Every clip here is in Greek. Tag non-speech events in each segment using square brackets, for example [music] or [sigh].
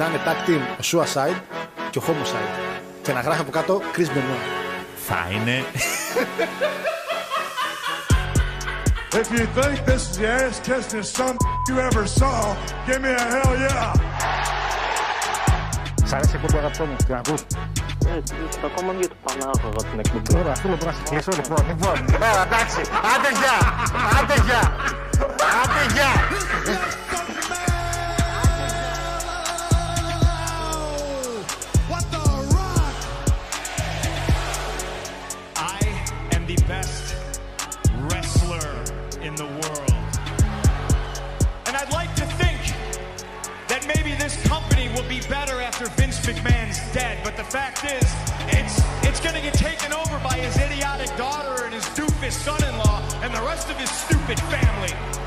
να είναι tag team ο Suicide και ο Homicide. Και να γράφει από κάτω Chris Benoit. Θα είναι. If you think this is the ass kissing son you ever saw, give me a hell yeah. Σ' αρέσει η εκπομπή αγαπητό μου, την ακούς; Ε, ακόμα για το Πανάγωγο την εκπομπή. Ωραία, θέλω να σε κλείσω λοιπόν. Λοιπόν, ωραία, εντάξει. Άντε γεια, άντε γεια, άντε γεια. But the fact is, it's it's gonna get taken over by his idiotic daughter and his doofus son-in-law and the rest of his stupid family.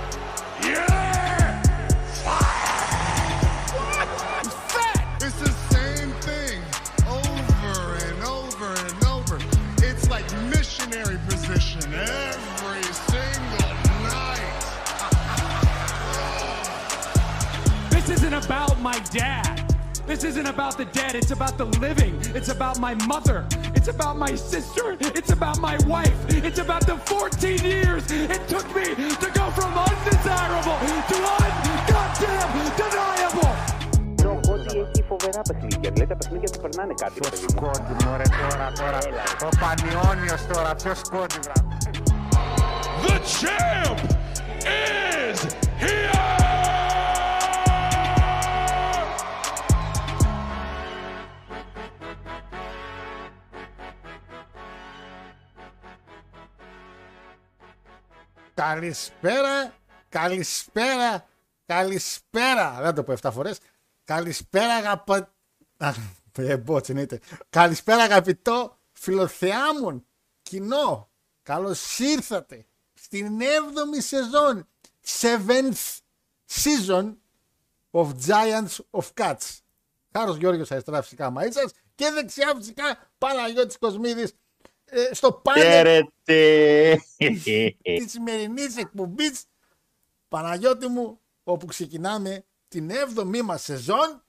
This isn't about the dead. It's about the living. It's about my mother. It's about my sister. It's about my wife. It's about the 14 years it took me to go from undesirable to ungoddamn deniable. Ο Κόντι έχει φοβερά παιχνίδια. Δηλαδή τα παιχνίδια του περνάνε κάτι, Ποιος παιδί μου. σκόντι, μωρέ, τώρα, τώρα. Ο Πανιόνιος τώρα, ποιος σκόντι, βρά. The champ is here! Καλησπέρα, καλησπέρα, καλησπέρα. Δεν το πω 7 φορές. Καλησπέρα αγαπητό. Ε, μπότς εννοείται. Καλησπέρα αγαπητό φιλοθεάμων κοινό. Καλώς ήρθατε στην 7η σεζόν. 7th season of Giants of Cats. Χάρος Γιώργος αριστερά φυσικά Μαΐτσας και δεξιά φυσικά Παναγιώτης Κοσμίδης ε, στο πάνελ Χαίρετε. [laughs] της σημερινής εκπομπής Παναγιώτη μου, όπου ξεκινάμε την 7η μας σεζόν.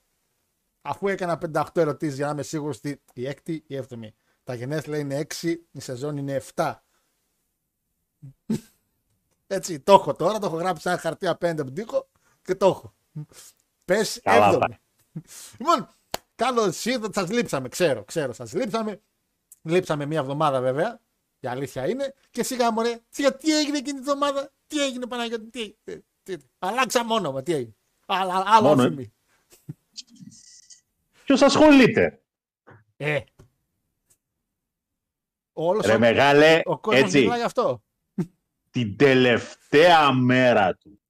Αφού έκανα 58 ερωτήσεις για να είμαι σίγουρος ότι η έκτη ή η έβδομη. Τα γενέθλια είναι 6, η σεζόν είναι 7. [laughs] Έτσι, το έχω τώρα, το έχω γράψει σε ένα χαρτί απέναντι από την τοίχο και το έχω. Πες Καλά 7η. πάει. Λοιπόν, καλώς ήρθατε, σας λείψαμε, ξέρω, ξέρω, σας λείψαμε. Λείψαμε μία εβδομάδα βέβαια, η αλήθεια είναι. Και σιγά μωρέ, σιγά τι έγινε εκείνη τη εβδομάδα, τι έγινε Παναγιώτη, τι έγινε. Τι, τι. Αλλάξαμε όνομα, τι έγινε; Άλλα, άλλο Μόνο, ε. όφημη. Ποιος ασχολείται; Ε. Όλος Ρε ο, μεγάλε, ο κόσμος έτσι, μιλάει γι' αυτό. την τελευταία μέρα του,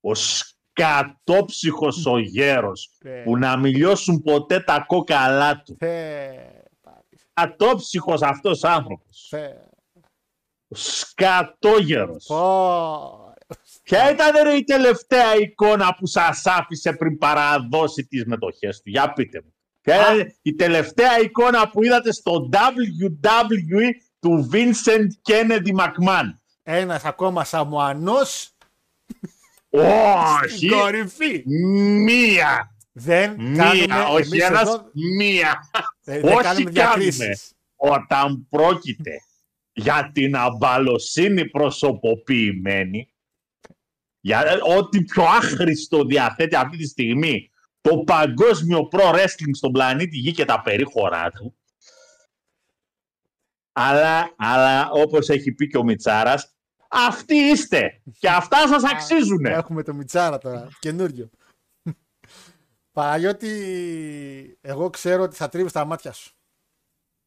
ο σκατόψυχος ο γέρος, Ε, που να μιλιώσουν ποτέ τα κόκαλά του. θε, Σκατόψυχος αυτός άνθρωπος. θε, Ο σκατόγερος. πω. Ποια ήταν ρε, η τελευταία εικόνα που σας άφησε πριν παραδώσει τις μετοχές του; Για πείτε μου. Ποια ήταν η τελευταία εικόνα που είδατε στο WWE του Vincent Kennedy McMahon; Ένας ακόμα Σαμουανός Όχι. στην κορυφή. Μία. Δεν Μία. κάνουμε Όχι εμείς ένας. εδώ, Μία. Ε, δεν Όχι κάνουμε κάνουμε. διακρίσεις. Όταν πρόκειται για την αμπαλοσύνη προσωποποιημένη, για ό,τι πιο άχρηστο διαθέτει αυτή τη στιγμή το παγκόσμιο pro wrestling στον πλανήτη Γη και τα περίχωρά του. Αλλά, αλλά όπως έχει πει και ο Μιτσάρας, αυτοί είστε και αυτά σας αξίζουν. Έχουμε το Μιτσάρα τώρα, καινούριο. Παναγιώτη, εγώ ξέρω ότι θα τρίβεις τα μάτια σου.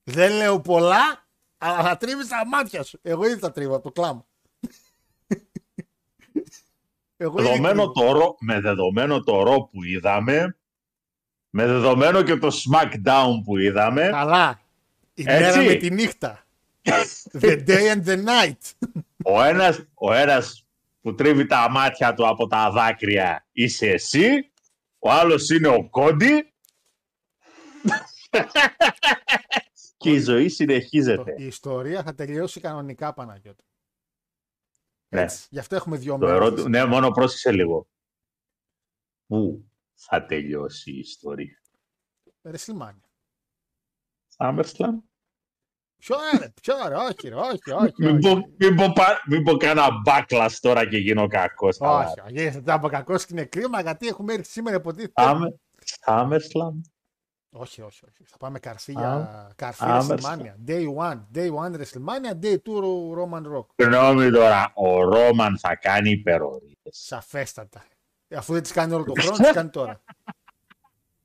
Δεν λέω πολλά, αλλά θα τρίβεις τα μάτια σου. Εγώ ήδη τα τρίβω από το κλάμα. Εγώ ήδη Δεδομένο τρίβω. το ρο, με δεδομένο το ρο που είδαμε, με δεδομένο και το SmackDown που είδαμε, Καλά. Η Έτσι. μέρα με τη νύχτα. The day and the night. ο ένας, ο ένας που τρίβει τα μάτια του από τα δάκρυα είσαι εσύ, ο άλλος είναι ο Κόντι και η ζωή συνεχίζεται. Η ιστορία θα τελειώσει κανονικά, Παναγιώτη. Ναι. Έτσι. Γι' αυτό έχουμε δύο Το μέρες. ερώτημα, ναι, μόνο πρόσεξε λίγο. Πού θα τελειώσει η ιστορία; WrestleMania. SummerSlam. Ποιο ρε, ποιο ρε, όχι ρε, όχι, όχι. Μην όχι. πω, μην, πω, πα- μην πω κάνα backlash τώρα και γίνω κακός. Όχι, όχι, θα τα πω κακός και είναι κρίμα γιατί έχουμε έρθει σήμερα υποτίθεται. Summer- SummerSlam. Όχι, όχι, όχι. Θα πάμε καρφί Α, για καρφί α, WrestleMania. Day 1, Day 1 WrestleMania, Day 2 Roman Rock. Συγγνώμη τώρα, ο Ρόμαν θα κάνει υπερορίες. Σαφέστατα. Ε, Αφού δεν τις κάνει όλο τον χρόνο, τις [laughs] κάνει τώρα.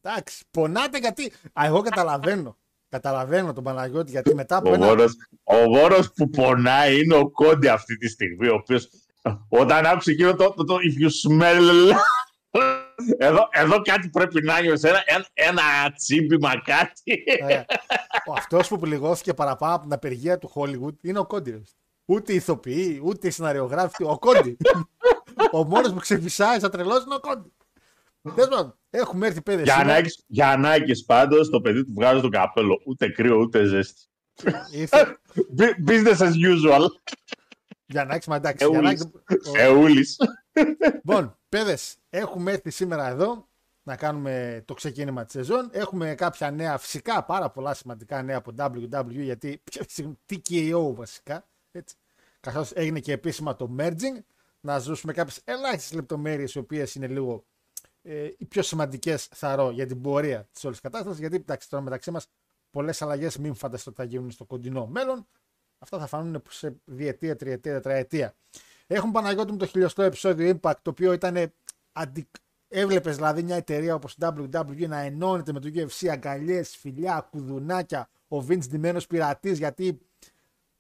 Εντάξει, πονάτε γιατί. Α, εγώ καταλαβαίνω. Καταλαβαίνω τον Παναγιώτη γιατί μετά από Ο ένα. μόνος, ο μόνος που πονάει είναι ο Κόντι αυτή τη στιγμή, ο οποίος όταν άκουσε εκείνο το, το, το if you smell... Εδώ, εδώ κάτι πρέπει να νιώσει, ένα, ένα, ένα τσίμπημα κάτι. Ε, ο αυτός που πληγώθηκε παραπάνω από την απεργία του Hollywood είναι ο Κόντι. ρε. Ούτε ηθοποιοί, ούτε σεναριογράφοι, ο Κόντι. [laughs] ο μόνος που ξεφυσάει σαν τρελός είναι ο Κόντι. Τέλο πάντων, έχουμε έρθει πέντε σήμερα. Γιαννάκης, Γιαννάκης πάντως, το παιδί του βγάζει το καπέλο, ούτε κρύο ούτε ζέστη. Ήρθε. [laughs] Bu- Business as usual. Γιαννάκης, μα εντάξει. Εούλης. Γιαννάκη, ο- Εούλης. Λοιπόν, παιδες, έχουμε έρθει σήμερα εδώ να κάνουμε το ξεκίνημα της σεζόν. Έχουμε κάποια νέα, φυσικά πάρα πολλά σημαντικά νέα από WWE, γιατί TKO βασικά. Έτσι. Καθώς έγινε και επίσημα το merging. Να ζήσουμε κάποιες ελάχιστες λεπτομέρειες, οι οποίες είναι λίγο ε, οι πιο σημαντικές, θαρώ, για την πορεία της όλης κατάστασης. Γιατί εντάξει, τώρα μεταξύ μας πολλές αλλαγές μην φανταστείτε ότι θα γίνουν στο κοντινό μέλλον. Αυτά θα φανούν σε διετία, τριετία, τετραετία. Έχουμε Παναγιώτη μου το χιλιοστό επεισόδιο Impact, το οποίο ήταν. Αντι... Έβλεπες δηλαδή μια εταιρεία όπως η WWE να ενώνεται με το UFC, αγκαλιές, φιλιά, κουδουνάκια, ο Vince ντυμένο πειρατής, γιατί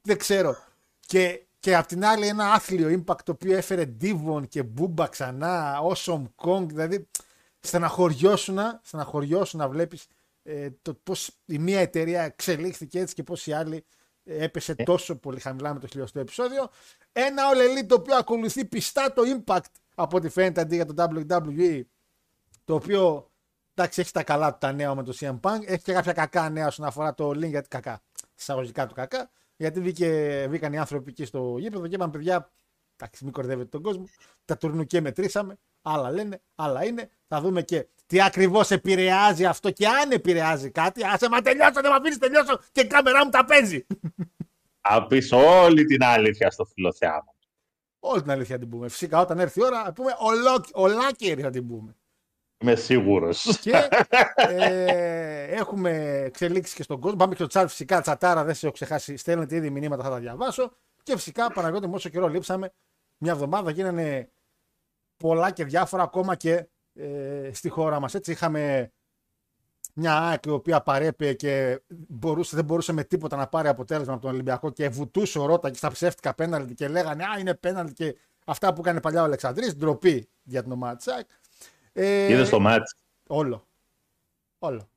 δεν ξέρω. Και, και απ' την άλλη ένα άθλιο Impact το οποίο έφερε Divon και Booba ξανά, Awesome Kong, δηλαδή στεναχωριώσουν, στεναχωριώσουν να βλέπεις ε, το πώς η μία εταιρεία εξελίχθηκε έτσι και πώς η άλλη ε, έπεσε τόσο πολύ χαμηλά με το χιλιοστό επεισόδιο. Ένα All Elite το οποίο ακολουθεί πιστά το Impact από ό,τι φαίνεται αντί για το WWE το οποίο εντάξει έχει τα καλά του τα νέα με το CM Punk. Έχει και κάποια κακά νέα όσον αφορά το link γιατί κακά. Εισαγωγικά του κακά γιατί βγήκε, βγήκαν οι άνθρωποι εκεί στο γήπεδο και είπαν παιδιά εντάξει μην κορδεύετε τον κόσμο τα τουρνουκέ μετρήσαμε άλλα λένε, άλλα είναι θα δούμε και τι ακριβώς επηρεάζει αυτό και αν επηρεάζει κάτι άσε μα τελειώσω δεν με αφήνεις τελειώσω και η κάμερά μου τα παίζει Θα πεις όλη την αλήθεια στο φιλοθεάμα. Όλη την αλήθεια θα την πούμε. Φυσικά όταν έρθει η ώρα θα πούμε ολόκ- ολάκερη θα την πούμε. Είμαι σίγουρος. Και ε, έχουμε εξελίξεις και στον κόσμο. Πάμε και στο chat φυσικά. Τσατάρα δεν σε έχω ξεχάσει. Στέλνετε ήδη μηνύματα, θα τα διαβάσω. Και φυσικά Παναγιώτη μου όσο καιρό λείψαμε. Μια εβδομάδα γίνανε πολλά και διάφορα ακόμα και ε, στη χώρα μας. Έτσι είχαμε μια ΑΕΚ η οποία παρέπε και μπορούσε, δεν μπορούσε με τίποτα να πάρει αποτέλεσμα από τον Ολυμπιακό και βουτούσε ο Ρότα και στα ψεύτικα πέναλτι και λέγανε Α, είναι πέναλτι και αυτά που έκανε παλιά ο Αλεξανδρής. Ντροπή για την ομάδα της ΑΕΚ. Ε, Είδες το μάτι. Όλο. Όλο.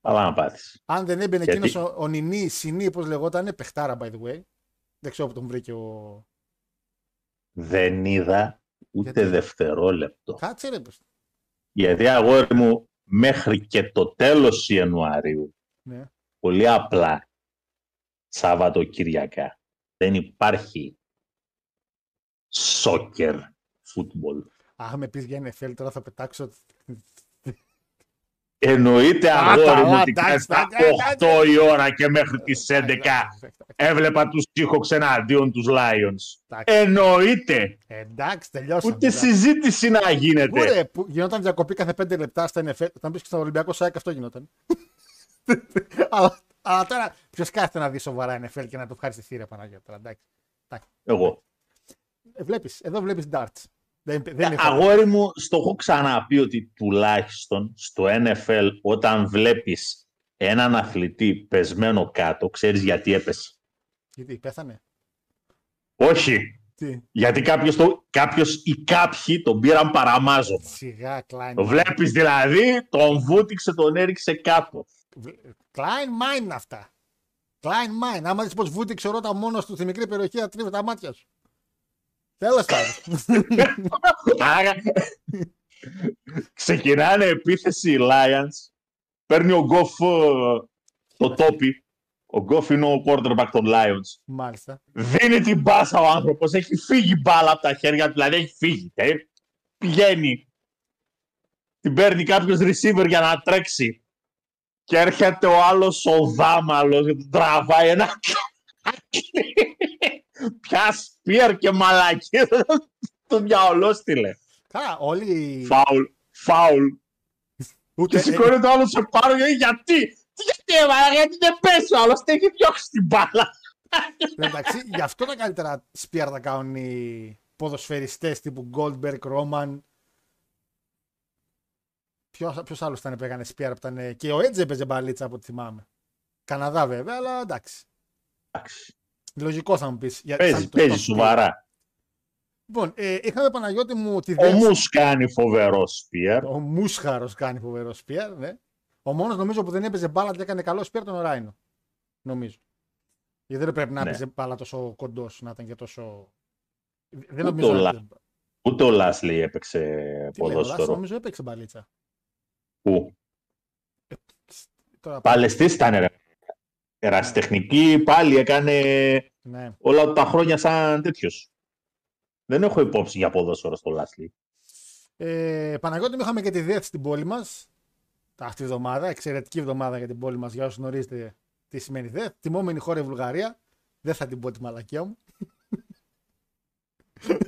Αλλά να πάθεις. Αν δεν έμπαινε Γιατί- εκείνος ο, ο Νινή, Σινή, πώς λεγότανε, παιχτάρα by the way. Δεν ξέρω που τον βρήκε ο. Δεν είδα ούτε Γιατί; δευτερόλεπτο. Κάτσε ρε. πες. Γιατί αγόρι μου μέχρι και το τέλος Ιανουαρίου Ναι. πολύ απλά Σαββατοκυριακά δεν υπάρχει σόκερ φούτμπολ. Αχ, με πεις για NFL τώρα θα πετάξω. Εννοείται Α, αγόρι καλά, μου ότι εντάξει, στα εντάξει, 8 η ώρα και μέχρι τις 11 έβλεπα τους Seahawks εναντίον τους Lions. Εντάξει. Εννοείται. Εντάξει, τελειώσαμε. Ούτε εντάξει. συζήτηση να Πού γίνεται. ρε, που γινόταν διακοπή κάθε 5 λεπτά στα NFL. Θα μπει και στο Ολυμπιακό ΣΑΕΚ αυτό γινόταν. [laughs] αλλά, αλλά τώρα ποιος κάθεται να δει σοβαρά NFL και να το ευχαριστηθεί ρε Παναγιώτη. τώρα, Εντάξει. Εγώ. Ε, βλέπεις, εδώ βλέπεις darts. Δεν, δεν είναι Αγόρι μου, στο έχω ξαναπεί ότι τουλάχιστον στο NFL όταν βλέπεις έναν αθλητή πεσμένο κάτω, ξέρεις γιατί έπεσε. Γιατί πέθανε; Όχι. Τι; Γιατί κάποιος, το, κάποιος ή κάποιοι τον πήραν παραμάζωμα. Σιγά, Klein. Το βλέπεις δηλαδή, τον βούτυξε, τον έριξε κάτω. Klein Mine είναι αυτά. Klein Mine. Άμα δεις πως βούτυξε ο Ρώτα μόνος του στη μικρή περιοχή θα τρίβει τα μάτια σου. Τέλος πάντων. Άρα, ξεκινάνε επίθεση οι Lions, παίρνει ο Γκοφ ε, το τόπι, ο Γκοφ είναι ο quarterback των Lions, Μάλιστα. δίνει την μπάσα ο άνθρωπος, έχει φύγει μπάλα από τα χέρια του, δηλαδή έχει φύγει, ε. πηγαίνει, την παίρνει κάποιος receiver για να τρέξει. Και έρχεται ο άλλος ο δάμαλος και του τραβάει ένα. [laughs] Πια σπίρ και μαλακή. Το διαολό στείλε. Καλά, όλοι. Φάουλ. Φάουλ. Ούτε, Και σηκώνει το άλλος σε πάνω και γιατί; Τι γιατί, ε, μαλάκα, γιατί δεν πέσει ο άλλος. Τι έχει διώξει την μπάλα. ε, εντάξει, γι' αυτό τα καλύτερα σπιάρ τα κάνουν οι ποδοσφαιριστές τύπου Goldberg, Roman. Ποιος, ποιος άλλος ήταν που έκανε σπιάρ που ήταν. ε, Και ο Edge έπαιζε μπαλίτσα από ό,τι θυμάμαι. Καναδά βέβαια, αλλά εντάξει. Εντάξει. Λογικό θα μου πεις. Παίζει, παίζει σοβαρά. Λοιπόν, ε, είχαμε Παναγιώτη μου τη Ο δεύτερη. Μους κάνει φοβερό σπιερ. Ο Μούσχαρο κάνει φοβερό σπιέρ, ναι. Ο μόνος νομίζω που δεν έπαιζε μπάλα και έκανε καλό σπιέρ ήταν ο Ράινο. Νομίζω. Γιατί δεν πρέπει να Ναι. έπαιζε μπάλα τόσο κοντός, να ήταν και τόσο. Δεν Ούτε νομίζω ο να Λα- έπαιζε- Ούτε ο Λάσλι έπαιξε Τι λέει, ο Λάσης ποδόσφαιρο. νομίζω έπαιξε μπαλίτσα. Πού; Τώρα, Παλαιστής ήταν ρε. Ερασιτεχνική πάλι έκανε ναι. όλα τα χρόνια σαν τέτοιος. Δεν έχω υπόψη για ποδόσφαιρο στο Λάσλι. Ε, Παναγιώτη, μου είχαμε και τη ΔΕΘ στην πόλη μας. Αυτή τη εβδομάδα, εξαιρετική εβδομάδα για την πόλη μας. Για όσου γνωρίζετε τι σημαίνει ΔΕΘ. Τιμόμενη χώρα η Βουλγαρία. Δεν θα την πω τη μαλακία μου.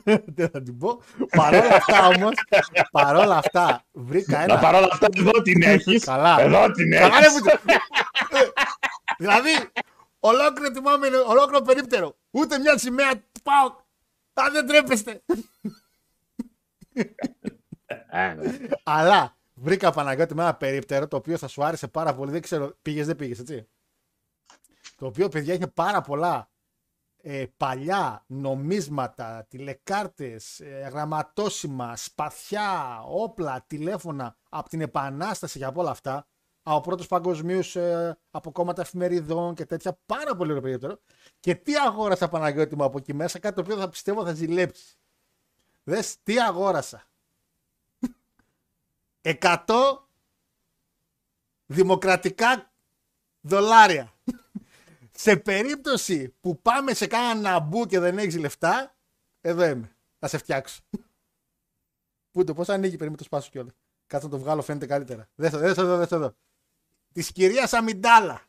[laughs] Δεν θα την πω. Παρόλα αυτά όμως, παρόλα αυτά, βρήκα Να ένα. παρόλα αυτά εδώ την [laughs] έχεις. Καλά. Εδώ την Καλά, ρε, έχεις. Που- Ε, δηλαδή, ολόκληρο τιμόμενο, ολόκληρο περίπτερο. Ούτε μια σημαία του πάω. Αν δεν τρέπεστε. Αλλά βρήκα Παναγιώτη με ένα περίπτερο το οποίο θα σου άρεσε πάρα πολύ. Δεν ξέρω, πήγες, δεν πήγες, έτσι. Το οποίο, παιδιά, είχε πάρα πολλά ε, παλιά νομίσματα, τηλεκάρτες, ε, γραμματόσημα, σπαθιά, όπλα, τηλέφωνα από την Επανάσταση και από όλα αυτά. Από πρώτους παγκοσμίους ε, από κόμματα εφημεριδών και τέτοια. Πάρα πολύ ωραίο περίπτερο. Και τι αγόρασα Παναγιώτη μου από εκεί μέσα, κάτι το οποίο θα πιστεύω θα ζηλέψει. Δες τι αγόρασα. [laughs] 100 δημοκρατικά δολάρια. [laughs] σε περίπτωση που πάμε σε κάνα ναμπού και δεν έχεις λεφτά, εδώ είμαι. Θα σε φτιάξω. [laughs] Πού το, πώς ανοίγει, περίμενε το σπάσω κιόλας. Κάτσε να το βγάλω, φαίνεται καλύτερα. Δες το, δες το εδώ, δες το εδώ. Της κυρίας Αμιντάλα.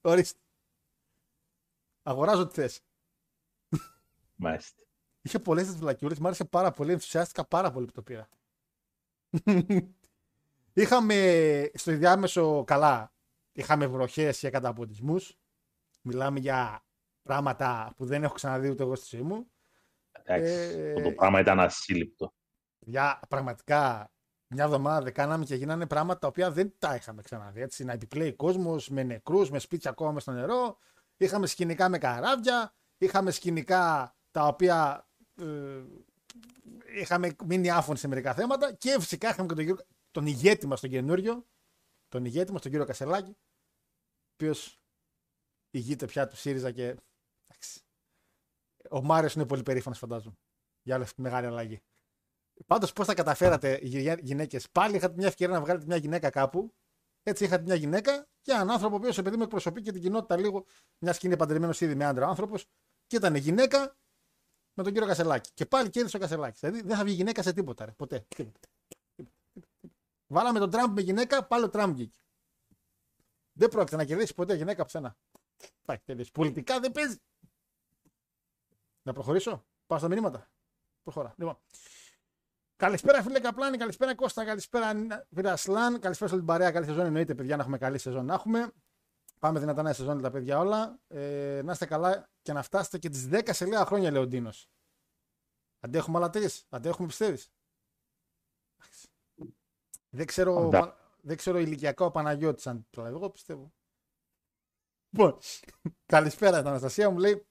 Ορίστε. Αγοράζω τι θες. Μάλιστα. Είχε πολλές τις βλακιούλες, μου άρεσε πάρα πολύ, ενθουσιάστηκα πάρα πολύ που το πήρα. [laughs] είχαμε στο διάμεσο καλά, είχαμε βροχές και καταποντισμούς. Μιλάμε για πράγματα που δεν έχω ξαναδεί ούτε εγώ στη ζωή μου. Εντάξει. Ε, Αυτό το πράγμα ήταν ασύλληπτο. Για πραγματικά μια εβδομάδα δεν κάναμε και γίνανε πράγματα τα οποία δεν τα είχαμε ξαναδεί. Έτσι, να επιπλέει κόσμος με νεκρούς, με σπίτια ακόμα μες στο νερό. Είχαμε σκηνικά με καράβια. Είχαμε σκηνικά τα οποία ε, είχαμε μείνει άφωνοι σε μερικά θέματα. Και φυσικά είχαμε και τον, κύριο, τον ηγέτη μας τον καινούριο. Τον ηγέτη μας, τον κύριο Κασελάκη. Ο οποίος ηγείται πια του ΣΥΡΙΖΑ και. εντάξει. Ο Μάριος είναι πολύ περήφανος, φαντάζομαι. Για όλη αυτή τη μεγάλη αλλαγή. Πάντως, πώς τα καταφέρατε οι γυναίκες. Πάλι είχατε μια ευκαιρία να βγάλετε μια γυναίκα κάπου. Έτσι, είχατε μια γυναίκα και έναν άνθρωπο ο οποίος επειδή με εκπροσωπεί και την κοινότητα λίγο, μια και είναι παντρεμένος ήδη με άντρα άνθρωπος, και ήταν γυναίκα με τον κύριο Κασελάκη. Και πάλι κέρδισε ο Κασελάκης. Δηλαδή δεν θα βγει γυναίκα σε τίποτα. Ρε. Ποτέ. Τίποτα. Βάλαμε τον Τραμπ με γυναίκα, πάλι ο Τραμπ βγήκε. Δεν πρόκειται να κερδίσει ποτέ γυναίκα από σένα. Πάει, τελείωσε. Πολιτικά δεν παίζει. Να προχωρήσω. Πάω στα μηνύματα. Προχωρά. Λοιπόν. Καλησπέρα φίλε Καπλάνη, καλησπέρα Κώστα, καλησπέρα φίλε Ασλάν, καλησπέρα σε όλη την παρέα. Καλή σεζόν εννοείται, παιδιά, να έχουμε καλή σεζόν να έχουμε. Πάμε δυνατά να σεζόν τα παιδιά όλα. Ε, να είστε καλά και να φτάσετε και τις 10 σε λίγα χρόνια, λέει ο Ντίνος. Αντέχουμε άλλα τρεις, αντέχουμε πιστεύεις; Δεν ξέρω, Αντα- δεν ξέρω ηλικιακά ο Παναγιώτης αν το λέει. Εγώ πιστεύω. Λοιπόν, καλησπέρα την Αναστασία μου λέει.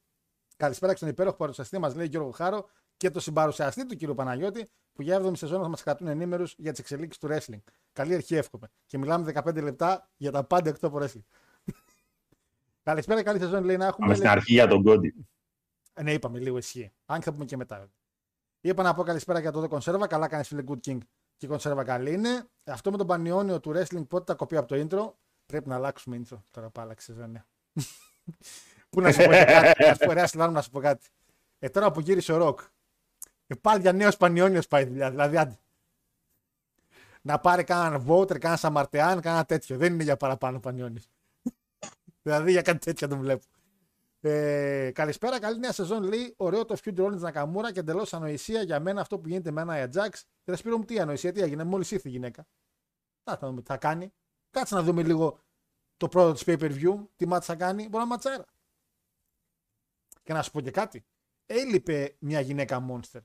Καλησπέρα και στον υπέροχο παρουσιαστή μας, λέει Γιώργο Χάρο, και τον συμπαρουσιαστή του κύριο Παναγιώτη, που για 7η σεζόν θα μας κρατούν ενήμερους για τις εξελίξεις του wrestling. Καλή αρχή, εύχομαι. Και μιλάμε 15 λεπτά για τα πάντα εκτό από wrestling. Καλησπέρα, καλή σεζόν λέει να έχουμε. Πάμε στην λέει- αρχή για τον Κόντι. ε, Ναι, είπαμε λίγο ισχύει. Αν και θα πούμε και μετά. βέβαια. Είπα να πω καλησπέρα για το The Conserva. Καλά κάνεις φίλε Good King και η Conserva καλή είναι. Αυτό με τον πανιόνιο του wrestling πότε τα κοπεί από το intro. Πρέπει να αλλάξουμε intro. Τώρα πάλι άλλαξε σεζόν. [laughs] Πού να σου πω και κάτι. Να σου πω, ρε, Άσυλα, να σου πω κάτι. Ε, τώρα που γύρισε ο Ροκ. Ε, πάλι για νέο πανιόνιο πάει η δουλειά. Δηλαδή, άντε. να πάρει κανέναν Βότερ, κανένα Σαμαρτεάν, κανένα τέτοιο. Δεν είναι για παραπάνω Πανιόνι. [laughs] δηλαδή για κάτι τέτοιο τον βλέπω. Ε, καλησπέρα, καλή νέα σεζόν. Λέει ωραίο το feud Rollins Νακαμούρα και εντελώς ανοησία για μένα αυτό που γίνεται με ένα Ajax. Και θα σπίρω μου τι ανοησία, τι έγινε, μόλις ήρθε η γυναίκα. Θα, θα δούμε τι θα κάνει. Κάτσε να δούμε λίγο το πρώτο της pay per view, τι μάτσα θα κάνει. Μπορεί να ματσάρα. Και να σου πω και κάτι. Έλειπε μια γυναίκα monster.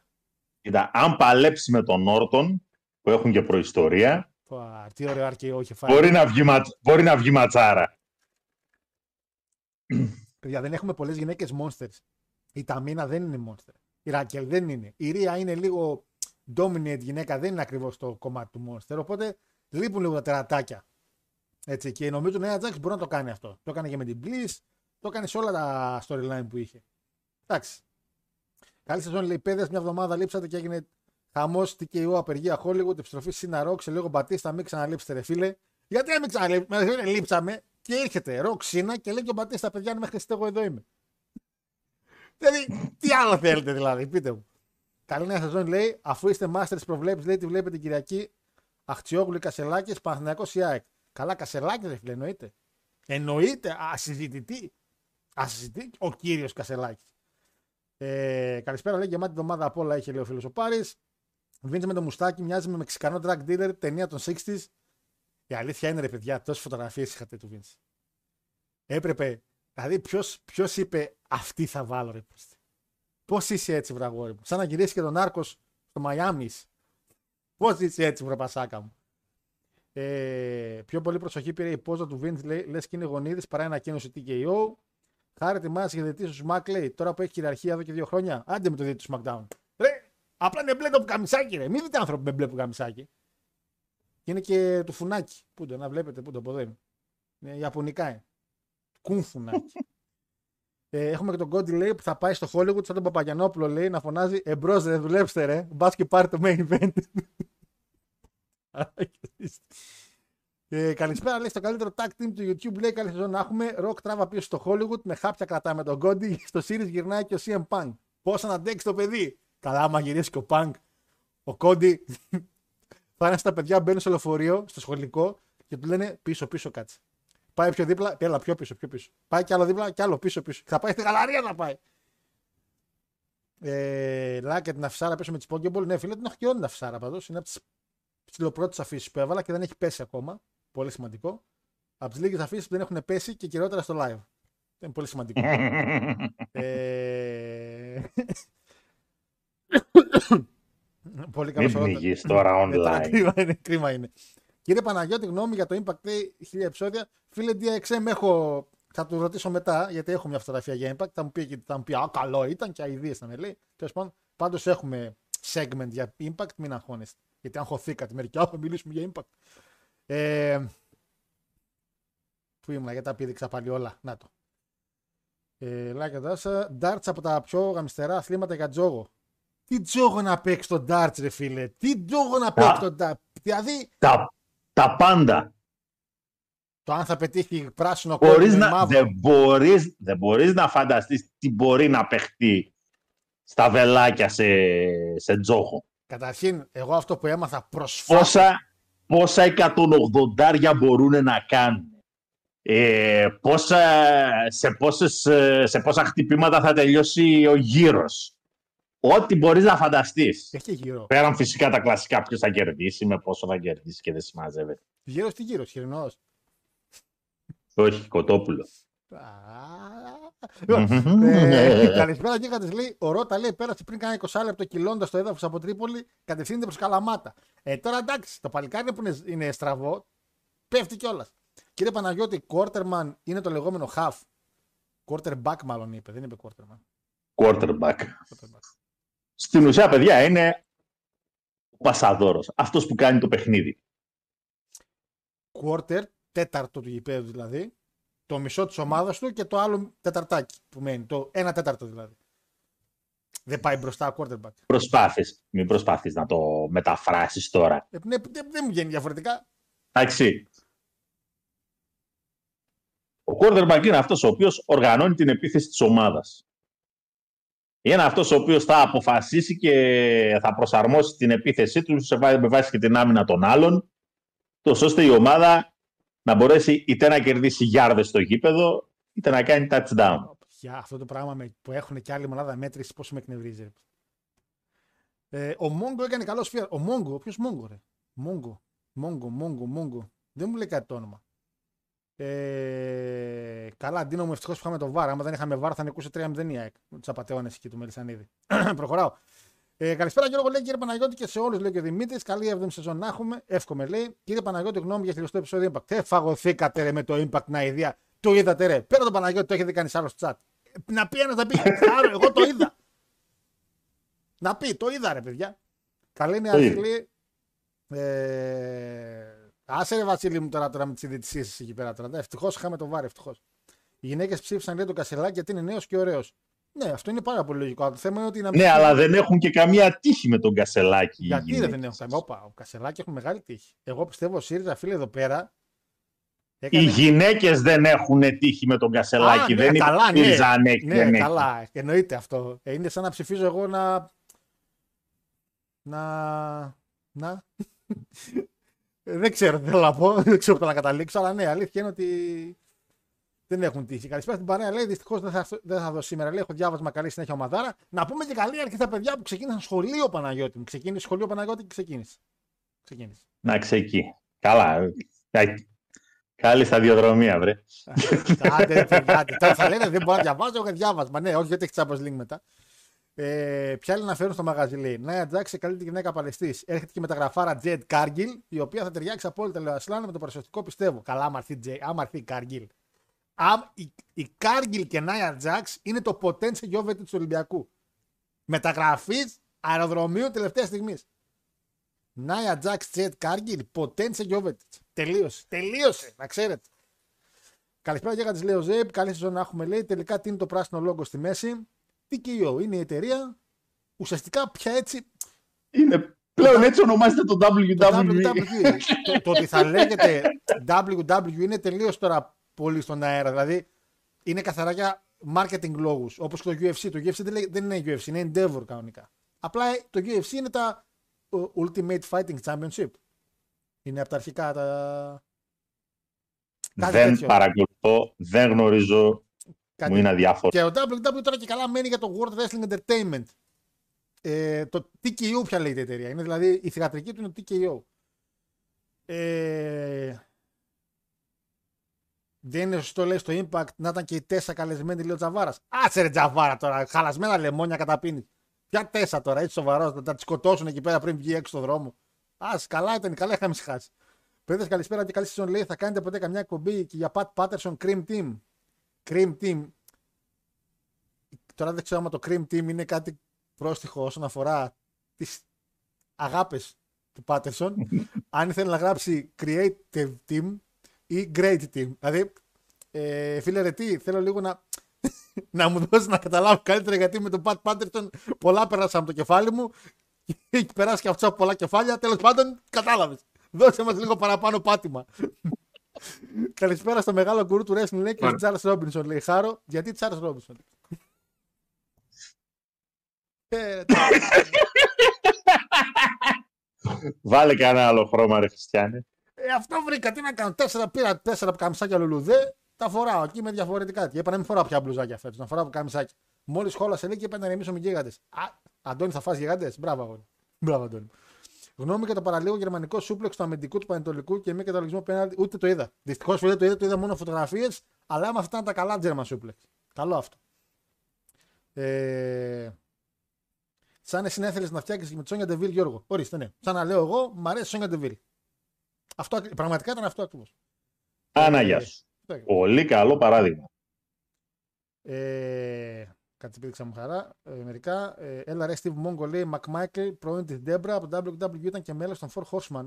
Κοίτα, αν παλέψει με τον Όρτον, που έχουν και προϊστορία, Πα, τι ωραίο αρκεό είχε φάει. μπορεί να βγει, ματ- μπορεί να βγει ματσάρα. Παιδιά, δεν έχουμε πολλές γυναίκες monsters. Η Ταμίνα δεν είναι monster. Η Ράκελ δεν είναι. Η Ρία είναι λίγο dominate γυναίκα, δεν είναι ακριβώς το κομμάτι του monster. Οπότε λείπουν λίγο τα τερατάκια. Έτσι, και νομίζω ότι ο Νέα Jax μπορεί να το κάνει αυτό. Το έκανε και με την Bliss, το έκανε σε όλα τα storyline που είχε. Εντάξει. Καλή σεζόν, λέει παιδε, μια εβδομάδα λείψατε και έγινε χαμός TKO απεργία Hollywood, επιστροφή Σίνα Ροκ σε λίγο Μπατίστα, μην ξαναλείψετε, ρε φίλε. Γιατί να μην ξαναλείψαμε, λείψαμε και έρχεται Ροκ Σίνα και λέει και ο Μπατίστα, παιδιά, αν με χρειαστείτε, εγώ εδώ είμαι. δηλαδή, τι άλλο θέλετε δηλαδή, πείτε μου. Καλή νέα σεζόν λέει, αφού είστε masters προβλέψει, λέει, τη βλέπετε την Κυριακή. Αχτσιόγλου Κασελάκης, Παναθυνακό Ιάεκ. Καλά, Κασελάκη, ρε φίλε, εννοείται. Εννοείται, ασυζητητή. Ασυζητητή ο κύριος Κασελάκης. Ε, καλησπέρα, λέει γεμάτη εβδομάδα από όλα είχε λέει ο φίλος ο Πάρης. Βίντεο με το μουστάκι μοιάζει με μεξικανό drug dealer, ταινία των 60s. Η αλήθεια είναι ρε παιδιά, τόσες φωτογραφίες είχατε του Βίντ. Έπρεπε, δηλαδή ποιος ποιος είπε αυτή θα βάλω ρε Πώς είσαι έτσι, βραγόρι μου. Σαν να γυρίσει και τον Άρκος στο Μαϊάμις. Πώς είσαι έτσι, βραπασάκα μου. Ε, πιο πολύ προσοχή πήρε η πόζα του Vince, λέει, λες και είναι γονίδης παρά ανακοίνωση TKO. Χάρη ετοιμάζει για διετή στο Smack, λέει, τώρα που έχει κυριαρχία εδώ και δύο χρόνια, άντε με το διετή του SmackDown. Ρε, απλά είναι μπλε το καμισάκι, ρε. Μην δείτε άνθρωποι με μπλε που καμισάκι. Και είναι και του φουνάκι. Πού το, να βλέπετε, πού το ποδέ. Είναι Ιαπωνικά είναι. Κουν φουνάκι. [laughs] Ε, έχουμε και τον Κόντι λέει που θα πάει στο Hollywood σαν τον Παπαγιανόπουλο λέει να φωνάζει Εμπρό ρε, δουλέψτε ρε. Μπας και πάρει το main event. [laughs] ε, καλησπέρα, λέει στο καλύτερο tag team του YouTube. Λέει καλή σεζόν να έχουμε. Ροκ τράβα πίσω στο Hollywood. Με χάπια κρατάμε τον Κόντι. [laughs] Στο Series γυρνάει και ο CM Punk. Πώς να αντέξει το παιδί. Καλά, άμα γυρίσει και ο Punk. Ο Κόντι [laughs] θα είναι στα παιδιά μπαίνουν στο λεωφορείο, στο σχολικό και του λένε πίσω, πίσω κάτσε. Πάει πιο δίπλα, έλα πιο πίσω, πιο πίσω. Πάει κι άλλο δίπλα, κι άλλο πίσω, πίσω. Θα πάει στη γαλαρία να πάει. Ε, Λάκετ την αφισάρα πίσω με τη Pokéball. Ναι, φίλε, την έχω και όλη την αφισάρα πάντω. Είναι από τις ψηλοπρώτε αφήσεις που έβαλα και δεν έχει πέσει ακόμα. Πολύ σημαντικό. Από τις λίγες αφήσεις που δεν έχουν πέσει και κυριότερα στο live. Είναι πολύ σημαντικό. [laughs] ε... [laughs] πολύ Μην καλός πνιγείς τώρα Ε, τώρα online. κρίμα είναι, κρίμα είναι. Κύριε Παναγιώτη, γνώμη για το Impact Day 1000 επεισόδια. Φίλε DXM, έχω. Θα του ρωτήσω μετά, γιατί έχω μια φωτογραφία για Impact. Θα μου πει, θα μου πει Α, καλό ήταν και αειδίε θα με λέει. Τέλος πάντων, πάντως έχουμε segment για Impact, μην αγχώνεστε. Γιατί αν χωθήκατε μερικοί, Α, θα μιλήσουμε για Impact. Ε, πού ήμουν, γιατί τα πήδηξα πάλι όλα. Να το. Ε, like δάσα. Darts από τα πιο γαμιστερά αθλήματα για τζόγο. Τι τζόγο να παίξει το darts, ρε φίλε. Τι τζόγο να παίξει το darts. Δηλαδή, Τα, τα πάντα. το αν θα πετύχει πράσινο Μπορείς κόκκινο ή να, μαύρο. δεν, μπορείς, δεν μπορείς να φανταστείς τι μπορεί να παιχτεί στα βελάκια σε, σε τζόχο. Καταρχήν, εγώ αυτό που έμαθα προσφάτως. Πόσα, πόσα 180 μπορούν να κάνουν. Ε, πόσα, σε, πόσες, ε, σε πόσα χτυπήματα θα τελειώσει ο γύρος. Ό,τι μπορείς να φανταστείς. Έχει γύρω. Πέραν φυσικά τα κλασικά ποιος θα κερδίσει, με πόσο θα κερδίσει και δεν συμμαζεύεται. Γύρω τι γύρω, χοιρινός. Όχι, κοτόπουλο. Ε, καλησπέρα και τη λέει: Ο Ρότα λέει: Πέρασε πριν κάνα 20 λεπτό κυλώντας το έδαφος από Τρίπολη, κατευθύνεται προς Καλαμάτα. Ε, τώρα εντάξει, το παλικάρι που είναι, είναι στραβό, πέφτει κιόλας. Κύριε Παναγιώτη, quarterman είναι το λεγόμενο half. Quarterback μάλλον είπε, δεν είπε quarterman. Quarterback. Quarterback. Στην ουσία, παιδιά, είναι ο πασαδόρος. Αυτός που κάνει το παιχνίδι. Quarter, τέταρτο του γηπέδου δηλαδή, το μισό της ομάδας του και το άλλο τεταρτάκι που μένει. Το ένα τέταρτο δηλαδή. Δεν πάει μπροστά ο quarterback. Προσπάθεις. Μην προσπάθεις να το μεταφράσεις τώρα. Ε, ναι, δεν δεν μου βγαίνει διαφορετικά. Εντάξει. Ο quarterback είναι αυτός ο οποίος οργανώνει την επίθεση της ομάδας. είναι αυτός ο οποίος θα αποφασίσει και θα προσαρμόσει την επίθεσή του σε βά- με βάση και την άμυνα των άλλων, τόσο ώστε η ομάδα να μπορέσει είτε να κερδίσει γιάρδες στο γήπεδο, είτε να κάνει touchdown. Για αυτό το πράγμα με- που έχουν και άλλη μονάδα μέτρησης, πώ με εκνευρίζει. ρε. Ε, ο Μόγκο έκανε καλό σφαίρα. Ο Μόγκο, ποιος Μόγκο, ρε; Μόγκο, Μόγκο, Μόγκο, Μόγκο. Δεν μου λέει κάτι το όνομα. Ε, καλά, Ντίνο μου ευτυχώς που είχαμε το βάρ. Άμα δεν είχαμε βάρ, θα νικούσε 3-0 η ΑΕΚ. Με του απαταιώνε εκεί του Μελισανίδη. [clears throat] Προχωράω. Ε, καλησπέρα Γιώργο, λέει κύριε Παναγιώτη και σε όλους, λέει και ο Δημήτρης. Καλή 7η σεζόν να έχουμε. Εύχομαι, λέει. Κύριε Παναγιώτη, γνώμη για χιλιοστό επεισόδιο Impact. Ε, φαγωθήκατε ρε, με το Impact να ιδέα. Το είδατε ρε. Πέρα τον Παναγιώτη, το έχετε κάνει άλλος στο chat. Ε, Να πει ένας να πει. «Άρα, εγώ το είδα. Να πει, το είδα ρε παιδιά. Καλή είναι Το αρχή, είδε. λέει. Ε, άσε ρε Βασίλη μου τώρα, τώρα με τις ειδησίε εκεί πέρα τώρα. Ευτυχώς είχαμε το βάρη, ευτυχώς. Οι γυναίκες ψήφισαν λέει τον Κασελάκη γιατί είναι νέος και ωραίος. Ναι, αυτό είναι πάρα πολύ λογικό. Αλλά Το θέμα είναι ότι να μην. Ναι, αλλά δεν έχουν και καμία τύχη με τον Κασελάκη. οι Γιατί ρε, γυναίκες. δεν έχω καμία. Όπα, ο Κασελάκη έχουν μεγάλη τύχη. Εγώ πιστεύω ο ΣΥΡΙΖΑ φίλε εδώ πέρα. Οι έκανε- γυναίκες δεν έχουν τύχη με τον Κασελάκη. Α, ναι, δεν καλά, ναι. ήρθαν αν έχει, Ναι, δεν έχει. καλά. Εννοείται αυτό. Ε, Είναι σαν να ψηφίζω εγώ να. Να. Να. Ε, [laughs] δεν ξέρω τι θέλω να πω. Δεν ξέρω πού να καταλήξω. Αλλά ναι, αλήθεια είναι ότι δεν έχουν τύχη. Καλησπέρα στην παρέα. Λέει δυστυχώς δεν θα, δεν θα δω σήμερα. Λέει έχω διάβασμα καλή συνέχεια ομαδάρα. Να πούμε και καλή αρχή στα παιδιά που ξεκίνησαν σχολείο Παναγιώτη μου. Ξεκίνησε σχολείο Παναγιώτη και ξεκίνησε. Ξεκίνησε. Να ξεκεί. Καλά. Ε, Καλή σταδιοδρομία, βρε. Άντε, ρε παιδιά, άντε. Τώρα θα λένε δεν μπορώ να διαβάζω, έχω διάβασμα. Ναι, όχι, γιατί έχει Champions Link μετά. Ε, ποια άλλη να φέρουν στο μαγαζί, λέει. Νάια Τζάξ, καλύτερη γυναίκα Παλαιστής. Έρχεται και μεταγραφάρα Τζετ Κάργκιλ, η οποία θα ταιριάξει απόλυτα, λέει ο Ασλάν, με το παρουσιαστικό πιστεύω. Καλά, άμα έρθει, Τζε- άμα έρθει η Κάργκιλ. Αμ, η, η Κάργκιλ και Νάια Τζάξ είναι το Ποντένσε Γιόβετιτς του Ολυμπιακού. Μεταγραφής αεροδρομίου τελευταίας στιγμής. Νάια Τζάξ Τζέιντ Κάργκιλ, Ποντένσε Γιόβετιτς. Τελείωσε. Τελείωσε, να ξέρετε. Καλησπέρα για τη Λέω Ζέιπ. Καλή σεζόν να έχουμε λέει. Τελικά τι είναι το πράσινο logo στη μέση; TKO είναι η εταιρεία. Ουσιαστικά πια έτσι. Είναι, πλέον έτσι ονομάζεται το Το WWE. WWE. το, το ότι θα λέγεται WWE είναι τελείως τώρα πολύ στον αέρα. Δηλαδή είναι καθαρά για marketing λόγους. Όπως και το UFC. Το UFC δεν, λέει- δεν είναι UFC, είναι Endeavor κανονικά. Απλά ε, το UFC είναι τα ε, Ultimate Fighting Championship. Είναι από τα αρχικά τα. Κάτι Δεν τέτοιο. παρακολουθώ, δεν γνωρίζω, Κάτι μου είναι αδιάφορο. Και ο WWE τώρα και καλά μένει για το World Wrestling Entertainment. Ε, το TKO πια λέγεται η εταιρεία. Είναι δηλαδή η θηγατρική του είναι το TKO. Ε, δεν είναι σωστό λέει στο Impact να ήταν και οι τέσσερα καλεσμένοι λέει ο Τζαβάρας. Άτσε ρε Τζαβάρα τώρα, χαλασμένα λεμόνια καταπίνει. Ποια τέσσερα τώρα, έτσι σοβαρός, θα τα τις σκοτώσουν εκεί πέρα πριν βγει έξω στο δρόμο. Α, καλά ήταν, καλά είχαμε σχάσει. Παιδες, καλησπέρα και καλή σεζόν λέει. Θα κάνετε ποτέ καμιά εκπομπή και για Pat Patterson Cream Team. Cream Team. Τώρα δεν ξέρω αν το Cream Team είναι κάτι πρόστιχο όσον αφορά τις αγάπες του Patterson. [laughs] αν ήθελε να γράψει Creative Team ή Great Team. Δηλαδή, ε, φίλε ρε τι, θέλω λίγο να, [laughs] να μου δώσεις να καταλάβω καλύτερα γιατί με τον Pat Patterson πολλά πέρασα από το κεφάλι μου και έχει περάσει και αυτό από πολλά κεφάλια. Τέλος πάντων, κατάλαβες. Δώσε μας λίγο παραπάνω πάτημα. [laughs] Καλησπέρα στο μεγάλο γκουρού του wrestling λέει και στον Τσάρλ Ρόμπινσον λέει χάρο. Γιατί Τσάρλ Ρόμπινσον. Ε, [laughs] Βάλε κανένα άλλο χρώμα, ρε Χριστιανέ. Ε, αυτό βρήκα. Τι να κάνω. Τέσσερα πήρα τέσσερα καμισάκια λουλουδέ. Τα φοράω εκεί με διαφορετικά. Και είπα να μην φοράω πια μπλουζάκια φέτος. Να φοράω καμισάκια. Μόλις χόλασε λέει και είπα να ρεμίσω με γίγαντες. Α, Αντώνη θα φας γίγαντε. Μπράβο, αγόρι. Μπράβο, Αντώνη. Γνώμη για το παραλίγο γερμανικό σούπλεξ του αμυντικού του Πανετολικού και μη καταλογισμό πέναντι. Ούτε το είδα. Δυστυχώς δεν το είδα, το είδα μόνο φωτογραφίες. Αλλά άμα αυτά ήταν τα καλά German σούπλεξ. Καλό αυτό. Ε, σαν εσύ να ήθελε να φτιάξεις με τη Σόνια Ντεβίλ, Γιώργο. Ορίστε, ναι. Σαν να λέω εγώ, μ' αρέσει η Σόνια Ντεβίλ. Αυτό, ακρι- πραγματικά ήταν αυτό ακριβώς. Άνα, γεια σου. Πολύ καλό παράδειγμα. Ε, κάτι πήδηξα μου χαρά. Ε, μερικά. Ε, έλα ρε Steve Mongo λέει McMichael, πρώην της Debra από το WWE ήταν και μέλος των Four Horseman.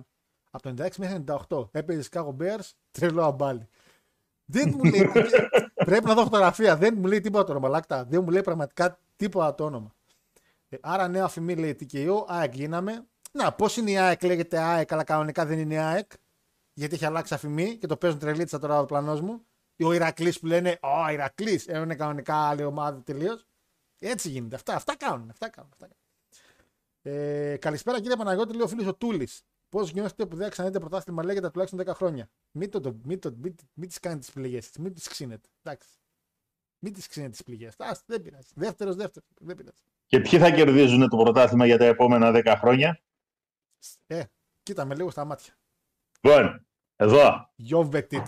Από το 96 μέχρι το 98. Έπαιζε Chicago Bears, τρελό αμπάλι. Δεν μου λέει. [laughs] πρέπει να δω φωτογραφία. Δεν μου λέει τίποτα το όνομα. Λάκτα. Δεν μου λέει πραγματικά τίποτα το όνομα. Ε, άρα νέα αφημί λέει TKO, ΑΕΚ γίναμε. Να, πώς είναι η ΑΕΚ, λέγεται ΑΕΚ, αλλά κανονικά δεν είναι ΑΕΚ. Γιατί έχει αλλάξει αφημί και το παίζουν τρελίτσα τώρα ο πλανός μου. Ο Ηρακλής που λένε Ω, Ηρακλής, είναι κανονικά άλλη ομάδα τελείως. Έτσι γίνεται. Αυτά, αυτά κάνουν. Αυτά κάνουν, αυτά κάνουν. Ε, καλησπέρα κύριε Παναγιώτη, λέει ο φίλος ο Τούλης. Πώς νιώθετε που δεν ξαναδείτε πρωτάθλημα λέγεται τουλάχιστον 10 χρόνια. Μην, το, το, μην, το, μην, μην τις κάνετε τις πληγές, μην τις ξύνετε. Εντάξει. Μην τις ξύνετε τις πληγές. Δεν πειράζει. Δεύτερος, δεύτερος. Δεν πειράζει. Και ποιοι θα κερδίζουν το πρωτάθλημα για τα επόμενα 10 χρόνια; Ε, κοίτα με λίγο στα μάτια. Λοιπόν, εδώ, Γιώβετιτ.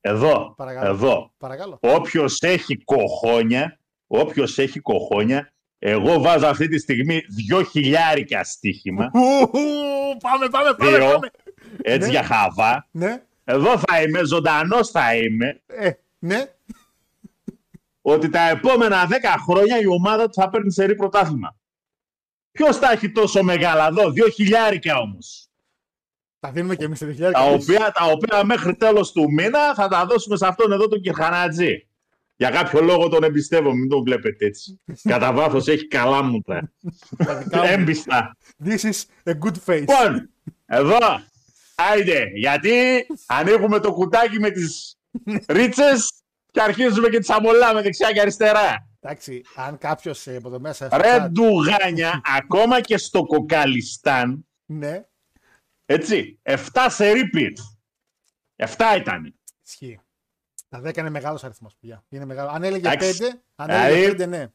εδώ, Παρακαλώ. εδώ. Παρακαλώ. Όποιος έχει κοχόνια, όποιος έχει κοχόνια, εγώ βάζω αυτή τη στιγμή δυο χιλιάρικα στοίχημα, Ου, ου, Πάμε, πάμε, πάμε. Δύο. πάμε. έτσι Ναι. για χαβά. Ναι, Εδώ θα είμαι, ζωντανός θα είμαι, ε, ναι. ότι τα επόμενα 10 χρόνια η ομάδα του θα παίρνει σερή πρωτάθλημα. Ποιος θα έχει τόσο μεγάλα εδώ, δύο χιλιάρικα όμως. Τα δίνουμε και εμείς σε 2000. Τα οποία, τα οποία μέχρι τέλος του μήνα θα τα δώσουμε σε αυτόν εδώ τον Κυρχανάτζη. Για κάποιο λόγο τον εμπιστεύομαι, μην τον βλέπετε έτσι. [laughs] Κατά βάθος έχει καλά μούτρα. Έμπιστα. This is a good face. Λοιπόν, εδώ, άιντε, γιατί ανοίγουμε το κουτάκι με τις [laughs] ρίτσες και αρχίζουμε και τις αμολάμε δεξιά και αριστερά. Εντάξει, αν κάποιος από το μέσα. Ρε ντουγάνια, ακόμα και στο κοκαλιστάν, Ναι, έτσι, 7 σε repeat. 7 ήταν. ισχύει. Τα 10 είναι μεγάλος αριθμός. Είναι μεγάλο. Αν έλεγε Εντάξει. 5, αν έλεγε Δηλαδή, 5, ναι.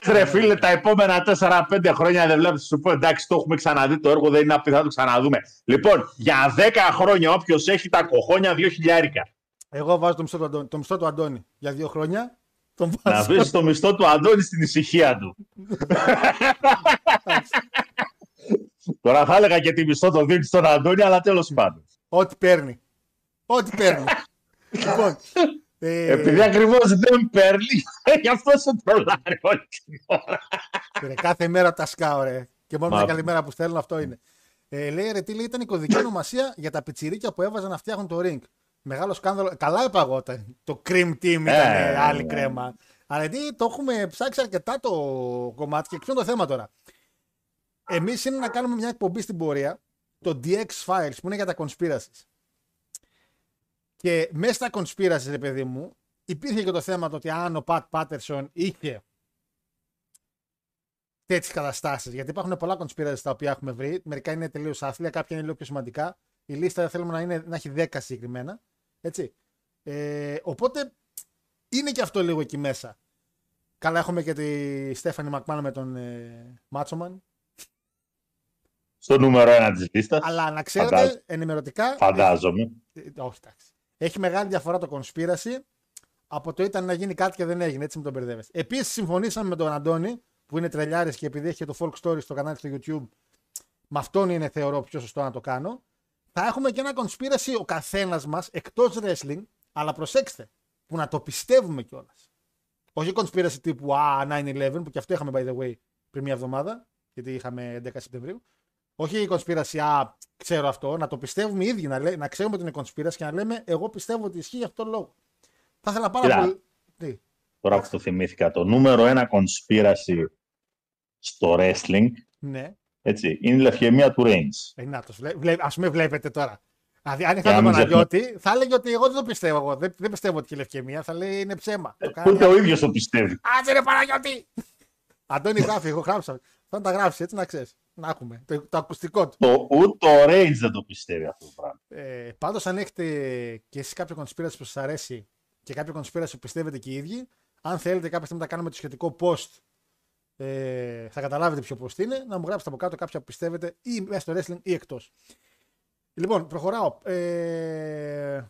Πες ρε φίλε, τα επόμενα 4-5 χρόνια δεν βλέπεις, σου πω εντάξει, το έχουμε ξαναδεί, το έργο δεν είναι απειθά να το ξαναδούμε. Λοιπόν, για 10 χρόνια όποιος έχει τα κοχόνια, 2 χιλιάρικα. Εγώ βάζω το μισθό του Αντώνη, το μισθό του Αντώνη για δύο χρόνια. Τον Να βάζω. βρεις το μισθό του Αντώνη στην ησυχία του. Τώρα θα έλεγα και τη μισθό το δίνεις στον Αντώνη, αλλά τέλος πάντων. Ό,τι παίρνει. Ό,τι παίρνει. λοιπόν. ε, Επειδή ακριβώς δεν παίρνει, [laughs] γι' αυτό σε τρολάρει όλη την ώρα. ρε, κάθε μέρα τα σκάω, ρε. Και μόνο Μα- μια καλημέρα που στέλνω αυτό είναι. Ε, λέει ρε, τι λέει, ήταν η κωδική ονομασία για τα πιτσιρίκια που έβαζαν να φτιάχνουν το ring. Μεγάλο σκάνδαλο. Καλά είπα εγώ. τα- Το cream team ήταν Ε, ε, άλλη ναι. κρέμα. Αλλά γιατί το έχουμε ψάξει αρκετά το κομμάτι και ποιο είναι το θέμα τώρα. Εμείς είναι να κάνουμε μια εκπομπή στην πορεία, το DX Files, που είναι για τα conspiracies. Και μέσα στα conspiracies, ρε παιδί μου, υπήρχε και το θέμα το ότι αν ο Πατ Πάτερσον είχε τέτοιες καταστάσεις. Γιατί υπάρχουν πολλά conspiracies τα οποία έχουμε βρει. Μερικά είναι τελείως άθλια, κάποια είναι λίγο πιο σημαντικά. Η λίστα θέλουμε να, είναι, να έχει 10 συγκεκριμένα. Έτσι. Ε, οπότε είναι και αυτό λίγο εκεί μέσα. Καλά, έχουμε και τη Στέφανη Μακμάν με τον ε, Μάτσομαν. Στο νούμερο 1 της λίστας. Αλλά να ξέρετε, Φαντάζομαι. ενημερωτικά. Φαντάζομαι. Ε, όχι, εντάξει. Έχει μεγάλη διαφορά το conspiracy από το ήταν να γίνει κάτι και δεν έγινε. Έτσι με τον μπερδεύεσαι. Επίσης, συμφωνήσαμε με τον Αντώνη, που είναι τρελιάρης και επειδή έχει και το folk story στο κανάλι στο YouTube, με αυτόν είναι θεωρώ πιο σωστό να το κάνω. Θα έχουμε και ένα conspiracy ο καθένας μας εκτός wrestling, αλλά προσέξτε, που να το πιστεύουμε κιόλας. Όχι conspiracy τύπου Α, 9-11, που και αυτό είχαμε by the way πριν μια εβδομάδα, γιατί είχαμε 11 Σεπτεμβρίου. Όχι η conspiracy, α, ξέρω αυτό, να το πιστεύουμε οι ίδιοι, να, λέ, να ξέρουμε ότι είναι conspiracy και να λέμε Εγώ πιστεύω ότι ισχύει για αυτόν τον λόγο. Θα ήθελα πάρα Κοίτα. πολύ. Τι, Τώρα που το θυμήθηκα, το νούμερο 1 conspiracy στο wrestling ναι, έτσι, είναι η λευκαιμία του Reigns. ε, να το βλέ, βλέ, ας με βλέπετε τώρα. Δηλαδή, αν Για είχα να τον μην Παναγιώτη, θα έλεγε ότι εγώ δεν το πιστεύω. Εγώ. Δεν, δεν πιστεύω ότι έχει λευκαιμία. Θα λέει είναι ψέμα. Το κάνει. Ούτε ο ίδιος το πιστεύει. Άντε ρε Παναγιώτη! Αντώνη γράφει, εγώ γράψα. Θα τα γράψει έτσι να ξέρεις. Να έχουμε. Το, το ακουστικό του. Το, ούτε ο Reigns δεν το πιστεύει αυτό το πράγμα. Ε, Πάντως, αν έχετε και εσείς κάποιο conspiracy που σας αρέσει και κάποιο conspiracy που πιστεύετε και οι ίδιοι, αν θέλετε κάποια στιγμή να κάνουμε το σχετικό post, ε, θα καταλάβετε ποιο post είναι, να μου γράψετε από κάτω κάποια που πιστεύετε ή μέσα στο wrestling ή εκτός. Λοιπόν, προχωράω. Ε,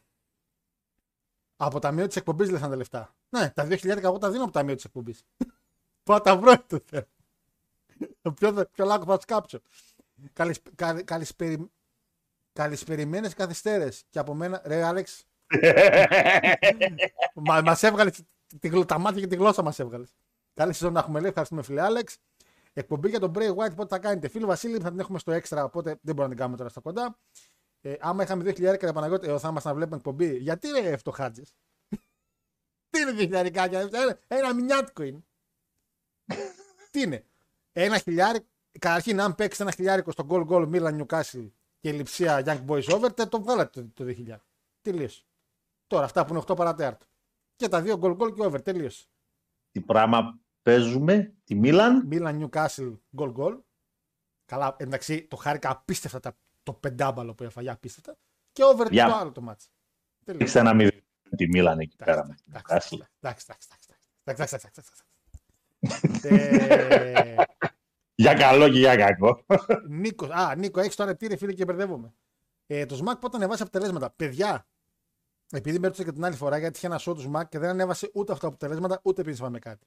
από ταμείο της εκπομπής δεν θα είναι τα λεφτά. Ναι, τα 2.000 εγώ τα δίνω από ταμείο της εκπομπής. [laughs] Πάω να τα βρω είναι το θέμα. Ποιο, θα- ποιο λάκκο θα τους κάψω. Καλησπε- καλη- καλησπερι- Καλησπεριμένες καθυστέρες. Και από μένα, ρε Άλεξ, [laughs] μα, μας έβγαλες τη, γλω- τα μάτια και τη γλώσσα μας έβγαλες. Καλή σεζόν να έχουμε λέει, ευχαριστούμε φίλε Άλεξ. Εκπομπή για τον Bray White πότε θα κάνετε. Φίλε Βασίλη, θα την έχουμε στο έξτρα, οπότε δεν μπορούμε να την κάνουμε τώρα στα κοντά. Ε, άμα είχαμε 2.000 και Παναγιώτη, ε, θα ήμασταν να βλέπουμε εκπομπή. Γιατί ρε φτωχάτζε. [laughs] Τι είναι 2.000 ένα, ένα μηνιάτικο είναι. [laughs] Τι είναι; Ένα χιλιάρικο. Καταρχήν, αν παίξεις ένα χιλιάρικο στο goal goal Milan Newcastle και λειψία Young Boys Over, τε- το βγάλατε το, το 2000. Τελείωσε. Τώρα αυτά που είναι 8 παρατέταρτο. Και τα δύο goal goal και over. Τελείωσε. Τι πράγμα παίζουμε τη Μίλαν. Μίλαν Newcastle goal goal. Καλά, εντάξει, το χάρηκα απίστευτα τα- το πεντάμπαλο που έφαγε, απίστευτα. Και over Γεια. το άλλο το μάτς. Τελείως. Έχεις ένα μηδέν τη Μίλαν εκεί πέρα. με την Εντάξει, Newcastle. εντάξει, εντάξει, εντάξει, εντάξει, εντάξει, εντάξει, εντάξει. [laughs] Ε, Για καλό και για κακό. Νίκο, α, Νίκο, έχεις τώρα τι ρε φίλε και μπερδεύομαι. Ε, το ΣΜΑΚ πότε ανεβάσει αποτελέσματα; Παιδιά, επειδή με ρωτήσα και την άλλη φορά γιατί είχε ένα show του ΣΜΑΚ και δεν ανέβασε ούτε αυτά τα αποτελέσματα ούτε επειδή είπαμε κάτι.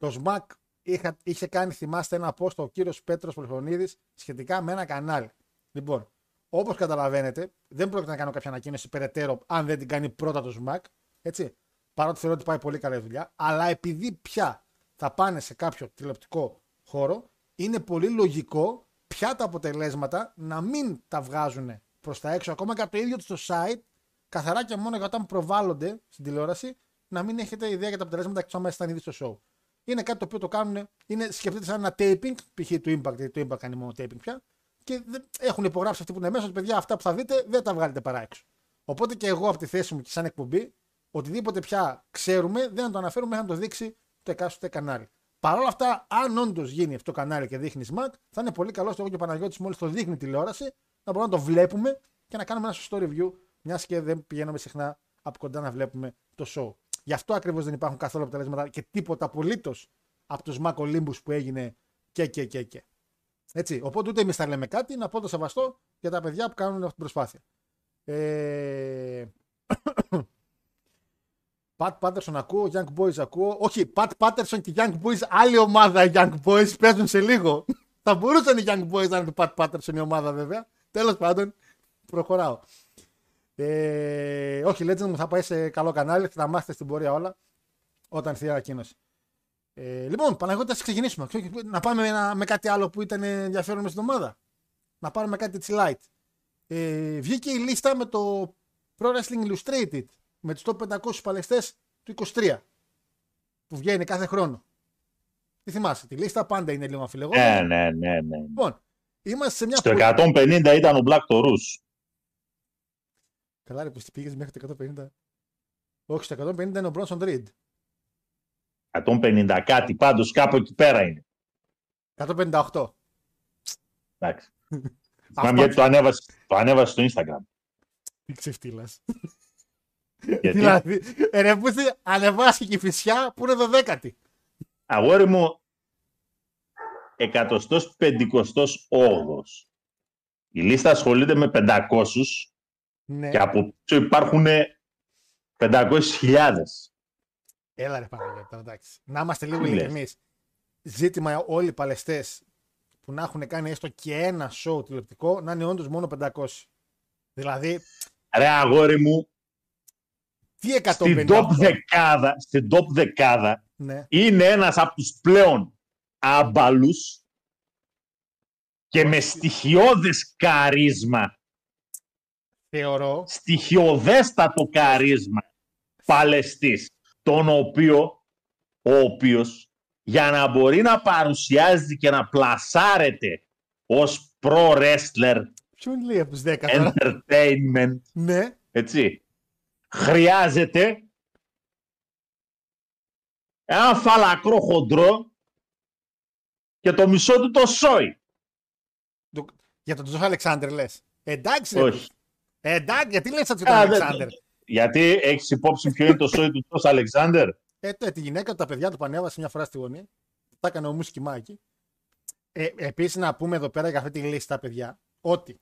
Το ΣΜΑΚ είχα, είχε κάνει, θυμάστε, ένα post ο κύριος Πέτρος Πολυχρονίδης σχετικά με ένα κανάλι. Λοιπόν, όπως καταλαβαίνετε, δεν πρόκειται να κάνω κάποια ανακοίνωση περαιτέρω αν δεν την κάνει πρώτα το ΣΜΑΚ. Έτσι. Παρότι θεωρώ ότι πάει πολύ καλή δουλειά. Αλλά επειδή πια θα πάνε σε κάποιο τηλεοπτικό χώρο, είναι πολύ λογικό πια τα αποτελέσματα να μην τα βγάζουν προς τα έξω. Ακόμα και από το ίδιο του το site, καθαρά και μόνο για όταν προβάλλονται στην τηλεόραση, να μην έχετε ιδέα για τα αποτελέσματα εκτός αν ήταν ήδη στο show. Είναι κάτι το οποίο το κάνουν, είναι, σκεφτείτε σαν ένα taping, π.χ. του Impact, γιατί το Impact κάνει μόνο taping πια, και δεν- έχουν υπογράψει αυτοί που είναι μέσα ότι παιδιά αυτά που θα δείτε δεν τα βγάλετε παρά έξω. Οπότε και εγώ από τη θέση μου και σαν εκπομπή, οτιδήποτε πια ξέρουμε, δεν θα το αναφέρουμε μέχρι να το δείξει το εκάστοτε κανάλι. Παρ' όλα αυτά, αν όντως γίνει αυτό το κανάλι και δείχνει Smack, θα είναι πολύ καλό στο εγώ και ο Παναγιώτης μόλις το δείχνει τηλεόραση να μπορούμε να το βλέπουμε και να κάνουμε ένα σωστό review, μιας και δεν πηγαίνουμε συχνά από κοντά να βλέπουμε το show. Γι' αυτό ακριβώς δεν υπάρχουν καθόλου αποτελέσματα και τίποτα απολύτως από το Smack Olympus που έγινε και και και και. Έτσι. Οπότε ούτε εμείς θα λέμε κάτι, να πω το σεβαστό για τα παιδιά που κάνουν αυτή την προσπάθεια. Ε... [coughs] Πατ Πάτερσον ακούω, Young Boys ακούω. Όχι, Πατ Πάτερσον και Young Boys, άλλη ομάδα οι Young Boys παίζουν σε λίγο. [laughs] Θα μπορούσαν οι Young Boys να είναι του Πατ Πάτερσον η ομάδα βέβαια. Τέλος πάντων, προχωράω. Ε, όχι, Legend μου θα πάει σε καλό κανάλι, θα τα μάθετε στην πορεία όλα όταν έρθει η ανακοίνωση. Ε, λοιπόν, Παναγιώτη, ας ξεκινήσουμε. Να πάμε με, ένα- με κάτι άλλο που ήταν ενδιαφέρον μες στην ομάδα. Να πάρουμε κάτι έτσι light. Ε, βγήκε η λίστα με το Pro Wrestling Illustrated με τους top 500 παλαιστές του 23 που βγαίνει κάθε χρόνο. Τι θυμάσαι, τη λίστα πάντα είναι λίγο αμφιλεγόμενη. Ναι, ναι, ναι, ναι. Λοιπόν, είμαστε σε μια Στο πολύ- 150 ήταν ο Black Taurus. Καλά ρε, που πήγες μέχρι το 150. Όχι, στο 150 είναι ο Bronson Reed. 150 κάτι, πάντως κάπου εκεί πέρα είναι. 158. Εντάξει. [laughs] Αυτό- Θυμάμαι γιατί το ανέβασες, το ανέβασες στο Instagram. Τι ξεφτύλας. Γιατί, δηλαδή, ε, ρε, που είσαι ανεβάσει και η φυσιά που είναι δωδέκατη. αγόρι μου, 158ος. Η λίστα ασχολείται με 500 Ναι. και από πίσω υπάρχουν 500.000. Έλα ρε Παναγιώτη, τώρα, εντάξει. Να είμαστε λίγο Τι λες; ειλικρινείς. Ζήτημα όλοι οι παλαιστές που να έχουν κάνει έστω και ένα show τηλεοπτικό να είναι όντως μόνο 500. Δηλαδή, Ρε αγόρι μου, τι στην 150. top δεκάδα, στην top δεκάδα Ναι. είναι ένας από τους πλέον άμπαλους και με στοιχειώδες καρίσμα, Θεωρώ, στοιχειοδέστατο καρίσμα παλαιστής, τον οποίο, ο οποίος για να μπορεί να παρουσιάζει και να πλασάρεται ως pro wrestler ποιον λέει από τους 10 τώρα; entertainment, ναι. έτσι, χρειάζεται ένα φαλακρό χοντρό και το μισό του το σόι. Το- Για τον Τζος Αλεξάνδρ λες. Εντάξει ρε. Όχι. Ε, εντάξει, γιατί λες έτσι τον Α, δεν- Αλεξάνδρ; Γιατί έχεις υπόψη ποιο είναι το σόι του Τζος Αλεξάνδερ. Ε, το, τη γυναίκα του, τα παιδιά του που ανέβασε μια φορά στη γωνία. Τα έκανε ο Μουσκιμάκη. Ε, Επίσης, να πούμε εδώ πέρα για αυτή τη λίστα, παιδιά, ότι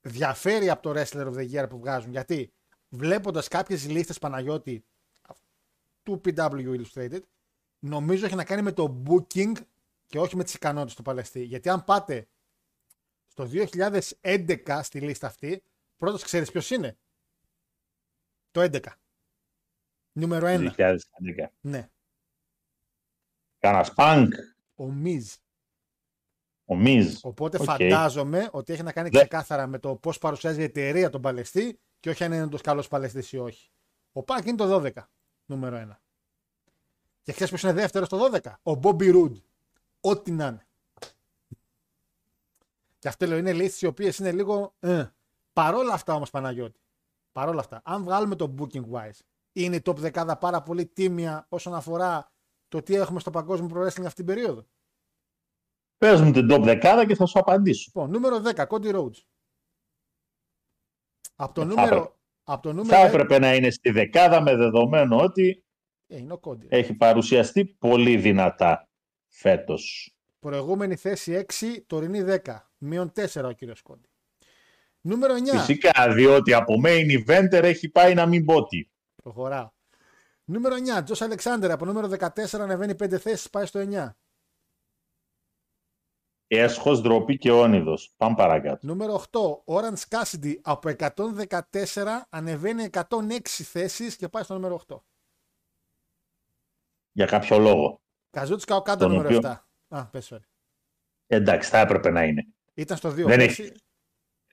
διαφέρει από το Wrestler of the Year που βγάζουν. Γιατί βλέποντας κάποιες λίστες Παναγιώτη του PW Illustrated, νομίζω έχει να κάνει με το booking και όχι με τις ικανότητες του παλαιστή. Γιατί αν πάτε στο 2011 στη λίστα αυτή, πρώτος ξέρεις ποιος είναι; Το 11. Νούμερο 1. 2011. Ναι. Κάνα Πανκ, Ο Miz. ο Miz. Οπότε Οκ. φαντάζομαι ότι έχει να κάνει Δε- ξεκάθαρα με το πώς παρουσιάζει η εταιρεία τον παλαιστή και όχι αν είναι το καλός παλαιστής ή όχι. Ο Pac είναι το 12, νούμερο 1. Και ξέρεις ποιος είναι δεύτερος στο 12, ο Μπόμπι Ρουντ. Ό,τι να είναι. Και αυτό λέω είναι λύσεις οι οποίες είναι λίγο. Ε. Παρόλα αυτά όμως Παναγιώτη, παρόλα αυτά, αν βγάλουμε το booking wise, είναι η top δεκάδα πάρα πολύ τίμια όσον αφορά το τι έχουμε στο παγκόσμιο pro wrestling αυτή την περίοδο. Πες μου την top δεκάδα και θα σου απαντήσω. Λοιπόν, νούμερο 10, Cody Rhodes. Από το Θα νούμερο, έπρεπε. από το Θα νούμερο έπρεπε να είναι στη δεκάδα με δεδομένο ότι Ε, είναι ο Cody. έχει παρουσιαστεί πολύ δυνατά φέτος. Προηγούμενη θέση 6, τωρινή 10. Μείον 4 ο κύριος Κόντι. Νούμερο 9. Φυσικά, διότι από main eventer έχει πάει να μην πω τι. Προχωράω. Νούμερο 9. Τζος Αλεξάνδρ από νούμερο 14 ανεβαίνει 5 θέσεις, πάει στο 9. Έσχος, ντροπή και όνειδος. Πάμε παρακάτω. Νούμερο 8. Orange Cassidy από 114 ανεβαίνει 106 θέσεις και πάει στο νούμερο 8. Για κάποιο λόγο. Καζούτσικα ο κάτω Τον νούμερο οποίο- 7. Α, πες sorry. Εντάξει, θα έπρεπε να είναι. Ήταν στο 2. Δεν πέρσι. έχει.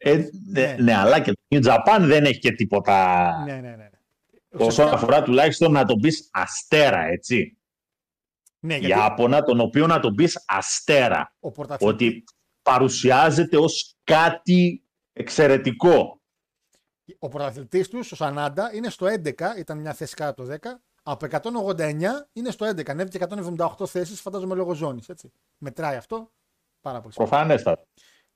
Ε, ναι, Ναι. ναι, αλλά και το New Japan δεν έχει και τίποτα. Ναι, ναι, ναι. ναι. Όσον Ουσιαστικά- αφορά τουλάχιστον να τον πεις αστέρα, έτσι. Ναι, γιατί Ιάπωνα, τον οποίο να τον πεις αστέρα. ο πρωταθλητής, Ότι παρουσιάζεται ως κάτι εξαιρετικό. ο πρωταθλητής τους, ο Σανάντα, είναι στο 11, ήταν μια θέση κάτω από το 10. Από 189 είναι στο 11. Ανέβηκε 178 θέσεις, φαντάζομαι λόγω ζώνης, έτσι. Μετράει αυτό. Πάρα πολύ σημαντικό. Προφανέστατα.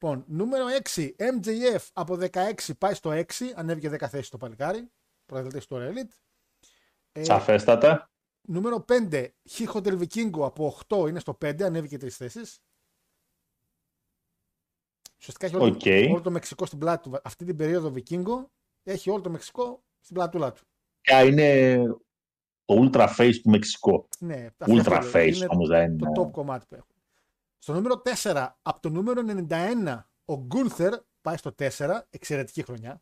Λοιπόν, νούμερο 6, MJF από 16 πάει στο 6, ανέβηκε 10 θέσεις το παλικάρι. Πρωταθλητής του Elite. Ε, Σαφέστατα. Νούμερο 5, Hijo del Vikingo από 8 είναι στο 5, ανέβηκε 3 θέσεις. Ουσιαστικά έχει όλο, Οκ. το, όλο το Μεξικό στην πλάτη του. Αυτή την περίοδο Vikingo έχει όλο το Μεξικό στην πλατούλα του. Ποια είναι το ultra face του Μεξικό. Ναι, αυτό Ultra λέω, face είναι όμως δεν το είναι. top κομμάτι που έχουν. Στο νούμερο 4, από το νούμερο 91, ο Γκούνθερ πάει στο 4, εξαιρετική χρονιά.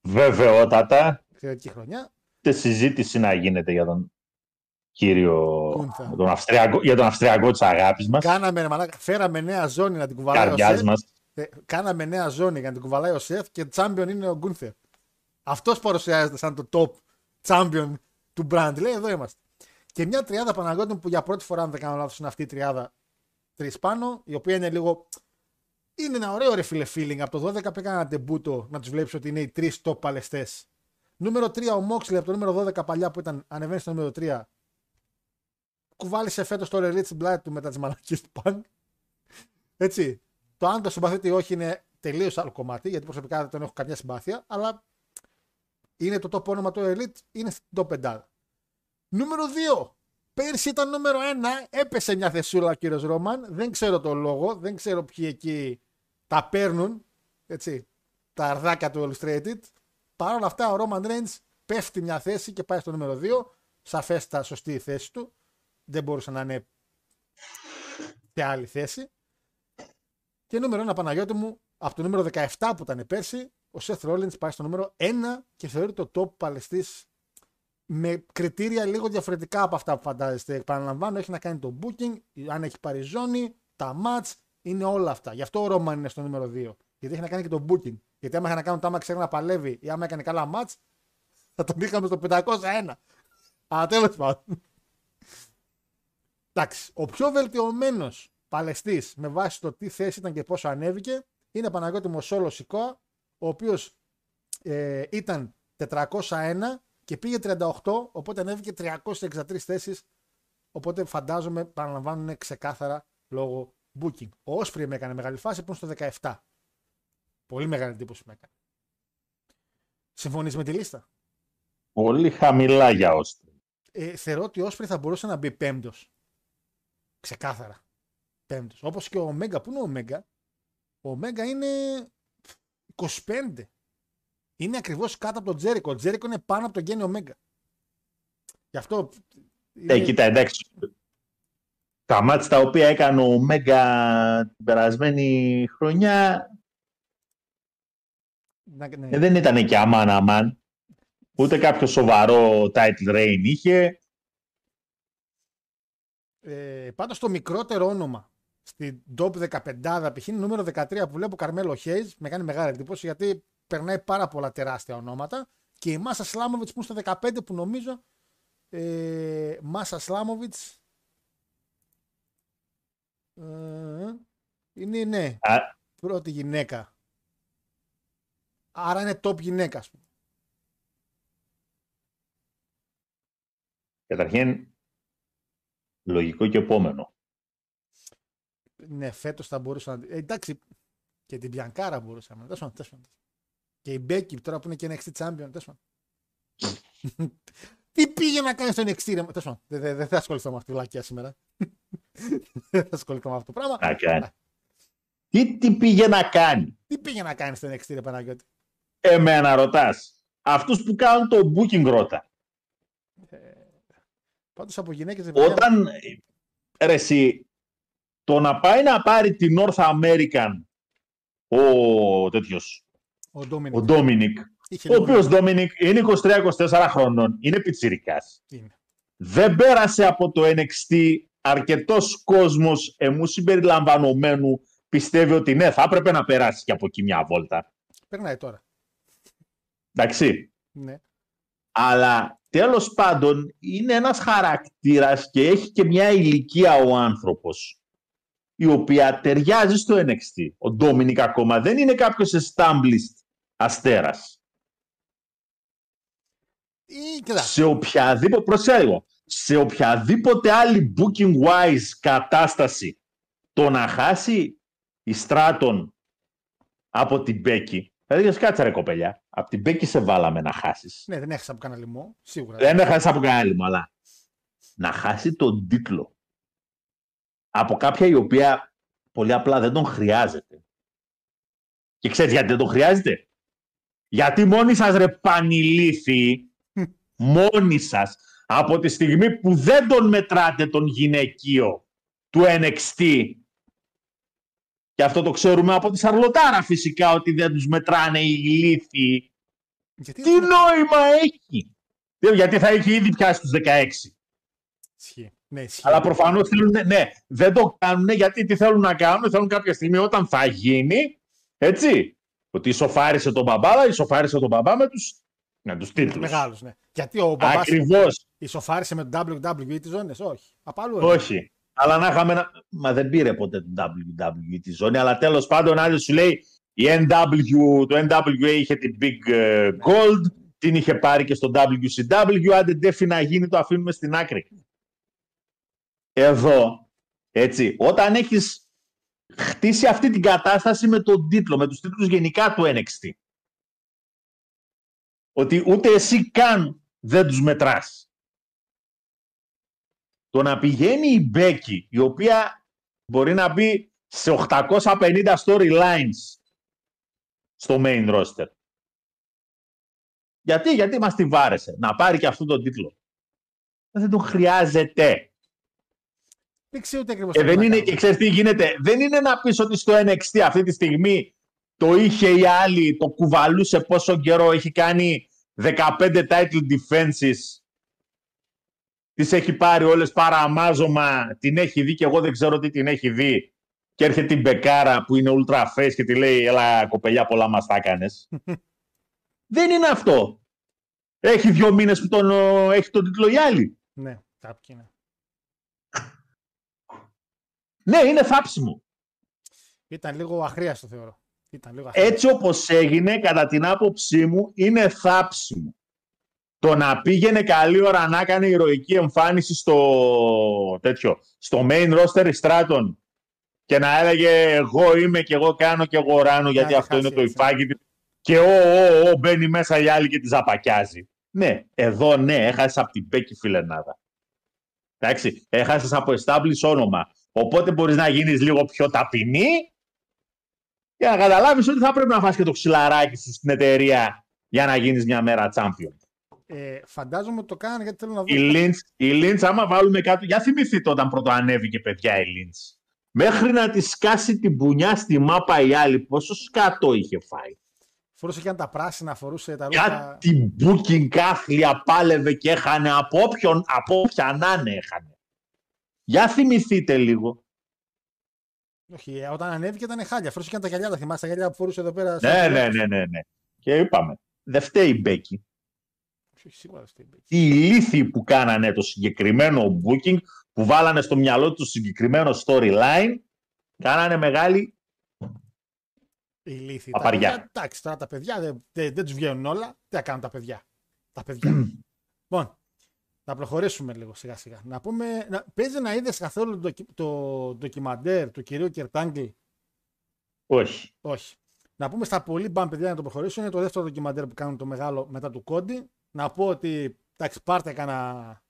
Βεβαιότατα. Εξαιρετική χρονιά. Τε συζήτηση να γίνεται για τον κύριο. Κούντα. τον Αυστριακό, για τον Αυστριακό της αγάπης μας. Κάναμε, ρε μαλάκα, φέραμε νέα ζώνη να την κουβαλάει ο Καρδιάς Σεφ. μας. Ε, κάναμε νέα ζώνη για να την κουβαλάει ο Σεφ και champion είναι ο Γκούνθερ. Αυτός παρουσιάζεται σαν το top champion του brand. Λέει εδώ είμαστε. Και μια τριάδα Παναγιώτη που για πρώτη φορά, αν δεν κάνω λάθος, είναι αυτή η τριάδα τρεις πάνω, η οποία είναι λίγο. Είναι ένα ωραίο ρε φίλε feeling. Από το 12 πήγα ένα τεμπούτο να τους βλέπει ότι είναι οι τρεις top παλαιστές. Νούμερο 3 ο Moxley από το νούμερο 12 παλιά που ήταν ανεβαίνει στο νούμερο 3. Κουβάλισε φέτος το Elite στην πλάτη του μετά τι μαλακίε του Punk. Έτσι. Το αν το συμπαθείτε ή όχι είναι τελείως άλλο κομμάτι, γιατί προσωπικά δεν τον έχω καμιά συμπάθεια, αλλά είναι το top όνομα του Elite, είναι στην top 5. Νούμερο 2. Πέρσι ήταν νούμερο 1, έπεσε μια θεσούλα ο κύριος Ρόμαν. Δεν ξέρω το λόγο, δεν ξέρω ποιοι εκεί τα παίρνουν. Έτσι, τα αρδάκια του Illustrated. Παρ' όλα αυτά, ο Roman Reigns πέφτει μια θέση και πάει στο νούμερο 2. Σαφέστα σωστή η θέση του. Δεν μπορούσε να είναι σε άλλη θέση. Και νούμερο 1 Παναγιώτη μου, από το νούμερο 17 που ήταν πέρσι, ο Seth Rollins πάει στο νούμερο 1 και θεωρείται το top παλαιστής με κριτήρια λίγο διαφορετικά από αυτά που φαντάζεστε. Επαναλαμβάνω, έχει να κάνει το booking, αν έχει πάρει ζώνη, τα match, είναι όλα αυτά. Γι' αυτό ο Ρόμαν είναι στο νούμερο 2. Γιατί έχει να κάνει και το booking. Γιατί άμα είχε να κάνει το άμα ξέρει να παλεύει ή άμα έκανε καλά match, θα τον είχαμε στο 501. Αλλά τέλος πάντων. Εντάξει, ο πιο βελτιωμένος παλαιστής με βάση το τι θέση ήταν και πόσο ανέβηκε είναι Παναγιώτη μου ο Σόλο Σικόα, ο οποίος ε, ήταν 401 και πήγε 38, οπότε ανέβηκε 363 θέσεις. Οπότε φαντάζομαι, παραλαμβάνουν είναι ξεκάθαρα λόγω booking. Ο Όσπρι με έκανε μεγάλη φάση που είναι στο 17. Πολύ μεγάλη εντύπωση με έκανε. Συμφωνείς με τη λίστα; Πολύ χαμηλά για όσοι. Ε, θεωρώ ότι ο Όσπρι θα μπορούσε να μπει πέμπτος. Ξεκάθαρα. Πέμπτος. Όπως και ο Ωμέγα. Πού είναι ο Ωμέγα. Ο Ωμέγα είναι 25. Είναι ακριβώς κάτω από τον Τζέρικο. Ο Τζέρικο είναι πάνω από τον Γέννη Ωμέγα. Γι' αυτό... Ε, κοίτα, εντάξει. Τα μάτια τα οποία έκανε ο Μέγκα την περασμένη χρονιά Να- ναι. ε, δεν ήταν και αμάν αμάν. Ούτε κάποιο σοβαρό title reign είχε. Ε, πάντως το μικρότερο όνομα στην top 15 π.χ. είναι νούμερο 13 που βλέπω Καρμέλο Χέιζ. Με κάνει μεγάλη εντύπωση γιατί περνάει πάρα πολλά τεράστια ονόματα. Και η Μάσα Σλάμοβιτς που είναι στο 15 που νομίζω. Ε, Μάσα Σλάμοβιτς. Ε, είναι ναι, Α, πρώτη γυναίκα. Άρα είναι top γυναίκα, ας πούμε. καταρχήν, Λογικό και επόμενο. Ναι, φέτος θα μπορούσα να. Ε, εντάξει, και την Πιανκάρα μπορούσαμε. Τέλος πάντων, τέλος πάντων. Και η Μπέκη τώρα που είναι και NXT Champion. τέλος πάντων. Τι πήγε να κάνει στο NXT, ρε. Τέλος πάντων, Δεν δεν- δεν θα ασχοληθώ με αυτή τη βλακία σήμερα. Δεν θα ασχοληθώ με αυτό το πράγμα. Να κάνει. Τι, τι πήγε να κάνει; Τι πήγε να κάνει στο NXT, ρε Παναγιώτη; Εμένα ρωτάς. Αυτούς που κάνουν το booking ρώτα. Πάντως από γυναίκες. Όταν ρε εσύ, το να πάει να πάρει την North American ο τέτοιος, Ο Ντόμινικ. ο Ντόμινικ, Είχε ο λίγο οποίος νόημα. Ντόμινικ είναι 23-24 χρονών, είναι πιτσιρικάς. Είναι. Δεν πέρασε από το NXT αρκετός κόσμος εμού συμπεριλαμβανομένου πιστεύει ότι ναι, θα έπρεπε να περάσει και από εκεί μια βόλτα. Περνάει τώρα. Εντάξει. Ναι. Αλλά τέλος πάντων είναι ένας χαρακτήρας και έχει και μια ηλικία ο άνθρωπος η οποία ταιριάζει στο NXT. Ο Ντόμινικ ακόμα δεν είναι κάποιος established αστέρας. Ή, κοίτα, Σε οποιαδήποτε, προσέγω, σε οποιαδήποτε άλλη booking wise κατάσταση το να χάσει η Στράτον από την Μπέκη. Δηλαδή, κάτσε ρε κοπελιά, από την Μπέκη σε βάλαμε να χάσεις. ναι, δεν έχασα από κανένα λοιμό. Σίγουρα. Δεν έχασες από κανένα άλλο, αλλά να χάσει τον τίτλο από κάποια η οποία πολύ απλά δεν τον χρειάζεται. Και ξέρεις γιατί δεν τον χρειάζεται; Γιατί μόνοι σας ρε πανηλήθιοι, μόνοι σας, από τη στιγμή που δεν τον μετράτε τον γυναικείο του NXT, και αυτό το ξέρουμε από τη Σαρλοτάρα φυσικά ότι δεν τους μετράνε οι ηλίθιοι, Γιατί τι νόημα έχει; Ε, Γιατί θα έχει ήδη πιάσει τους 16. Ισχύει. Ναι, ισχύει. Αλλά προφανώς θέλουν, ναι, δεν το κάνουν γιατί τι θέλουν να κάνουν. Θέλουν κάποια στιγμή όταν θα γίνει, έτσι. Ότι ισοφάρισε τον μπαμπά, αλλά ισοφάρισε τον μπαμπά με τους, με τους τίτλους. Μεγάλους, ναι. Γιατί ο μπαμπάς Ακριβώς. ισοφάρισε με το WWE τι ζώνε, όχι. Απ' αλλού. Όχι. Αλλά να είχαμε ένα... Μα δεν πήρε ποτέ το WWE τη ζώνη, αλλά τέλος πάντων άλλο σου λέει η NW, το NWA είχε την Big ε, Gold, την είχε πάρει και στο WCW, άντε ντέφι να γίνει το αφήνουμε στην άκρη. Εδώ, έτσι, όταν έχεις χτίσει αυτή την κατάσταση με τον τίτλο, με τους τίτλους γενικά του NXT, ότι ούτε εσύ καν δεν τους μετράς. Το να πηγαίνει η Μπέκη, η οποία μπορεί να μπει σε 850 storylines στο main roster. Γιατί, γιατί μας τη βάρεσε να πάρει και αυτό τον τίτλο. Δεν τον χρειάζεται. Δεν ξέρω τι ακριβώς. Και δεν είναι, και ξέρεις τι γίνεται, δεν είναι να πεις ότι στο NXT αυτή τη στιγμή το είχε η άλλη, το κουβαλούσε πόσο καιρό, έχει κάνει 15 title defenses, τις έχει πάρει όλες παραμάζωμα, την έχει δει και εγώ δεν ξέρω τι την έχει δει και έρχεται η Μπεκάρα που είναι ultra face και τη λέει έλα κοπελιά πολλά μας τα έκανες. [laughs] δεν είναι αυτό. Έχει δύο μήνες που τον, ο, έχει τον τίτλο η άλλη. Ναι, κάποιοι είναι. Ναι, είναι θάψιμο. Ήταν λίγο αχρίαστο θεωρώ. Ήταν λίγο αχρίαστο. έτσι όπως έγινε, κατά την άποψή μου, είναι θάψιμο. Το να πήγαινε καλή ώρα να έκανε ηρωική εμφάνιση στο, τέτοιο, στο main roster η Stratton και να έλεγε εγώ είμαι και εγώ κάνω και εγώ ράνω γιατί να αυτό είναι χάσει το έτσι. υφάκι της και ο, ο, ο, μπαίνει μέσα η άλλη και τη ζαπακιάζει. Ναι, εδώ ναι, έχασες από την Πέκη φιλενάδα. Εντάξει, έχασες από established όνομα. Οπότε μπορείς να γίνεις λίγο πιο ταπεινή για να καταλάβεις ότι θα πρέπει να φας και το ξυλαράκι σου στην εταιρεία για να γίνεις μια μέρα champion. Ε, φαντάζομαι ότι το κάνανε γιατί θέλω να δω. Η Lynch, η Lynch, άμα βάλουμε κάτω, για θυμηθείτε όταν πρώτο ανέβηκε παιδιά η Lynch. Μέχρι να τη σκάσει την πουνιά στη μάπα η άλλη, πόσο σκάτο είχε φάει. Φορούσε και αν τα πράσινα, φορούσε τα ρούχα. Κάτι booking κάθλια πάλευε και έχανε από όποιον, από όποια να είναι έχανε. Για θυμηθείτε λίγο. Όχι, ε, όταν ανέβηκε ήταν χάλια. Φορούσε και αν τα γυαλιά, τα θυμάσαι τα γυαλιά που φορούσε εδώ πέρα. Ναι, ναι, ναι, ναι, ναι. Και είπαμε, δεν φταίει η Μπέκη. Όχι, σίγουρα δεν φταίει. οι ηλίθιοι που κάνανε το συγκεκριμένο booking, που βάλανε στο μυαλό τους το συγκεκριμένο storyline, κάνανε μεγάλη Η λύθη. Παπαριά. Τα παιδιά, εντάξει, τώρα τα παιδιά δεν, δεν, δεν τους βγαίνουν όλα. Τι θα κάνουν τα παιδιά; Τα παιδιά. [clears throat] λοιπόν, να προχωρήσουμε λίγο σιγά σιγά. Να πούμε, να, παίζει να είδες καθόλου το, ντοκι- το ντοκιμαντέρ του κυρίου Κερτάγκλ. Όχι. Όχι. Να πούμε στα πολύ μπαμ, παιδιά, να το προχωρήσω. Είναι το δεύτερο ντοκιμαντέρ που κάνουν το μεγάλο μετά του Κόντι. Να πω ότι εντάξει, πάρτε κανένα,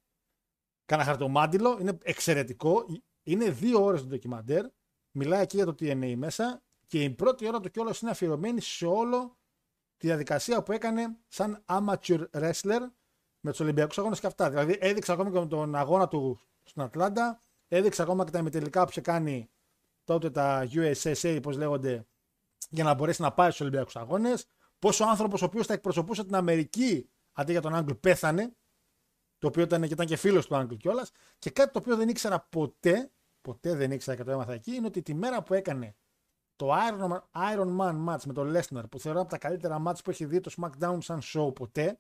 κανένα χαρτομάτιλο. Είναι εξαιρετικό. Είναι δύο ώρες το ντοκιμαντέρ. Μιλάει και για το TNA μέσα. Και η πρώτη ώρα του κιόλας είναι αφιερωμένη σε όλο τη διαδικασία που έκανε σαν amateur wrestler με τους Ολυμπιακούς Αγώνες και αυτά. Δηλαδή έδειξε ακόμα και τον αγώνα του στην Ατλάντα. Έδειξε ακόμα και τα ημιτελικά που είχε κάνει τότε τα USSA, πώς λέγονται, για να μπορέσει να πάει στους Ολυμπιακούς Αγώνες. Πόσο άνθρωπος ο οποίος θα εκπροσωπούσε την Αμερική αντί για τον Angle πέθανε. Το οποίο ήταν και, ήταν και φίλος του Angle κιόλας. Και κάτι το οποίο δεν ήξερα ποτέ, ποτέ δεν ήξερα και το έμαθα εκεί, είναι ότι τη μέρα που έκανε το Iron Man, Iron Man match με τον Lesnar, που θεωρώ από τα καλύτερα match που έχει δει το SmackDown σαν show ποτέ,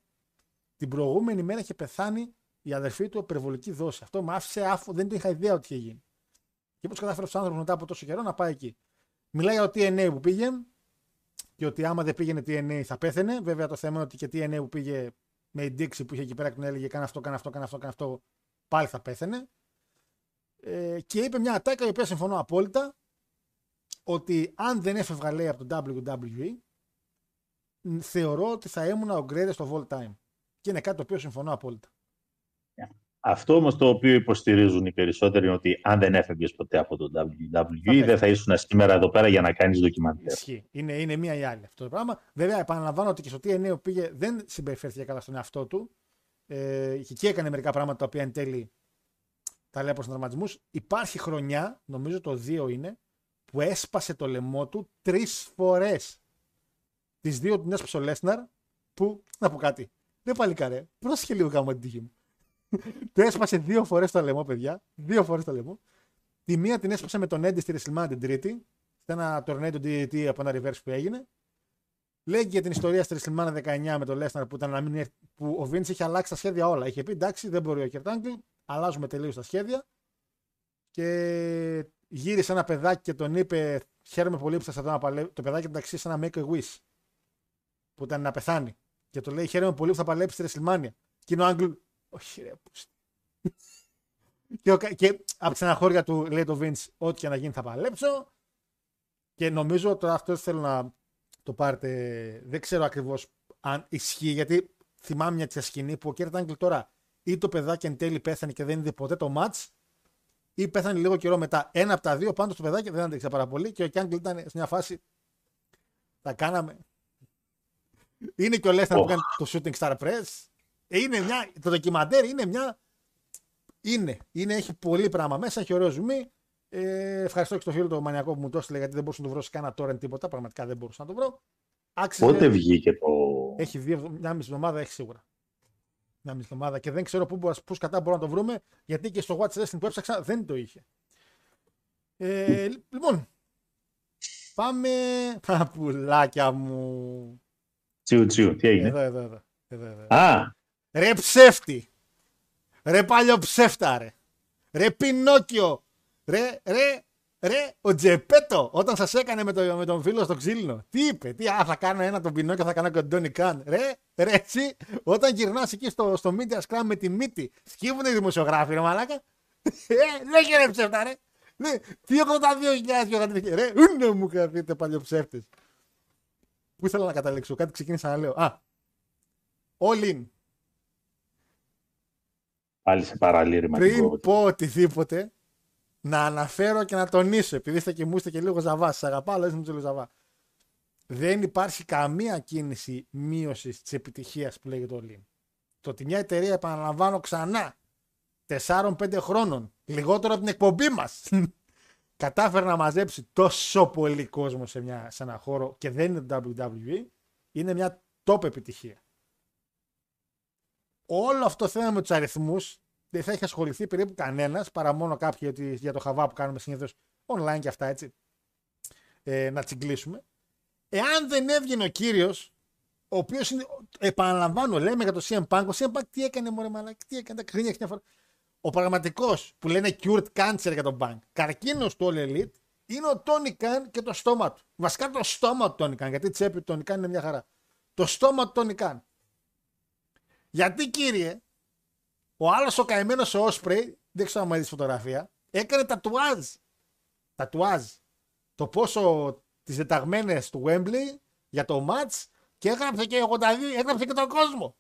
την προηγούμενη μέρα είχε πεθάνει η αδερφή του υπερβολική δόση. Αυτό με άφησε άφου, δεν το είχα ιδέα ότι είχε γίνει. Και πώ κατάφερε ο άνθρωπος μετά από τόσο καιρό να πάει εκεί. Μιλάει για το TNA που πήγε και ότι άμα δεν πήγαινε TNA θα πέθαινε. Βέβαια το θέμα είναι ότι και TNA που πήγε με η Dixie που είχε εκεί πέρα και τον έλεγε κάνε αυτό, κάνε αυτό, κάνε αυτό, κάνε αυτό, πάλι θα πέθαινε. Ε, και είπε μια ατάκα η οποία συμφωνώ απόλυτα ότι αν δεν έφευγα λέει από το WWE μ, θεωρώ ότι θα ήμουν ο greatest of all time. Και είναι κάτι το οποίο συμφωνώ απόλυτα. Αυτό όμως το οποίο υποστηρίζουν οι περισσότεροι είναι ότι αν δεν έφευγες ποτέ από το WWE, φεύγεις. δεν θα ήσουν σήμερα εδώ πέρα για να κάνεις ντοκιμαντέρ. Ισχύει. Είναι, είναι μία ή άλλη αυτό το πράγμα. Βέβαια, επαναλαμβάνω ότι και στο TNA που πήγε δεν συμπεριφέρθηκε καλά στον εαυτό του. Ε, και εκεί έκανε μερικά πράγματα τα οποία εν τέλει τα λέει προ τραυματισμούς. Υπάρχει χρονιά, νομίζω το 2 είναι, που έσπασε το λαιμό του τρεις φορές. Τις δύο την έσπασε ο Λέσναρ, που. Να πω κάτι. Δεν παλικάρε. Πρόσεχε λίγο γάμο την τύχη μου. το έσπασε δύο φορές το λαιμό, παιδιά. Δύο φορές το λαιμό. Τη μία την έσπασε με τον Έντι στη WrestleMania την Τρίτη, σε ένα tornado DDT από ένα reverse που έγινε. Λέει και για την ιστορία στη WrestleMania 19 με τον Lesnar που, ήταν να μην έρθει- που ο Vince είχε αλλάξει τα σχέδια όλα. Είχε πει εντάξει, δεν μπορεί ο Κερτάγκλ, αλλάζουμε τελείως τα σχέδια. Και γύρισε ένα παιδάκι και τον είπε: Χαίρομαι πολύ που θα εδώ να παλεύει. Το παιδάκι εντάξει σε ένα make a wish. Που ήταν να πεθάνει. Και το λέει: Χαίρομαι πολύ που θα παλέψεις στη WrestleMania. Και είναι ο Άγγλ, Όχι, ρε, πούστη». και, ο, Κα- και από τη στεναχώρια του λέει το Vince: Ό,τι και να γίνει θα παλέψω. Και νομίζω τώρα αυτό θέλω να το πάρετε. Δεν ξέρω ακριβώς αν ισχύει, γιατί θυμάμαι μια τέτοια σκηνή που ο Kurt Angle τώρα ή το παιδάκι εν τέλει πέθανε και δεν είδε ποτέ το match, ή πέθανε λίγο καιρό μετά. Ένα από τα δύο πάντως το παιδάκι δεν άντεξε πάρα πολύ και ο Kurt Angle ήταν σε μια φάση. Τα κάναμε. Είναι και ο Lesnar που Οχ. κάνει το Shooting Star Press. Ε, Είναι μια, το ντοκιμαντέρ είναι μια. Είναι, είναι, έχει πολύ πράγμα μέσα, έχει ωραίο ζουμί. Ε, ευχαριστώ και στο φίλο το μανιακό που μου το έστειλε γιατί δεν μπορούσα να το βρω σε κανένα torrent τίποτα. Πραγματικά δεν μπορούσα να το βρω. Άξιζε, Πότε βγήκε το. έχει δύο, εβδο- μια μισή εβδομάδα, έχει σίγουρα. Μια μισή εβδομάδα και δεν ξέρω πού, μπορείς- πού κατά μπορούμε να το βρούμε γιατί και στο Watch Wrestling που έψαξα δεν το είχε. Ε, λοιπόν, πάμε. [laughs] Α, πουλάκια μου. Τσιου τσιου, τι έγινε; Εδώ, εδώ, εδώ. εδώ, εδώ. Α, Ρε ψεύτη. Ρε παλιό ψεύτα ρε. Ρε Πινόκιο. Ρε, ρε, ρε, ο Τζεπέτο όταν σας έκανε με, το, με τον φίλο στο ξύλινο. Τι είπε, τι, α, θα κάνω ένα τον Πινόκιο, θα κάνω και τον Τόνι Καν. Ρε, ρε, έτσι, όταν γυρνάς εκεί στο, στο Media Scrum με τη μύτη, σκύβουνε οι δημοσιογράφοι, ρε μαλάκα. Ε, δεν είχε ρε ψεύτα, ρε. Ναι, τι 82.000 πιο κάτι τέτοιο. Ρε, ούνε μου καθείτε παλιό ψεύτες. Πού ήθελα να καταλήξω, κάτι ξεκίνησα να λέω. Α, all in. πάλι σε παραλήρημα. την πριν κόβω. πω οτιδήποτε, να αναφέρω και να τονίσω, επειδή είστε και μου είστε και λίγο ζαβά, σας αγαπάω, αλλά είστε μου λίγο ζαβά. Δεν υπάρχει καμία κίνηση μείωσης της επιτυχίας που λέγεται All In. Το ότι μια εταιρεία, επαναλαμβάνω ξανά, 4-5 χρόνων, λιγότερο από την εκπομπή μας, κατάφερε να μαζέψει τόσο πολύ κόσμο σε, μια, σε ένα χώρο και δεν είναι το WWE, είναι μια top επιτυχία. Όλο αυτό το θέμα με τους αριθμούς δεν θα έχει ασχοληθεί περίπου κανένας παρά μόνο κάποιοι γιατί- για το χαβά που κάνουμε συνήθως online και αυτά έτσι. Ε, να τσιγκλίσουμε. Εάν δεν έβγαινε ο κύριος, ο οποίος είναι. Επαναλαμβάνω, λέμε για το CM Punk. Ο CM Punk τι έκανε, Μωρέ Μαλάκι, τι έκανε, τα κρίνια και φορά. Ο πραγματικός που λένε cured cancer για τον Punk, καρκίνος του All Elite, είναι ο Tony Khan και το στόμα του. Βασικά το στόμα του Tony Khan, γιατί η τσέπη του Tony Khan είναι μια χαρά. Το στόμα του Tony Khan. Γιατί κύριε, Ο άλλος ο καημένος ο Όσπρεϊ, δεν ξέρω αν μου έδειξε φωτογραφία, έκανε τατουάζ. Τατουάζ. Το πόσο τις δεταγμένες του Wembley για το match και έγραψε και 82, έγραψε και τον κόσμο.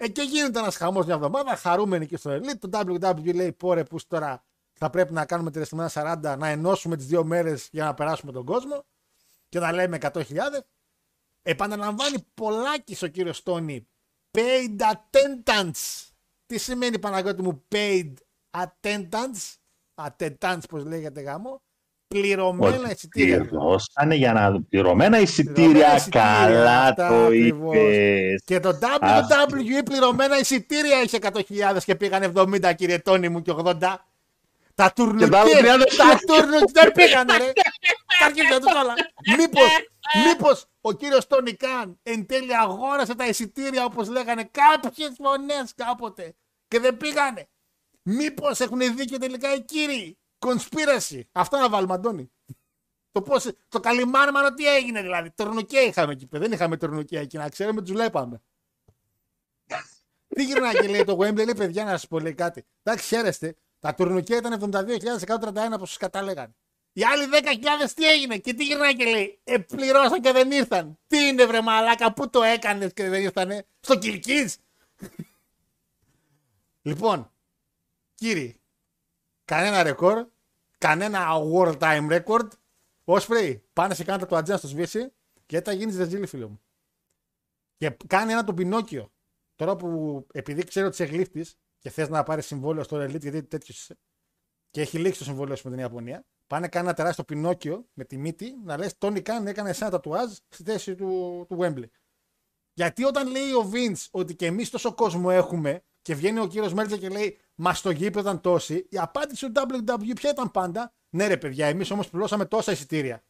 Ε, και γίνεται ένας χαμός μια εβδομάδα, χαρούμενοι και στο Elite. Το WWE λέει: Πόρε, που τώρα θα πρέπει να κάνουμε τη WrestleMania 40, να ενώσουμε τις δύο μέρες για να περάσουμε τον κόσμο και να λέμε 100.000. Επαναλαμβάνει πολλάκις ο κύριος Τόνι. Paid attendance. Τι σημαίνει Παναγιώτη μου paid attendance. Attendance, πώ λέγεται γάμο. Πληρωμένα Ότι εισιτήρια. Πληρώσανε για να πληρωμένα εισιτήρια. Πληρωμένα εισιτήρια, Καλά αυτά το ακριβώς. είπες. Και το WWE πληρωμένα εισιτήρια είχε 100.000 και πήγαν 70 κύριε Τόνι μου και 80. Τα τουρνουκέ, τα άλλα 30. τα τουρνουκέ δεν πήγανε ρε. Τα αρχίδια τους όλα. Μήπως, μήπως ο κύριος Τόνι Καν εν τέλει αγόρασε τα εισιτήρια όπως λέγανε κάποιες φωνές κάποτε και δεν πήγανε. Μήπως έχουν δίκιο τελικά οι κύριοι. Conspiracy. Αυτά να βάλουμε Αντώνη. Το, πώς, το καλυμάρμαρο τι έγινε δηλαδή. Τουρνουκέ είχαμε εκεί πέρα. Δεν είχαμε τουρνουκέ εκεί να ξέρουμε, τους βλέπαμε. τι γυρνάει και λέει το Wembley, λέει παιδιά να σας πω λέει κάτι. Εντάξει, χαίρεστε. Τα τουρνουκέ ήταν 72.131 όπως σας κατάλεγαν. Οι άλλοι 10.000 τι έγινε και τι γυρνάει και λέει. Ε, πληρώσαν και δεν ήρθαν. Τι είναι βρε μαλάκα, πού το έκανες και δεν ήρθανε; Στο Κιλκής. λοιπόν, κύριοι, κανένα ρεκόρ, κανένα world time record. Όσπρεϊ, πάνε σε κάνα το ατζένα στο σβήσει και θα γίνεις δεζίλη, φίλε μου. Και κάνει ένα τον Πινόκιο. Τώρα που επειδή ξέρω ότι είσαι γλύφτης και θες να πάρεις συμβόλαιο στο Elite, γιατί τέτοιος είσαι, και έχει λήξει το συμβόλαιο σου με την Ιαπωνία, πάνε κάνει ένα τεράστιο Πινόκιο με τη μύτη να λες: Τόνι Καν έκανε ένα τατουάζ στη θέση του, του Wembley. Γιατί όταν λέει ο Vince ότι και εμείς τόσο κόσμο έχουμε και βγαίνει ο κύριος Μέλτζερ και λέει Μας στο γήπεδο ήταν τόσοι, η απάντηση του WWE ποια ήταν πάντα; Ναι, ρε παιδιά, εμείς όμως πληρώσαμε τόσα εισιτήρια.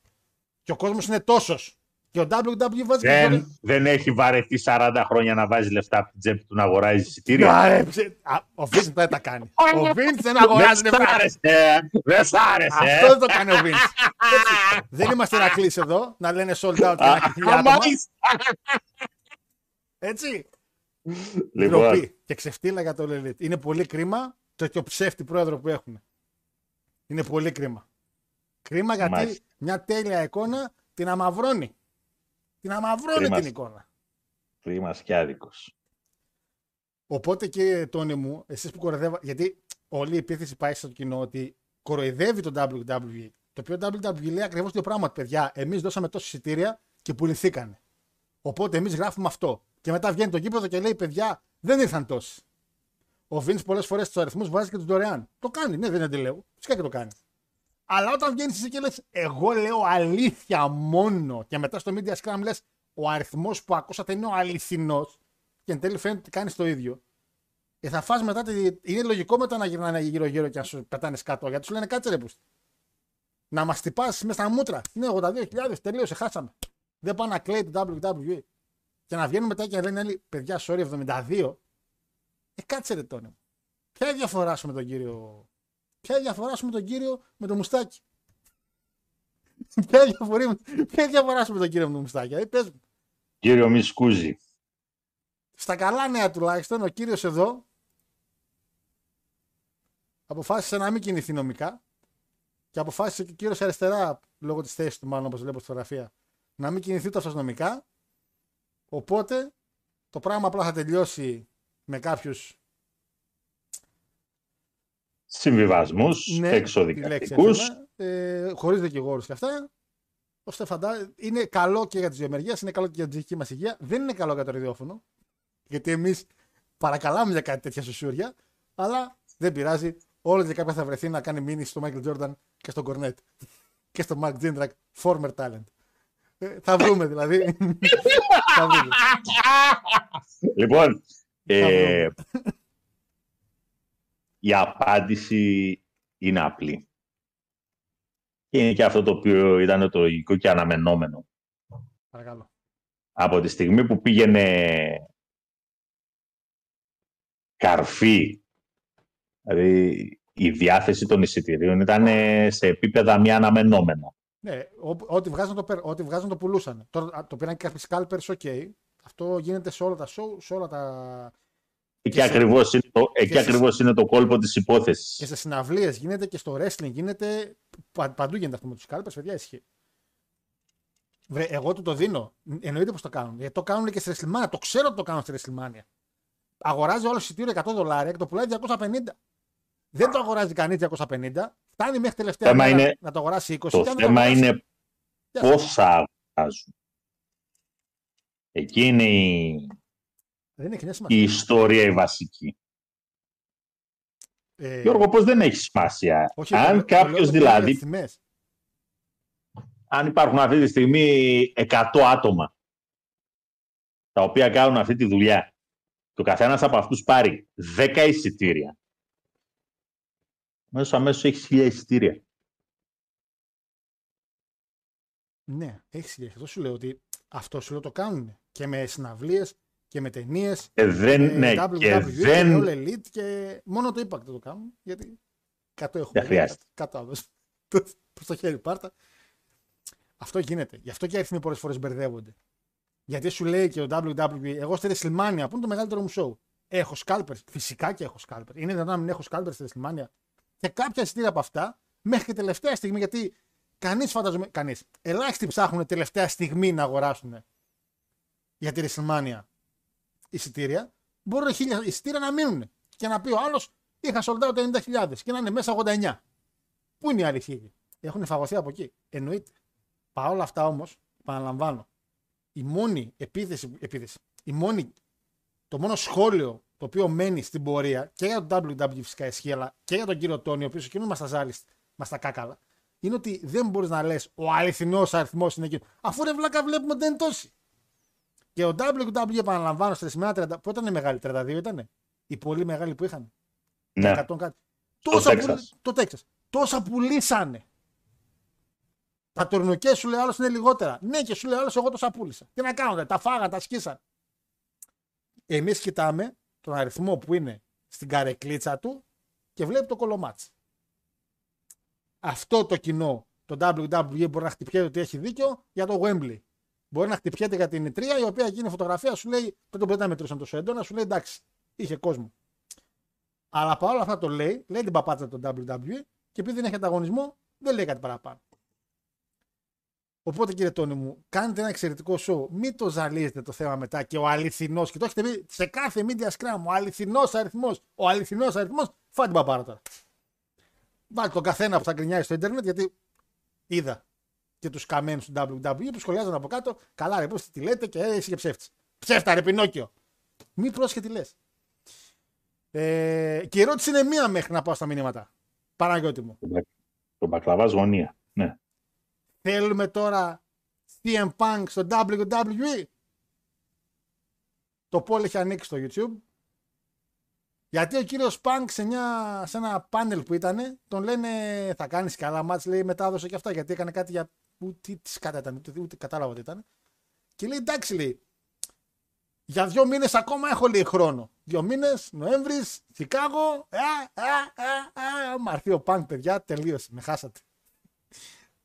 Και ο κόσμος είναι τόσος. Και ο WWE βάζει και Δεν, δεν έχει βαρεθεί 40 χρόνια να βάζει λεφτά από την τσέπη του να αγοράζει εισιτήρια. Άρε, ψε- Α, Ο Vince δεν τα κάνει. Ο Vince δεν αγοράζει Δεν σ' λεφτά. άρεσε, ε. δεν σ' άρεσε. Αυτό δεν το κάνει ο Vince. Έτσι. Δεν είμαστε Ηρακλής εδώ να λένε sold out και ένα χιλιάδε άτομα. Αμάλιστα. Έτσι. [laughs] Λοιπόν, Ντροπή και ξεφτύλα για το Elite. Είναι πολύ κρίμα το τέτοιο ψεύτη πρόεδρο που έχουν. Είναι πολύ κρίμα. Κρίμα γιατί Μάλιστα. μια τέλεια εικόνα την αμαυρώνει. Την αμαυρώνει Κρίμα. την εικόνα. είμαστε και άδικος. Οπότε κύριε Τόνι μου, εσείς που κοροϊδεύα, γιατί όλη η επίθεση πάει στο κοινό ότι κοροϊδεύει το WWE. Το οποίο WWE λέει ακριβώς το πράγμα, παιδιά. Εμείς δώσαμε τόσα εισιτήρια και πουληθήκανε. Οπότε εμείς γράφουμε αυτό. Και μετά βγαίνει το γήπεδο και λέει, παιδιά, δεν ήρθαν τόσοι. Ο Vince πολλές φορές του αριθμούς βάζει και τους δωρεάν. Το κάνει, ναι, δεν αντιλέω. Φυσικά και το κάνει. Αλλά όταν βγαίνει εσύ και λες, εγώ λέω αλήθεια μόνο και μετά στο media scrum λες, ο αριθμός που ακούσατε είναι ο αληθινός και εν τέλει φαίνεται ότι κάνεις το ίδιο. Ε, θα φας μετά. Τη... Είναι λογικό μετά να γυρνάνε γύρω-γύρω και να σου πετάνε σκάτω. Γιατί σου λένε κάτσε ρε πούστη. Να μας τυπάς μέσα στα μούτρα. Ναι, 82.000, τελείωσε, χάσαμε. Δεν πάει να κλαίει το WWE. Και να βγαίνουν μετά και να λένε άλλοι, παιδιά, sorry, 72. Ε, κάτσε ρε τόνε. Ποια είναι η διαφορά σου με τον κύριο. Ποια είναι η διαφορά σου με τον κύριο με το μουστάκι. [laughs] Ποια είναι η διαφορά, ποια είναι η διαφορά σου με τον κύριο με το μουστάκι. Ε, πες μου. Κύριο Μισκούζη. Στα καλά νέα τουλάχιστον, ο κύριος εδώ αποφάσισε να μην κινηθεί νομικά και αποφάσισε και ο κύριος αριστερά, λόγω της θέσης του μάλλον όπως βλέπω στη φωτογραφία, να μην κινηθεί τόσο νομικά. Οπότε το πράγμα απλά θα τελειώσει με κάποιους Συμβιβασμούς ναι, τη λέξη εξοδικαστικού. έβγαλα, ε, χωρίς δικηγόρους και αυτά. Ώστε φαντά... Είναι καλό και για τις δύο μεριές, είναι καλό και για την ψυχική μας υγεία. Δεν είναι καλό για το ραδιόφωνο. Γιατί εμείς παρακαλάμε για κάτι τέτοια σουσούρια. Αλλά δεν πειράζει. Όλο και κάποιο θα βρεθεί να κάνει μήνυση στο Michael Jordan και στον Cornet. και στο Mark Jindrak, former talent. Ε, θα βρούμε δηλαδή. θα βρούμε. Λοιπόν, ε, βρούμε. η απάντηση είναι απλή. Και είναι και αυτό το οποίο ήταν το λογικό και αναμενόμενο. Παρακαλώ. Από τη στιγμή που πήγαινε καρφί, δηλαδή η διάθεση των εισιτηρίων ήταν σε επίπεδα μη αναμενόμενα. Ναι, ό- ό,τι βγάζαν το, πε- ό,τι βγάζαν το πουλούσαν. Τώρα α, το πήραν και κάποιοι scalpers, OK. Αυτό γίνεται σε όλα τα show, σε όλα τα, Εκεί Και σε- ακριβώς είναι, το, εκεί σε- ακριβώς είναι το κόλπο της Και υπόθεσης. σε συναυλίες γίνεται και στο wrestling γίνεται. πα- παντού γίνεται αυτό με τους scalpers, παιδιά, ισχύει. Βρε, εγώ του το δίνω. Εννοείται πως το κάνουν. Γιατί το κάνουν και στη WrestleMania. Το ξέρω ότι το κάνουν στη WrestleMania. Αγοράζει όλο εισιτήριο 100 δολάρια και το πουλάει 250. Δεν το αγοράζει κανείς 250. Φτάνει μέχρι τελευταία Θέμα μέρα είναι- να το αγοράσει 20. Το και αν δεν θέμα αγοράσει, είναι γεια σου. πόσα αγοράζουν. Εκεί είναι η, Δεν έχει καμιά η σημασία. ιστορία η βασική. Ε, Γιώργο, πώς δεν έχει σημασία. όχι, το- αν το λέω- κάποιος το λέω για δηλαδή, τις τιμές. αν υπάρχουν αυτή τη στιγμή 100 άτομα τα οποία κάνουν αυτή τη δουλειά και ο καθένας από αυτούς πάρει 10 εισιτήρια, μέσω αμέσως έχεις 1000 εισιτήρια. Ναι, έχεις σχέση. Αυτό σου λέω ότι αυτό σου λέω το κάνουν. Και με συναυλίες και με ταινίες. Και δεν, Ε, ναι, WWE και και δεν, All Elite και μόνο το Impact δεν το κάνουν. Γιατί 100 έχουμε. Δεν χρειάζεται. Κάτω άδος. [laughs] Προς το χέρι πάρτα. Αυτό γίνεται. Γι' αυτό και οι αριθμοί πολλές φορές μπερδεύονται. Γιατί σου λέει και ο WWE, εγώ στη WrestleMania, που είναι το μεγαλύτερο μου show, έχω scalpers. Φυσικά και έχω scalpers. Είναι δυνατόν να μην έχω scalpers στη WrestleMania. Και κάποια εισιτήρια από αυτά, μέχρι και τελευταία στιγμή, γιατί κανείς φανταζομαι. Κανείς. Ελάχιστοι ψάχνουν τελευταία στιγμή να αγοράσουν για τη WrestleMania εισιτήρια. Μπορούν χίλια εισιτήρια να μείνουν. Και να πει ο άλλος, είχα sold out 90.000 και να είναι μέσα 89. Πού είναι η αλήθεια εκεί. Έχουν φαγωθεί από εκεί. Εννοείται. Παρ' όλα αυτά όμως, επαναλαμβάνω, η μόνη επίθεση, επίθεση, η μόνη, το μόνο σχόλιο το οποίο μένει στην πορεία και για τον WWE φυσικά ισχύει, αλλά και για τον κύριο Τόνι, ο οποίος εκείνος μας τα ζάλει, μας τα κάκαλα, είναι ότι δεν μπορείς να λες ο αληθινός αριθμός είναι εκείνος. Αφού ρε βλάκα βλέπουμε ότι δεν είναι τόσοι. Και ο WWE, επαναλαμβάνω, στη σημαία 30, πότε ήταν η μεγάλη, 32 ήταν. Οι πολύ μεγάλοι που είχαν. ναι, 100 κάτι. Τόσα Τέξας. πουλ- το Τέξας. Τόσα πουλήσανε. Τα τουρνουκές σου λέει άλλος είναι λιγότερα. Ναι, και σου λέει άλλος εγώ τόσα πούλησα. Τι να κάνω, τα φάγα, τα σκίσαν. Εμείς κοιτάμε τον αριθμό που είναι στην καρεκλίτσα του και βλέπει το κολομάτς. Αυτό το κοινό, το WWE μπορεί να χτυπιέται ότι έχει δίκιο για το Wembley. Μπορεί να χτυπιέται για την Ιτρία, η οποία γίνει φωτογραφία, σου λέει, δεν το μπορεί να μετρήσουν τόσο έντονα, σου λέει εντάξει, είχε κόσμο. Αλλά παρόλα αυτά το λέει, λέει την παπάτσα του WWE και επειδή δεν έχει ανταγωνισμό, δεν λέει κάτι παραπάνω. Οπότε κύριε Τόνι μου, κάνετε ένα εξαιρετικό show. Μην το ζαλίζετε το θέμα μετά και ο αληθινός. Και το έχετε πει σε κάθε media scrum. Ο αληθινός αριθμός. Ο αληθινός αριθμός. Φάτε την παπάρα τώρα. Βάλτε τον καθένα που θα γκρινιάζει στο Ιντερνετ γιατί είδα και τους καμένους του WWE που σχολιάζαν από κάτω. Καλά, ρε, πώς τι λέτε και ε, εσύ και ψεύτης. Ψεύτα, ρε, Πινόκιο. Μη πρόσχε τι λες. Ε, και η ερώτηση είναι μία μέχρι να πάω στα μηνύματα. Παναγιώτη μου. τον μπακλαβάς γωνία. Ναι. Θέλουμε τώρα CM Punk στο WWE. Το poll έχει ανοίξει στο YouTube. Γιατί ο κύριος Punk σε, μια, σε ένα πάνελ που ήταν, τον λένε θα κάνεις καλά μάτς, λέει μετάδοσε και αυτά, γιατί έκανε κάτι για... Ούτε, τι σκάτα ήταν, ούτε, ούτε κατάλαβα τι ήταν. Και λέει εντάξει λέει, για δύο μήνες ακόμα έχω λέει χρόνο. Δύο μήνες, Νοέμβρης, Τσικάγο, α, α, α, α, άμα έρθει ο Punk παιδιά, τελείωσε, με χάσατε.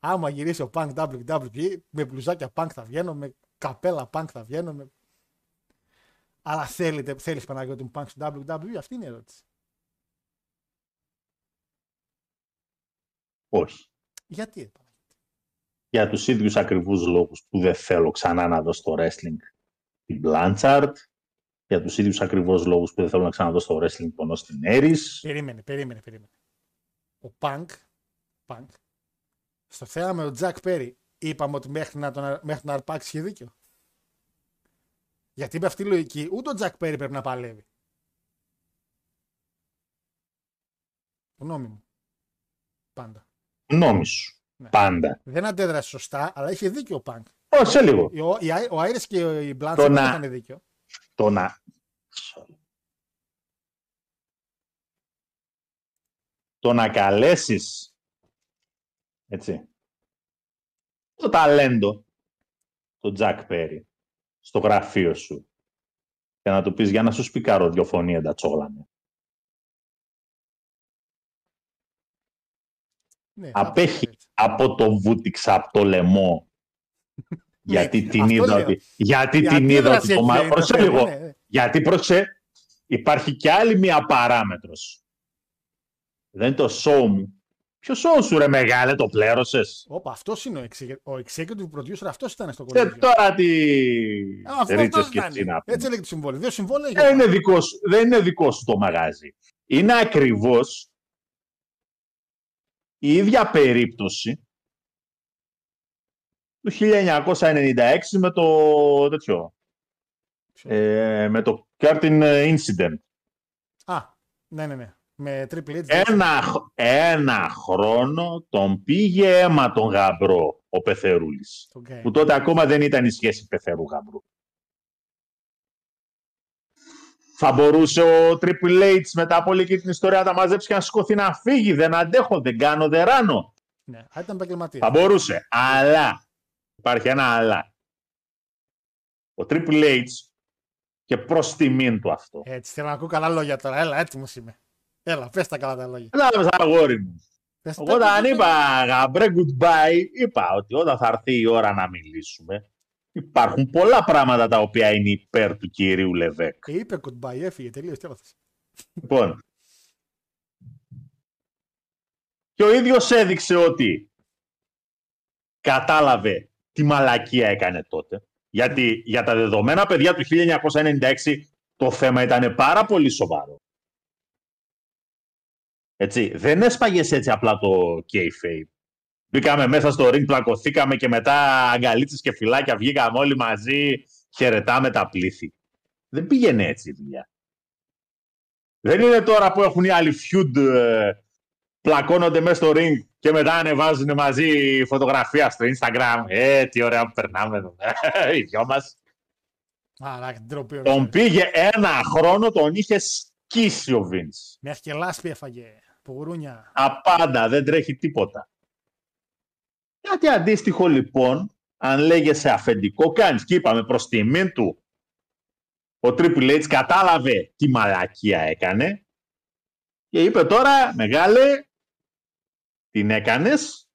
Άμα γυρίσει ο Punk WWE, με μπλουζάκια Punk θα βγαίνω, με καπέλα Punk θα βγαίνω. Με... Αλλά θέλετε, θέλεις Παναγιώτη μου Punk στο WWE, αυτή είναι η ερώτηση. Όχι. Γιατί, ε, Για τους ίδιους ακριβούς λόγους που δεν θέλω ξανά να δω στο wrestling την Blanchard, για τους ίδιους ακριβώς λόγους που δεν θέλω να ξαναδώ στο wrestling τον Austin Aries. Περίμενε, περίμενε, περίμενε. Ο Punk, Punk στο θέμα με τον Jack Perry, είπαμε ότι μέχρι να τον, μέχρι να αρπάξεις είχε δίκιο. Γιατί με αυτή τη λογική, ούτε ο Jack Perry πρέπει να παλεύει. Γνώμη μου. Πάντα. Γνώμη σου. Ναι. Πάντα. Δεν αντέδρασε σωστά, αλλά είχε δίκιο ο Punk. Ω, σε λίγο. Ο, η, ο Άιρες και η Blanchard Το δεν να- είχαν δίκιο. Το να... Το να καλέσεις έτσι, το ταλέντο το Τζακ Πέρι στο γραφείο σου και να του πεις για να σου σπικάρω δυο φωνή εντατσόλανε. Ναι, θα Απέχει πω έτσι. από το βούτυξα από το λαιμό [laughs] γιατί Ναι, την αυτό είδα λέω. ότι, γιατί Η την είδα αντίδραση ότι το εκεί μα... είναι το Πρόσεχε θέμα, λίγο. ναι, ναι. Γιατί πρόσεξε, υπάρχει και άλλη μία παράμετρος. Δεν είναι το show μου. Ποιος show σου ρε μεγάλε, το πλέρωσες; Όπα, αυτός είναι ο, executive- ο executive producer, αυτός ήταν στο Ε, κολέγιο. τώρα τι Αυτός ρίτσες αυτός και ήταν. εσύ να πούμε. Έτσι έλεγε το συμβόλαιο. Δύο συμβόλαια Δεν είχε. είναι, δικό σου, δεν είναι δικός σου το μαγάζι. Είναι ακριβώς η ίδια περίπτωση του 1996 με το τέτοιο. Ε, με το Curtin Incident. Α, ναι, ναι, ναι. Με Triple H. Ένα, χ- ένα χρόνο τον πήγε αίμα τον γαμπρό ο Πεθερούλης. Τον Γκάι. Που τότε ακόμα δεν ήταν η σχέση Πεθερού γαμπρού. Θα μπορούσε ο Triple H μετά από όλη και την ιστορία να τα μαζέψει και να σηκωθεί να φύγει. Δεν αντέχω, δεν κάνω, δεν ράνω. Ναι, α, ήταν επαγγελματίας. Θα μπορούσε. Αλλά, υπάρχει ένα αλλά. Ο Triple H και προς τιμήν του αυτό. Έτσι, θέλω να ακούω καλά λόγια τώρα. Έλα, έτοιμος είμαι. Έλα, πες τα καλά τα λόγια. Έλα, μέσα αγόρι μου. Πες τα Όταν καλά. είπα γαμπρέ goodbye, είπα ότι όταν θα έρθει η ώρα να μιλήσουμε, υπάρχουν πολλά πράγματα τα οποία είναι υπέρ του κυρίου Λεβέκ. Ε, είπε goodbye, έφυγε τελείω. Τι έπαθες. Λοιπόν. Και ο ίδιος έδειξε ότι κατάλαβε τι μαλακία έκανε τότε. Γιατί για τα δεδομένα παιδιά του 1996 το θέμα ήταν πάρα πολύ σοβαρό. Έτσι, δεν έσπαγες έτσι απλά το kayfabe. Μπήκαμε μέσα στο ring, πλακωθήκαμε και μετά αγκαλίτσες και φυλάκια βγήκαμε όλοι μαζί, χαιρετάμε τα πλήθη. Δεν πήγαινε έτσι η δουλειά. Δεν είναι τώρα που έχουν οι άλλοι feud, ε, πλακώνονται μέσα στο ring και μετά ανεβάζουν μαζί φωτογραφία στο Instagram. Ε, τι ωραία που περνάμε εδώ. [laughs] Οι δυο μας. Α, ντροπή. Τον πήγε ένα χρόνο, τον είχε σκίσει ο Vince. Μέχρι και λάσπη έφαγε. Πογρούνια. Απάντα, δεν τρέχει τίποτα. Κάτι αντίστοιχο λοιπόν, αν λέγεσαι αφεντικό κάνεις και είπαμε προς τιμήν του, ο Triple H κατάλαβε τι μαλακία έκανε και είπε τώρα, μεγάλε, την έκανες,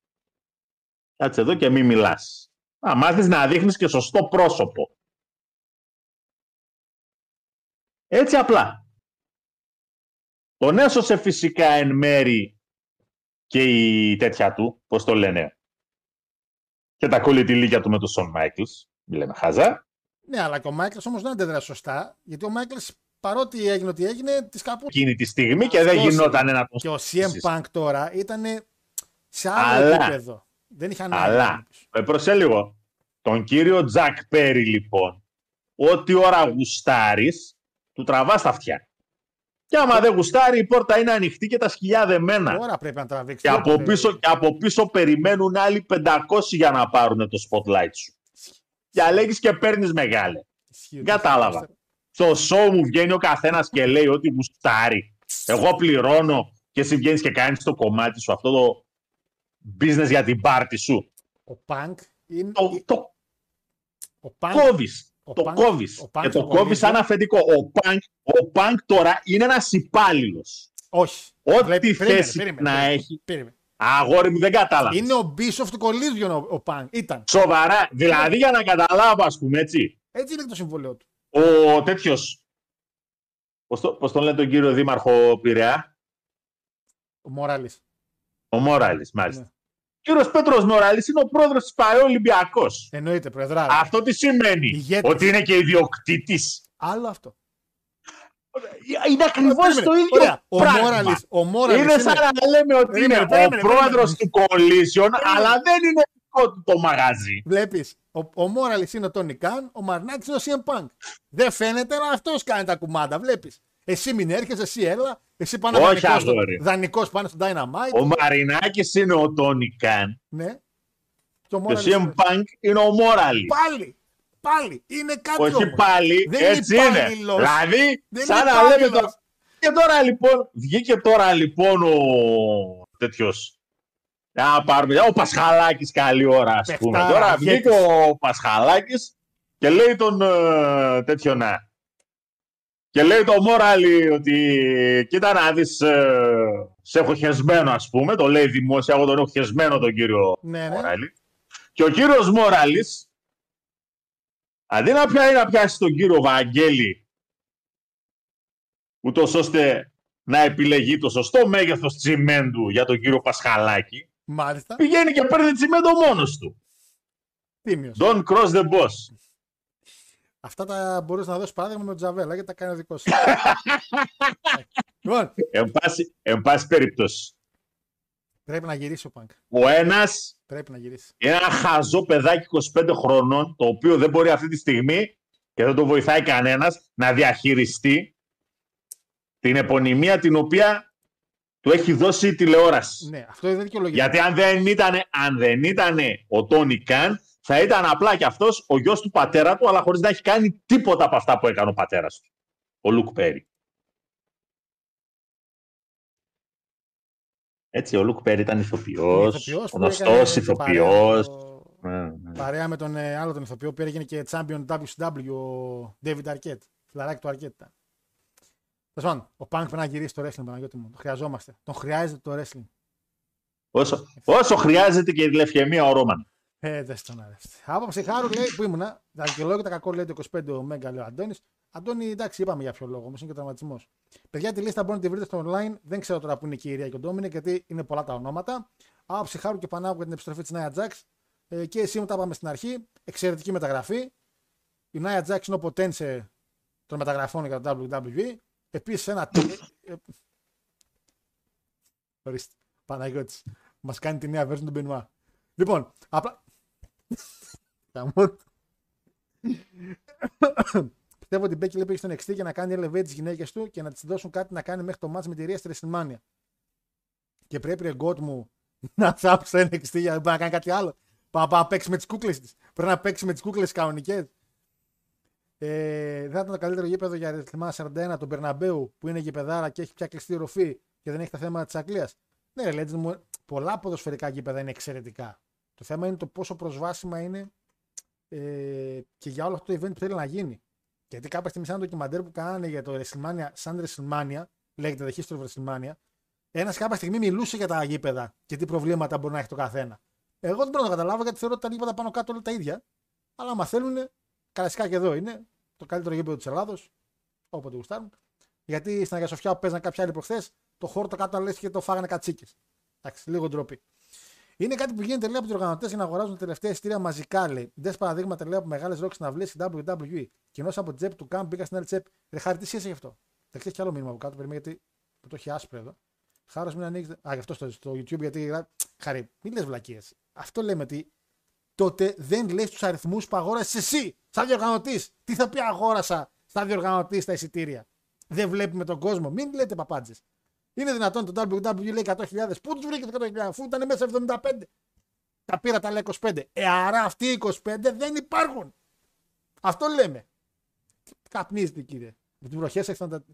κάτσε εδώ και μη μιλάς. Να μάθεις να δείχνεις και σωστό πρόσωπο. Έτσι απλά. Τον έσωσε φυσικά εν μέρη και η τέτοια του, πώς το λένε, και τα κολλητηλίκια του με τον Σον Μάικλς, μιλάμε χάζα. Ναι, αλλά και ο Μάικλ όμως δεν αντέδρασε σωστά. Γιατί ο Μάικλ παρότι έγινε ό,τι έγινε, της κάπου. Εκείνη τη στιγμή και δεν Αυτός γινόταν είναι. να τον Και ο CM σκίσεις. Punk τώρα ήταν σε άλλο Αλλά- επίπεδο. Δεν είχαν Αλλά, ε, προσέ λίγο, τον κύριο Τζακ Πέρι λοιπόν, ό,τι ώρα γουστάρεις, του τραβάς τα αυτιά. Και άμα δεν γουστάρει, η πόρτα είναι ανοιχτή και τα σκυλιά δεμένα. Τώρα πρέπει να τραβήξει. Και από, Όποτε- πίσω, και από πίσω περιμένουν άλλοι 500 για να πάρουν το spotlight σου. Διαλέγεις και παίρνεις μεγάλε. Ισχύει. Κατάλαβα. Στο show μου βγαίνει ο καθένας και λέει ότι γουστάρει. Εγώ πληρώνω και εσύ βγαίνεις και κάνεις το κομμάτι σου, αυτό το business για την πάρτι σου. Ο Punk είναι. Το, το Ο Punk, κόβεις. Ο Το Punk- κόβεις. ο Punk Και το στο κόβεις σαν κολλήγιο- αφεντικό. Ο Punk, ο Punk τώρα είναι ένας υπάλληλος. Όχι. Ό,τι Βλέπει- περίμενε, θέση περίμενε, να περίμενε, έχει. περίμενε. Αγόρι μου δεν κατάλαβα. Είναι ο Bishop του Collision ο, ο Punk. Ήταν. Σοβαρά. Δηλαδή για να καταλάβω, ας πούμε έτσι, Έτσι είναι το συμβόλαιο του. ο τέτοιο. Πώς το, πώς τον λένε τον κύριο Δήμαρχο Πειραιά, Ο Μοράλης. ο Μόραλη, μάλιστα. Ναι. Ο κύριος Πέτρος Μόραλη είναι ο πρόεδρος της ΠαΕ Ολυμπιακό. Εννοείται, Προεδράρα. Αυτό τι σημαίνει, Ηγέτης. ότι είναι και ιδιοκτήτης. Άλλο αυτό. Είναι ακριβώς Περίμενε. το ίδιο Ωραία. Ο πράγμα. Μόραλης, ο Μόραλης είναι σαν να λέμε ότι Περίμενε, είναι περίμενε, ο πρόεδρος περίμενε. του Collision, αλλά δεν είναι δικό του το μαγαζί. Βλέπεις, ο, ο Μόραλης είναι ο Τόνι Καν, ο Μαρνάκης είναι ο CM Punk. Δεν φαίνεται, αλλά αυτός κάνει τα κουμάντα. Βλέπεις. Εσύ μην έρχεσαι, εσύ έλα. Εσύ πάνω Όχι, αγόρι. δανεικός πάνω στο Dynamite. Ο Μαρινάκης είναι ο Τόνι Καν Ναι. Και ο και ο Morales CM είναι- Punk είναι ο Μόραλη. Πάλι. Πάλι. Είναι κάτι Όχι όμως. πάλι, Δεν είναι έτσι είναι. υπάλληλος. Δηλαδή, Δεν σαν είναι να λέμε υπάλληλος. το... Και τώρα λοιπόν, βγήκε τώρα λοιπόν ο τέτοιος, να πάρουμε, ο Πασχαλάκης καλή ώρα ας πούμε. Παιχτάρα, Τώρα ηγέτης. βγήκε ο Πασχαλάκης και λέει τον ε, τέτοιο να. Και λέει το Μόραλι ότι κοίτα να δεις, ε, σε έχω χεσμένο ας πούμε, το λέει δημόσια, εγώ τον έχω χεσμένο τον κύριο Ναι, ναι. Μόραλη. Και ο κύριος Μόραλης, αντί να πιάσει, να πιάσει τον κύριο Βαγγέλη ούτως ώστε να επιλεγεί το σωστό μέγεθος τσιμέντου για τον κύριο Πασχαλάκη, Μάλιστα. πηγαίνει και παίρνει τσιμέντο μόνος του. Τίμιος. Don't cross the boss. Αυτά τα μπορούσε να δώσεις παράδειγμα με τον Τζαβέλα γιατί τα κάνει ο δικός σου. [laughs] λοιπόν, Εν πάση, εν πάση περιπτώσει, πρέπει να γυρίσει ο Πανκ. ο ένας Πρέπει να γυρίσει. είναι ένα χαζό παιδάκι 25 χρονών, το οποίο δεν μπορεί αυτή τη στιγμή και δεν το βοηθάει κανένας να διαχειριστεί την επωνυμία την οποία του έχει δώσει η τηλεόραση. Ναι, αυτό δεν δικαιολογείται. Γιατί αν δεν ήταν, αν δεν ήτανε ο Τόνι Καν, θα ήταν απλά κι αυτός ο γιος του πατέρα του, αλλά χωρίς να έχει κάνει τίποτα από αυτά που έκανε ο πατέρας του. Ο Λουκ Πέρι. Έτσι, ο Λουκ Πέρι ήταν ηθοποιός, Ηθοποιός που γνωστός έκανε και ηθοποιός. παρέα το- Ναι, ναι. Παρέα με τον ε, άλλο τον ηθοποιό που έγινε και champion WCW, ο David Arquette. Φιλαράκι του Arquette ήταν. Τέλος πάντων, ο Punk πρέπει να γυρίσει το wrestling, Παναγιώτη μου. Το χρειαζόμαστε. Τον χρειάζεται το wrestling. Όσο, όσο χρειάζεται και η λευχαιμία ο Ρόμαν. Ε, δεν στον άρεστε. Άποψη χάρου λέει που ήμουνα. Τα δικαιολόγητα κακό λέει το 25 ο Μέγκα, λέει ο Αντώνης. Αντώνη, εντάξει, είπαμε για ποιο λόγο, όμως είναι και τραυματισμός. Παιδιά, τη λίστα μπορείτε να τη βρείτε στο online. Δεν ξέρω τώρα που είναι και η Ιρία και ο Ντόμινικ, γιατί είναι πολλά τα ονόματα. Άποψη χάρου και Πανάγου για την επιστροφή της Νάια Τζάξ. Ε, και εσύ μου τα είπαμε στην αρχή. Εξαιρετική μεταγραφή. Η Νάια Τζάξ είναι ο ποτένσε των μεταγραφών για το WWE. Επίσης ένα. ε, ε, Ορίστε. Παναγιώτης. Μας κάνει τη νέα version του Μπενουά. Λοιπόν, απλά. Καμώ το. Πιστεύω ότι η Μπέκη λέει πήγε στον NXT για να κάνει elevate τις γυναίκες του και να της δώσουν κάτι να κάνει μέχρι το match με τη Ρία στη WrestleMania. Και πρέπει ρε γκότ μου να θάψει στο NXT για να μπορεί να κάνει κάτι άλλο. Πάει να παίξει με τις κούκλες της. Πρέπει να παίξει με τις κούκλες κανονικές. Ε, δεν θα ήταν το καλύτερο γήπεδο για WrestleMania 41 τον Περναμπέου που είναι γηπεδάρα και έχει πια κλειστή ροφή και δεν έχει τα θέματα της Αγγλίας. Ναι, ρε, Legend μου, πολλά ποδοσφαιρικά γήπεδα είναι εξαιρετικά. Το θέμα είναι το πόσο προσβάσιμα είναι ε, και για όλο αυτό το event που θέλει να γίνει. Γιατί κάποια στιγμή, σαν ένα ντοκιμαντέρ που κάνανε για το WrestleMania, σαν WrestleMania, λέγεται The History of WrestleMania, ένας κάποια στιγμή μιλούσε για τα γήπεδα και τι προβλήματα μπορεί να έχει το καθένα. Εγώ δεν μπορώ να το καταλάβω γιατί θεωρώ ότι τα γήπεδα πάνω κάτω όλα τα ίδια. Αλλά άμα θέλουν, καλασικά και εδώ είναι το καλύτερο γήπεδο της Ελλάδος, όποτε γουστάρουν. Γιατί στην Αγία Σοφιά που παίζαν κάποιοι άλλοι προχθές, το χώρο το κάτω λες και το φάγανε κατσίκες. Εντάξει, λίγο ντροπή. Είναι κάτι που γίνεται λέει από τους οργανωτές για να αγοράζουν τα τελευταία εισιτήρια μαζικά. Λέει. Δες παραδείγματα λέει από μεγάλες ρόξ συναυλίες στην WWE. Και ενώ από την τσέπη του Καμπ μπήκα στην άλλη τσέπη. Ρε χάρη, τι σχέση έχει αυτό; Δεν ξέρεις κι άλλο μήνυμα από κάτω, περιμένει γιατί που το έχει άσπρο εδώ. Χάρος μην ανοίξεις. Α, γι' αυτό στο, στο YouTube γιατί. γράφει- Χάρη, μην λες βλακίες. Αυτό λέμε ότι τότε δεν λες τους αριθμούς που αγόρασες εσύ, σαν διοργανωτής. Τι θα πει αγόρασα σαν διοργανωτή στα εισιτήρια. Δεν βλέπει με τον κόσμο. Μην λέτε παπάντζες. Είναι δυνατόν το WWE λέει 100.000. Πού τους βρήκες το 100.000, αφού ήταν μέσα 75. Τα πήρα τα λέει 25. Ε, άρα αυτοί οι 25 δεν υπάρχουν. Αυτό λέμε. Τι καπνίζετε, κύριε. Με τις βροχές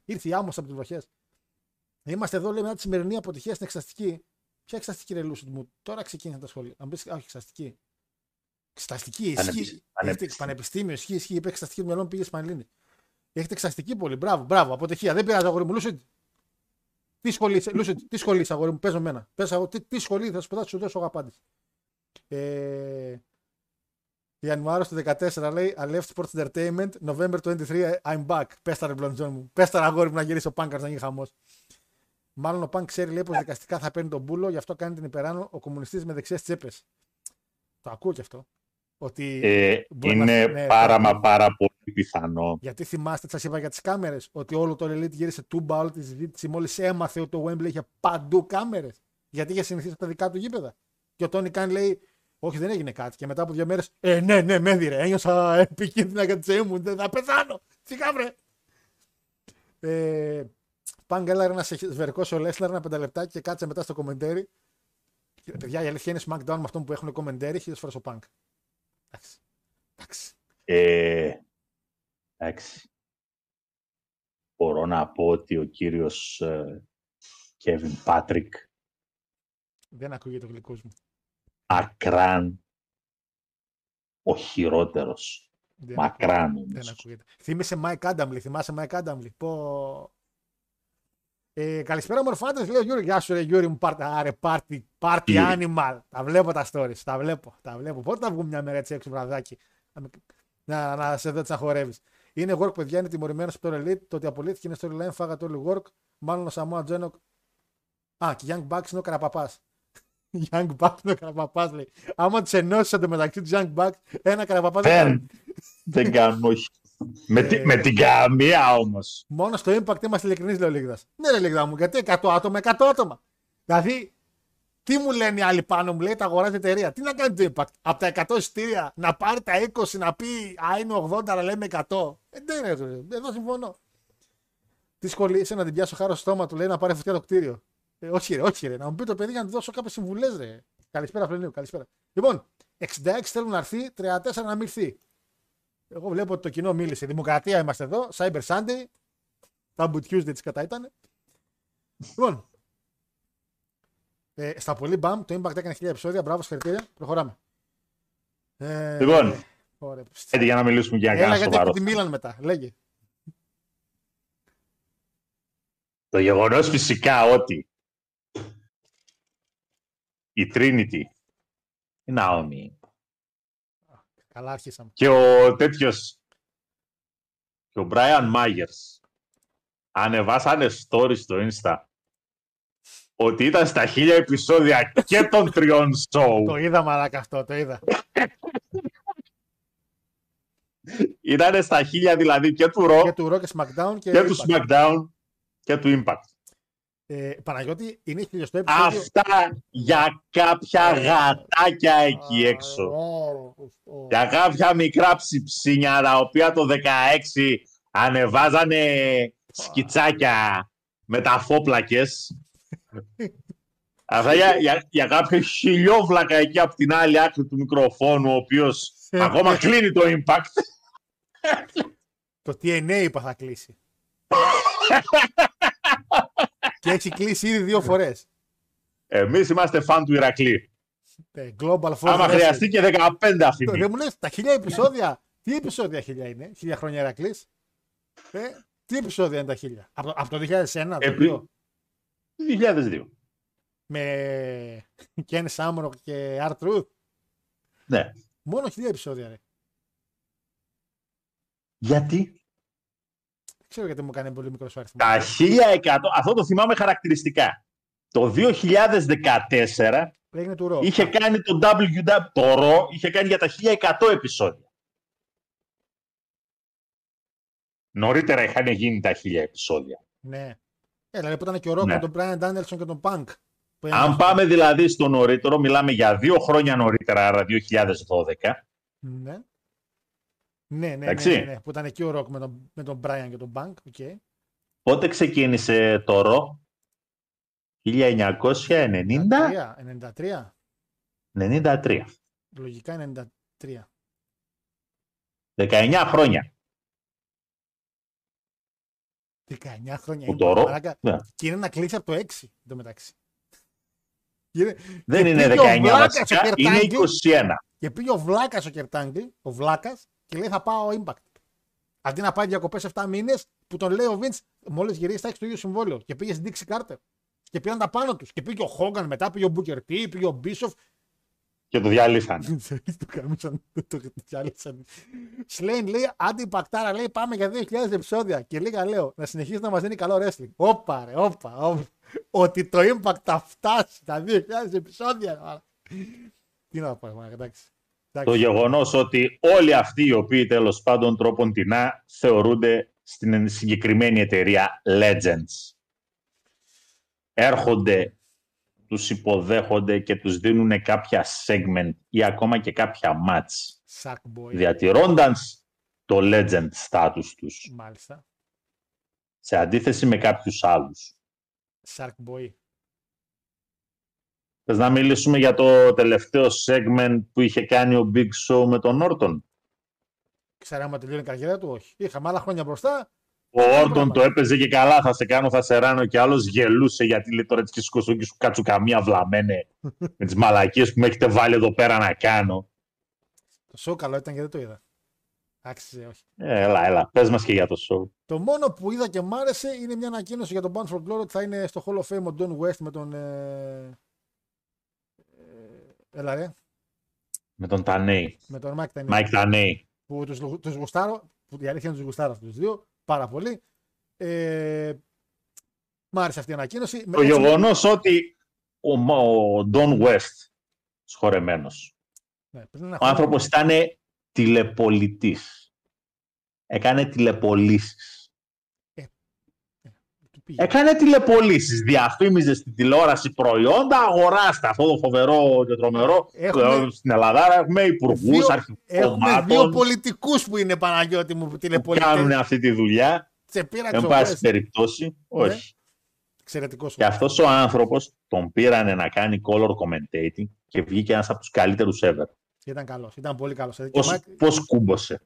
ήρθε η άμμος από τις βροχές. Είμαστε εδώ, λέμε, μετά τη σημερινή αποτυχία στην εξαστική. Ποια εξαστική ρε Λούσιτ μου, τώρα ξεκίνησε τα σχόλια. Αν πεις, όχι, εξαστική. Εξαστική, Πανεπι- ισχύει. Έχετε πανεπιστήμιο. πανεπιστήμιο, ισχύει, ισχύει. Είπε εξαστική του μυαλό, πήγε Σπανλίνη. Έχετε εξαστική πολύ. Μπράβο, μπράβο. Αποτυχία. Δεν πειράζει, αγόρι μου. Λούσιτ. Τι σχολή, είσαι, Λούσιτ, τι σχολή, είσαι, αγόρι μου, παίζω μένα. Πες, αγώ- τι, τι σχολή θα σου πετάξω, σου δώσω εγώ απάντηση. Ε, Ιανουάριο του 14 λέει I left Sports Entertainment, November 23 I'm back. Πες τα ρε μπλοντζόν μου. Πες τα ρε αγόρι μου να γυρίσει ο Πάγκαρ να γίνει χαμός. Μάλλον ο Πάνκ ξέρει λέει πως δικαστικά θα παίρνει τον μπούλο, γι' αυτό κάνει την υπεράνω ο κομμουνιστής με δεξιές τσέπες. Το ακούω κι αυτό. Ότι Ε, Μπορεί να- είναι ναι, πάρα ναι. μα πάρα πολύ πιθανό. γιατί θυμάστε, σας είπα για τις κάμερες, ότι όλο το Elite γύρισε τούμπα, όλη τη συζήτηση μόλις έμαθε ότι το Wembley είχε παντού κάμερες. Γιατί είχε συνηθίσει από τα δικά του γήπεδα. Και ο Τόνι Καν λέει, Όχι, δεν έγινε κάτι. Και μετά από δύο μέρες, Ε, ναι, ναι, με έδιρε. Ένιωσα επικίνδυνα για τη ζωή μου. Δεν θα πεθάνω. Σιγά βρε. Ε, Πάνγκ έλα να σε σβερκώσει ο Λέσλαρ ένα πενταλεπτάκι και κάτσε μετά στο κομμεντέρι. Και, Παιδιά, η αλήθεια είναι SmackDown με αυτόν που έχουν κομμεντέρι χίλιες φορές ο Πάνκ. Εντάξει. Εντάξει. Ε, εντάξει. Μπορώ να πω ότι ο κύριος ε, Kevin Patrick Δεν ακούγεται ο γλυκός μου. μακράν ο χειρότερος. Δεν Μακράν ακούγεται. Δεν όμως. ακούγεται. Θύμισε Mike Adamley. Θυμάσαι Mike Adamley; Πω. Ε, καλησπέρα μορφάντες, λέει ο Γιούρι. Γεια σου ρε Γιούρι μου, party, ρε, party, party Γιούρι. animal. Τα βλέπω τα stories, τα βλέπω, τα βλέπω. Πότε θα βγουν μια μέρα έτσι έξω βραδάκι, να, με- να, να σε δω τι να χορεύεις. Είναι work, παιδιά, είναι τιμωρημένο από το Elite. Το ότι απολύθηκε είναι storyline, φάγατε όλοι work. Μάλλον ο Σαμόα Τζένοκ. Α, και Young Bucks είναι ο καραπαπάς. [laughs] Young Bucks είναι ο καραπαπάς, λέει. Άμα τους ενώσεις εντωμεταξύ τους Young Bucks, ένα καραπαπάς δεν κάνει. Δεν, δεν κάνουμε, όχι. Με, τη- με την καμία όμως. Μόνο στο impact είμαστε ειλικρινείς, λέει ο Λίγδας. Ναι, ρε Λίγδα μου, γιατί 100 άτομα, 100 άτομα. Δηλαδή, τι μου λένε οι άλλοι πάνω μου, λέει τα αγοράζει η εταιρεία. Τι να κάνει το impact; Από τα 100 εισιτήρια να πάρει τα 20 να πει Α, είναι 80, αλλά λέμε 100. Ε, δεν είναι, ρε, εδώ συμφωνώ. Τι σχολείσαι να την πιάσω χάρο στο στόμα του, λέει να πάρει φωτιά το κτίριο. Ε, όχι, ρε, όχι, ρε. Να μου πει το παιδί για να του δώσω κάποιες συμβουλές, ρε. Καλησπέρα, Φλενίου, καλησπέρα. Λοιπόν, 66 θέλουν να έρθει, 34 να μην έρθει. Εγώ βλέπω ότι το κοινό μίλησε. Δημοκρατία είμαστε εδώ. Cyber Sunday. Taboo Tuesday της κατά ήταν. Λοιπόν. Ε, στα πολύ μπαμ, το Impact έκανε 1000 επεισόδια. Μπράβο, συγχαρητήρια. Προχωράμε. Ε, Λοιπόν, ε, ωραία. Έτσι για να μιλήσουμε για Έλα κανένα γιατί σοβαρό. από τη Μίλαν μετά. Λέγε. Το γεγονός φυσικά ότι η Trinity, η Naomi Καλά, άρχισαμε. και ο τέτοιος και ο Brian Myers ανεβάσανε story στο Insta ότι ήταν στα χίλια επεισόδια και των τριών show. Το είδα μαλάκα αυτό, το είδα. Ήταν στα χίλια δηλαδή και του Raw και του Raw και SmackDown και, και του Impact. SmackDown και του Impact. Ε, Παναγιώτη, είναι χιλιοστό επεισόδιο. Αυτά για κάποια γατάκια εκεί έξω. Ω, ω, Για κάποια μικρά ψιψίνια τα οποία το 16 ανεβάζανε σκιτσάκια με τα φόπλακες. Αυτά για, για, για κάποιο χιλιόβλακα εκεί από την άλλη άκρη του μικροφόνου, ο οποίος ακόμα κλείνει το impact. Το TNA είπα θα κλείσει. [laughs] και έχει κλείσει ήδη δύο φορές. Εμείς είμαστε φαν του Ηρακλή. Global Force. Άμα Wrestling. χρειαστεί και 15 αυτή. Το- Δεν μου λες, τα χίλια επεισόδια. Τι επεισόδια χίλια είναι, χίλια χρόνια Ερακλή. Ε, τι επεισόδια είναι τα χίλια; Από, από το 2001, το Επί- δύο, 2002. με Ken Shamrock και Art Truth. Ναι. Μόνο χίλια επεισόδια, ρε. Γιατί; Δεν ξέρω γιατί μου κάνει πολύ μικρό αριθμό. τα 1100, αυτό το θυμάμαι χαρακτηριστικά. Το 2014 Έγινε του Ρο. είχε κάνει το WW, το Raw είχε κάνει για τα 1100 επεισόδια. Νωρίτερα είχαν γίνει τα 1000 επεισόδια. Ναι. Ε, δηλαδή που ήταν και ο Rock Ναι. με τον Brian Danielson και τον Punk. Που Αν έγινε- πάμε δηλαδή στο νωρίτερο, μιλάμε για δύο χρόνια νωρίτερα, άρα 2012. Ναι. Ναι, ναι, ναι, Εντάξει. ναι, ναι, Που ήταν εκεί ο Rock με τον, με τον Brian και τον Punk. Okay. Πότε ξεκίνησε το Raw? 1990? 93. 93. Λογικά 93. 19 χρόνια. 19 χρόνια. Που είναι, το Raw- μαλάκα. Ναι. Και είναι να κλείσει από το 6 εντωμεταξύ. Είναι- Δεν και είναι πήγε ο 19 Βλάκας ο βασικά, είναι Κερτάγκλη 21. Και πήγε ο Βλάκας ο Κερτάγκλη, ο Βλάκας, και λέει θα πάω impact. Αντί να πάει διακοπές 7 μήνες, που τον λέει ο Βίντ, μόλις γυρίσει θα έχει το ίδιο συμβόλαιο. Και πήγε στην Dixie Carter. Και πήγαν τα πάνω τους. Και πήγε ο Χόγκαν μετά, πήγε ο Booker T, πήγε ο Μπίσοφ. Και το διαλύσανε. το κάμισαν, το διάλυσαν. Σλέιν λέει, άντι υπακτάρα, λέει πάμε για 2.000 επεισόδια. Και λίγα λέω, να συνεχίσει να μας δίνει καλό wrestling. Όπα ρε, όπα, όπα. Ότι το impact θα φτάσει τα 2.000 επεισόδια. Τι να πω, μα, εντάξει. Το Εντάξει. γεγονός ότι όλοι αυτοί οι οποίοι τέλος πάντων τρόπον τεινά θεωρούνται στην συγκεκριμένη εταιρεία Legends. Έρχονται, τους υποδέχονται και τους δίνουν κάποια segment ή ακόμα και κάποια match Shark Boy. διατηρώντας το legend status τους Μάλιστα. σε αντίθεση με κάποιους άλλους. Shark Boy. Θες να μιλήσουμε για το τελευταίο segment που είχε κάνει ο Big Show με τον Όρτον; Ξέραμε τελειώνει η καριέρα του, όχι. Είχαμε άλλα χρόνια μπροστά. Ο Όρτον το έπαιζε και καλά, θα σε κάνω, θα σε ράνω και άλλος γελούσε γιατί λέει τώρα έτσι και σηκώσω και σου κάτσου καμία βλαμένε [laughs] με τις μαλακίες που με έχετε βάλει εδώ πέρα να κάνω. Το show καλό ήταν γιατί δεν το είδα. Άξιζε, όχι. Ε, έλα, έλα, πες μας και για το show. Το μόνο που είδα και μ' άρεσε είναι μια ανακοίνωση για τον Bound for Glory ότι θα είναι στο Hall of Fame ο Don West με τον. Ε... ε, Έλα ρε, Με τον Τανέι, με τον Mike Tyson. Mike Τανέι. Που τους, τους γουστάρω. που η αλήθεια είναι τους γουστάρα αυτούς τους δύο πάρα πολύ. Ε, μ' άρεσε αυτή η ανακοίνωση. Το γεγονός ότι ο, ο Don West, σχορεμένος, Ναι, πριν ένα ο χρόνο- άνθρωπος ήταν τηλεπολιτής. Έκανε τηλεπολίσεις. Του πήγε. Έκανε τηλεπολίσεις. Διαφήμιζες στην τηλεόραση προϊόντα. Αγοράστε αυτό το φοβερό και τρομερό. Έχουμε- Ε, Στην Ελλάδα έχουμε υπουργούς, Δύο- Έχουμε αρχικομμάτων δύο πολιτικούς που είναι Παναγιώτη μου που τηλεπολιτέ. κάνουν αυτή τη δουλειά. Σε πήρα Εν πάση περιπτώσει, όχι. Εξαιρετικός. Και αυτός ο άνθρωπος τον πήρανε να κάνει color commentating και βγήκε ένας από τους καλύτερους ever. Ήταν καλός. Ήταν πολύ καλός. Πώς, πώς κούμποσε.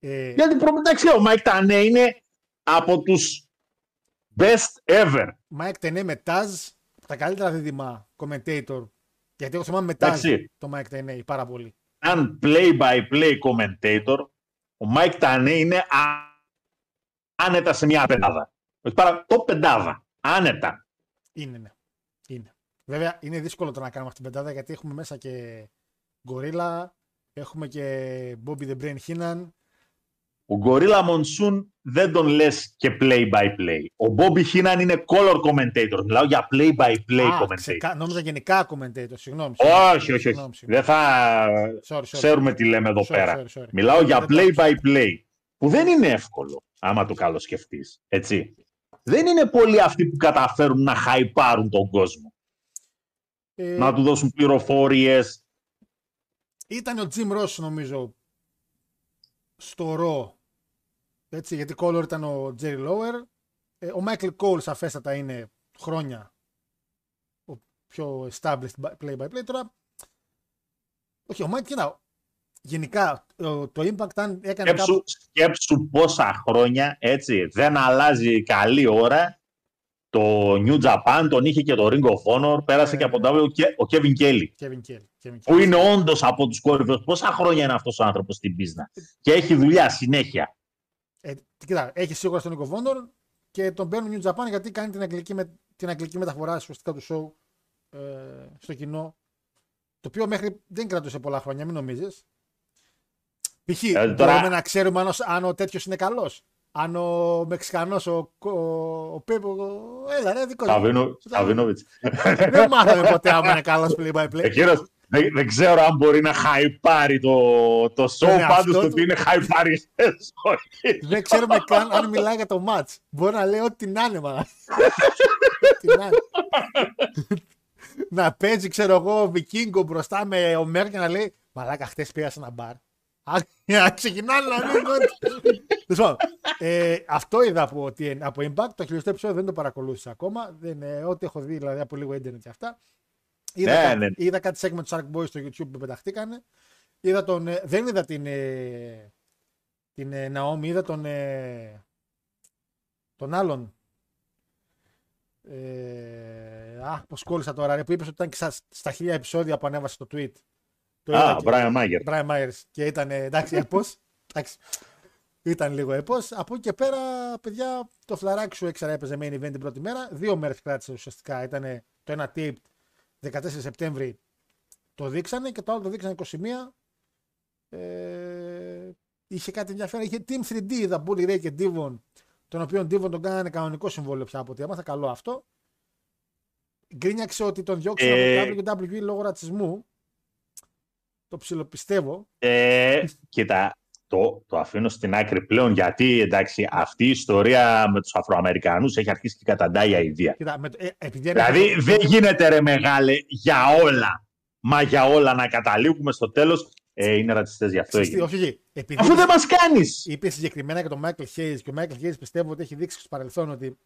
ε, Γιατί προ- εντάξει, ο Mike Tenay είναι από τους best ever. Mike Tenay με Taz, τα καλύτερα δίδυμα commentator. Γιατί εγώ θυμάμαι με Taz Εντάξει. το Mike Tenay πάρα πολύ. Αν play-by-play commentator, ο Mike Tenay είναι α- άνετα σε μια πεντάδα. Όχι παρά το πεντάδα. Άνετα. Είναι, ναι. Είναι. Βέβαια είναι δύσκολο το να κάνουμε αυτή την πεντάδα γιατί έχουμε μέσα και Gorilla, έχουμε και Bobby the Brain Heenan. Ο Gorilla Monsoon δεν τον λες και play-by-play. Ο Μπόμπι Χίναν είναι color commentator. Μιλάω για play-by-play Α, commentator. ξεκα- Νόμιζα γενικά commentator. Συγγνώμη. Όχι, όχι, όχι. Συγγνώμη, συγγνώμη. Δεν θα Sorry, sorry. ξέρουμε τι λέμε εδώ Sorry, πέρα. sorry, sorry. Μιλάω για Δεν το άκουσα. play-by-play. Που δεν είναι εύκολο, άμα το καλώ σκεφτείς. Έτσι. Δεν είναι πολλοί αυτοί που καταφέρουν να χαϊπάρουν τον κόσμο. Ε, Να του δώσουν πληροφορίες. Ήταν ο Jim Ross νομίζω στο ρο. Έτσι, γιατί color ήταν ο Jerry Lower. Ε, ο Michael Cole σαφέστατα είναι χρόνια ο πιο established play-by-play. Τώρα, όχι, ο Mike, κοίτα, γενικά το, το Impact αν έκανε Σκέψου, κάπου... σκέψου πόσα χρόνια έτσι, δεν αλλάζει καλή ώρα. Το New Japan τον είχε και το Ring of Honor. Πέρασε Ε, και από το W και ο Kevin Kelly. Kevin Kelly. Kevin Kelly. Που είναι όντως από τους κορυφαίους. Πόσα χρόνια είναι αυτός ο άνθρωπος στην πίσνα. Και έχει δουλειά συνέχεια. Ε, κοίτα, έχει σίγουρα στον Nick of Honor και τον παίρνουν New Japan γιατί κάνει την αγγλική, με, την αγγλική μεταφορά ουσιαστικά του show ε, στο κοινό. Το οποίο μέχρι δεν κρατούσε πολλά χρόνια, μην νομίζεις. Π.χ. Ε, τώρα- μπορούμε να ξέρουμε αν ο, αν ο τέτοιος είναι καλός. Αν ο Μεξικανός, ο, ο, ο Πέπο. ο- Έλα, ρε, δικό σου. Σαβίνο- Σαβίνοβιτς. Δεν μάθαμε ποτέ άμα είναι καλός play by play. Εκείνος, δεν, δεν ξέρω αν μπορεί να χαϊπάρει το, το show. Τον εαυτό Πάντως το του. ότι είναι χαϊπάριστες. όχι. Δεν ξέρουμε καν αν μιλάει για το match. Μπορεί να λέει ό,τι να είναι, μαλάκα. Ό,τι να είναι. να παίζει, ξέρω εγώ, Βικίνγκο μπροστά με ο Μέρ και να λέει Μαλάκα, χτε πήγα σε ένα μπαρ. Α, να ξεκινάνε να μην Τέλος πάντων, ε, Αυτό είδα από, TN από Impact. Το χιλιοστό επεισόδιο δεν το παρακολούθησα ακόμα. Δεν, ε, ό,τι έχω δει δηλαδή από λίγο ίντερνετ και αυτά. Είδα, Ναι, κάτι, ναι. είδα κάτι segment του Shark Boys στο YouTube που πεταχτήκανε. Είδα τον, ε, δεν είδα την, ε, την ε, Naomi, είδα τον, ε, τον άλλον. Ε, αχ, πώς κόλλησα τώρα, ρε, που είπες ότι ήταν και στα, στα χίλια επεισόδια που ανέβασε το tweet. Το είδα Α, και- Brian Mayer. Brian Myers και ήταν, ε, εντάξει, [laughs] έπος. εντάξει, ήταν λίγο έπος. Από εκεί και πέρα, παιδιά, το φλαράκι σου έξερα έπαιζε main event την πρώτη μέρα. Δύο μέρες κράτησε ουσιαστικά. Ήταν το ένα tape 14 Σεπτέμβρη το δείξανε και το άλλο το δείξανε 21. Ε, είχε κάτι ενδιαφέρον. Είχε Team 3D, είδα Bully Ray και Divon, τον οποίο Divon τον κάνανε κανονικό συμβόλαιο πια από ό,τι έμαθα. Καλό αυτό. Γκρίνιαξε ότι τον διώξαν Ε, από το WWE λόγω ρατσισμού. Το ψιλοπιστεύω. Ε, κοίτα, το, το αφήνω στην άκρη πλέον γιατί εντάξει, αυτή η ιστορία με τους Αφροαμερικανούς έχει αρχίσει και καταντάει αηδία. Κοίτα, με, το- ε, επειδή είναι- Δηλαδή δεν γίνεται ρε μεγάλε για όλα. Μα για όλα να καταλήγουμε στο τέλος ε, είναι ρατσιστές γι' αυτό Ξέρεις τι, έγινε. όχι, όχι. Επειδή Αφού δεν μας κάνεις. είπε συγκεκριμένα για τον Michael Hayes και ο Michael Hayes πιστεύω ότι έχει δείξει στο παρελθόν ότι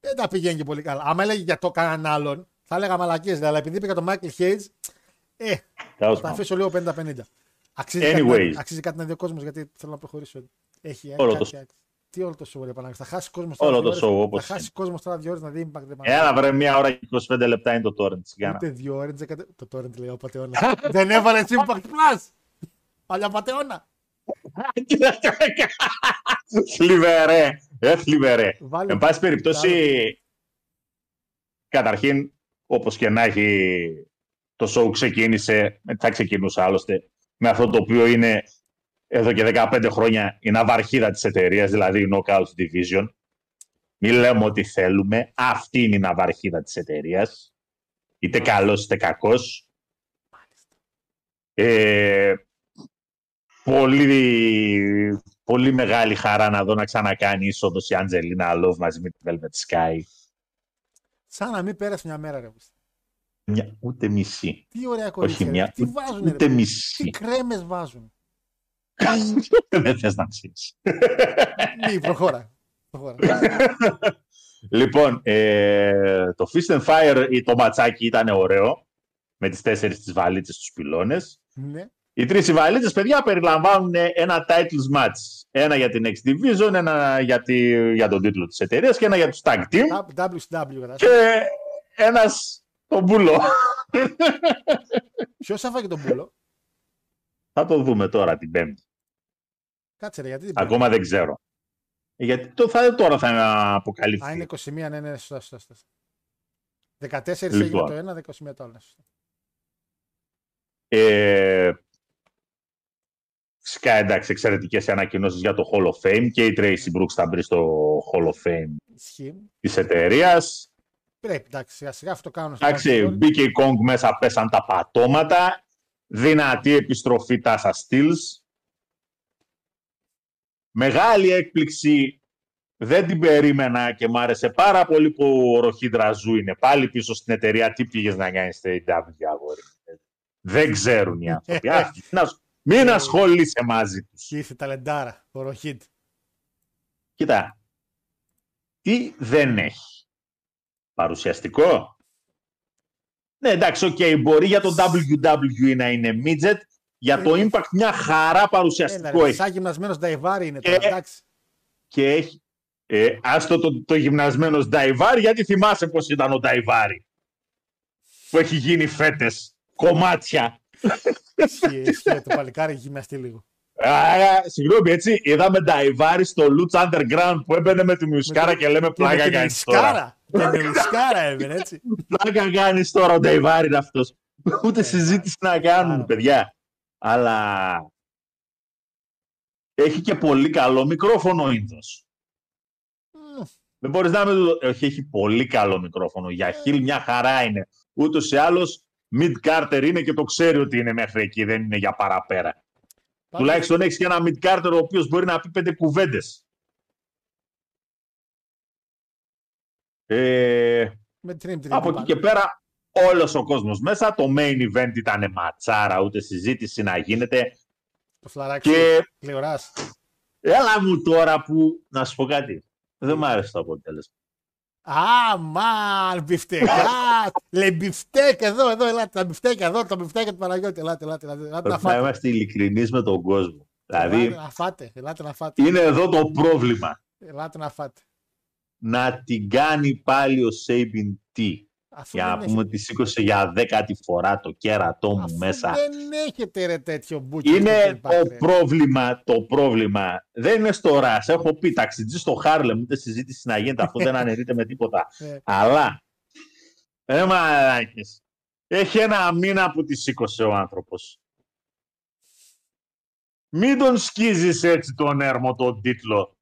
δεν τα πηγαίνει και πολύ καλά. Άμα έλεγε για το κανέναν άλλον, θα έλεγα μαλακίες, αλλά επειδή είπε για τον Michael Hayes, ε, Τέλος θα τα πάντων. αφήσω λίγο 50-50. Αξίζει, κάτι Anyways. να, αξίζει κάτι να δει ο κόσμος γιατί θέλω να προχωρήσω. Έχει, Όλο κάτι- το- κάτι- Τι όλο το show, ρε Παναγιώτη. Θα χάσει κόσμος Όλο τώρα. το δύο ώρες- show, όπως Θα χάσει κόσμος τώρα δύο ώρες να δει impact. ρε Παναγιώτη. Έλα βρε μια ώρα και 25 λεπτά είναι το torrent. Σιγά να. Ούτε δύο ώρες. Το torrent λέει ο Πατεώνας. [laughs] Δεν έβαλε impact plus. Παλιά Πατεώνα. Θλιβερέ. Ε, θλιβερέ. Βάλε- Εν πάση περιπτώσει, καταρχήν, όπως και να έχει, το show ξεκίνησε, ε, θα ξεκινούσε άλλωστε, με αυτό το οποίο είναι εδώ και 15 χρόνια η ναυαρχίδα της εταιρείας, δηλαδή η Knockout Division. Μην λέμε ότι θέλουμε. Αυτή είναι η ναυαρχίδα της εταιρείας. Είτε καλός είτε κακός. Ε, πολύ, πολύ μεγάλη χαρά να δω να ξανακάνει είσοδος η Αντζελίνα Λόβ μαζί με τη Velvet Sky. Σαν να μην πέρασε μια μέρα, ρε. Μια, ούτε μισή. Τι ωραία κορίτσια. μια, ρε. Τι βάζουν, ούτε ρε. μισή. Τι κρέμες βάζουν. Δεν θες να ξέρεις. Μη, προχώρα. προχώρα. λοιπόν, ε, το Fist and Fire ή το ματσάκι ήταν ωραίο. Με τις τέσσερις τις βαλίτσες στους πυλώνες. ναι. Οι τρεις οι βαλίτσες, παιδιά, περιλαμβάνουν ένα titles match. Ένα για την X Division, ένα για, τη, για τον τίτλο της εταιρείας και ένα για τους tag team. WCW κατά. Και ένας τον μπούλο. Ποιος θα φάγει τον πούλο. Θα το δούμε τώρα την Πέμπτη. Κάτσε ρε, γιατί δεν Ακόμα δεν ξέρω. Γιατί το θα, τώρα θα αποκαλυφθεί. Α, είναι 21, ναι, ναι, ναι, σωστά, σωστά. σωστά. 14 Λοιπόν. έγινε το ένα, 21 το άλλο. ναι, σωστά. Ε, φυσικά εντάξει, εξαιρετικές ανακοινώσεις για το Hall of Fame και η Tracy Brooks θα μπει στο Hall of Fame Ισχύει. της εταιρείας. Πρέπει, εντάξει, σιγά σιγά αυτό κάνουν. στο Εντάξει, backstory. μπήκε η Kong μέσα, πέσαν τα πατώματα. Δυνατή επιστροφή Tasha Steelz. Μεγάλη έκπληξη. Δεν την περίμενα και μ' άρεσε πάρα πολύ που ο Rohit Raju είναι πάλι πίσω στην εταιρεία. Τι πήγες να κάνει στο AEW, αγόρι. Δεν ξέρουν οι άνθρωποι. [laughs] Αχ, μην ασ- Μην ασχολείσαι μαζί τους. Και ήρθε ταλεντάρα, ο Rohit. Κοίτα, τι δεν έχει. Παρουσιαστικό. Ναι, εντάξει, οκ, μπορεί για το WWE να είναι midget, για το Impact μια χαρά Έλα, παρουσιαστικό ρε, έχει. σαν γυμνασμένος Daivari είναι τώρα, Και- εντάξει. Και έχει, ε, άστο το, το γυμνασμένος Daivari, γιατί θυμάσαι πώς ήταν ο Daivari. Που έχει γίνει φέτες, κομμάτια. Ισχύει, ισχύει, το παλικάρι έχει γυμναστεί λίγο. Α, συγγνώμη, έτσι, είδαμε Νταϊβάρη στο Lutz Underground που έμπαινε με τη μουσικάρα και λέμε Και με πλάκα την κάνεις τώρα. Ισκάρα. Με την Ισκάρα έβαινε, έτσι. [laughs] πλάκα κάνεις τώρα ο Νταϊβάρη είναι αυτός. Ούτε Ε, συζήτηση να κάνουν, άρα. παιδιά. Αλλά έχει και πολύ καλό μικρόφωνο ο Ίνδος. Μμ, Δεν μπορείς να μην το... Όχι, έχει πολύ καλό μικρόφωνο. Για χιλ μια χαρά είναι. Ούτως ή άλλως, mid Carter είναι και το ξέρει ότι είναι μέχρι εκεί, δεν είναι για παραπέρα. Πάντως, Τουλάχιστον έχεις και ένα mid Carter ο οποίος μπορεί να πει πέντε κουβέντες. Ε, Με την τρίτη Από εκεί πάλι. και πέρα, όλος ο κόσμος μέσα. Το main event ήταν ματσάρα, ούτε συζήτηση να γίνεται. Το φλαράκι. Και Κλεοράς. έλα μου τώρα που, να σου πω κάτι, δεν μ' άρεσε το αποτέλεσμα. Α, μαν, μπιφτεκά. Λέει μπιφτέκ εδώ, εδώ, ελάτε τα μπιφτέκια εδώ, τα μπιφτέκια του Παναγιώτη. Ελάτε, ελάτε, ελάτε, ελάτε να Πρέπει να φάτε. είμαστε ειλικρινείς με τον κόσμο. Ελάτε Δηλαδή, να φάτε, ελάτε να φάτε. είναι εδώ το πρόβλημα. Ελάτε να φάτε. Να την κάνει πάλι ο Sabin T. Αφού Για δεν να πούμε έχετε- ότι σήκωσε για δέκατη φορά το κέρατό μου αφού μέσα. Δεν έχετε ρε τέτοιο μπουκι. στο Είναι Impact, το ρε. πρόβλημα, το πρόβλημα. Δεν είναι στο ΡΑΣ. Έχω πει ταξιτζή στο Χάρλεμ, ούτε συζήτηση να γίνεται, αυτό δεν [laughs] αναιρείται με τίποτα. Ε. Αλλά, ε, μαλάκες, έχει ένα μήνα που τη σήκωσε ο άνθρωπος. Μην τον σκίζεις έτσι τον έρμο τον τίτλο.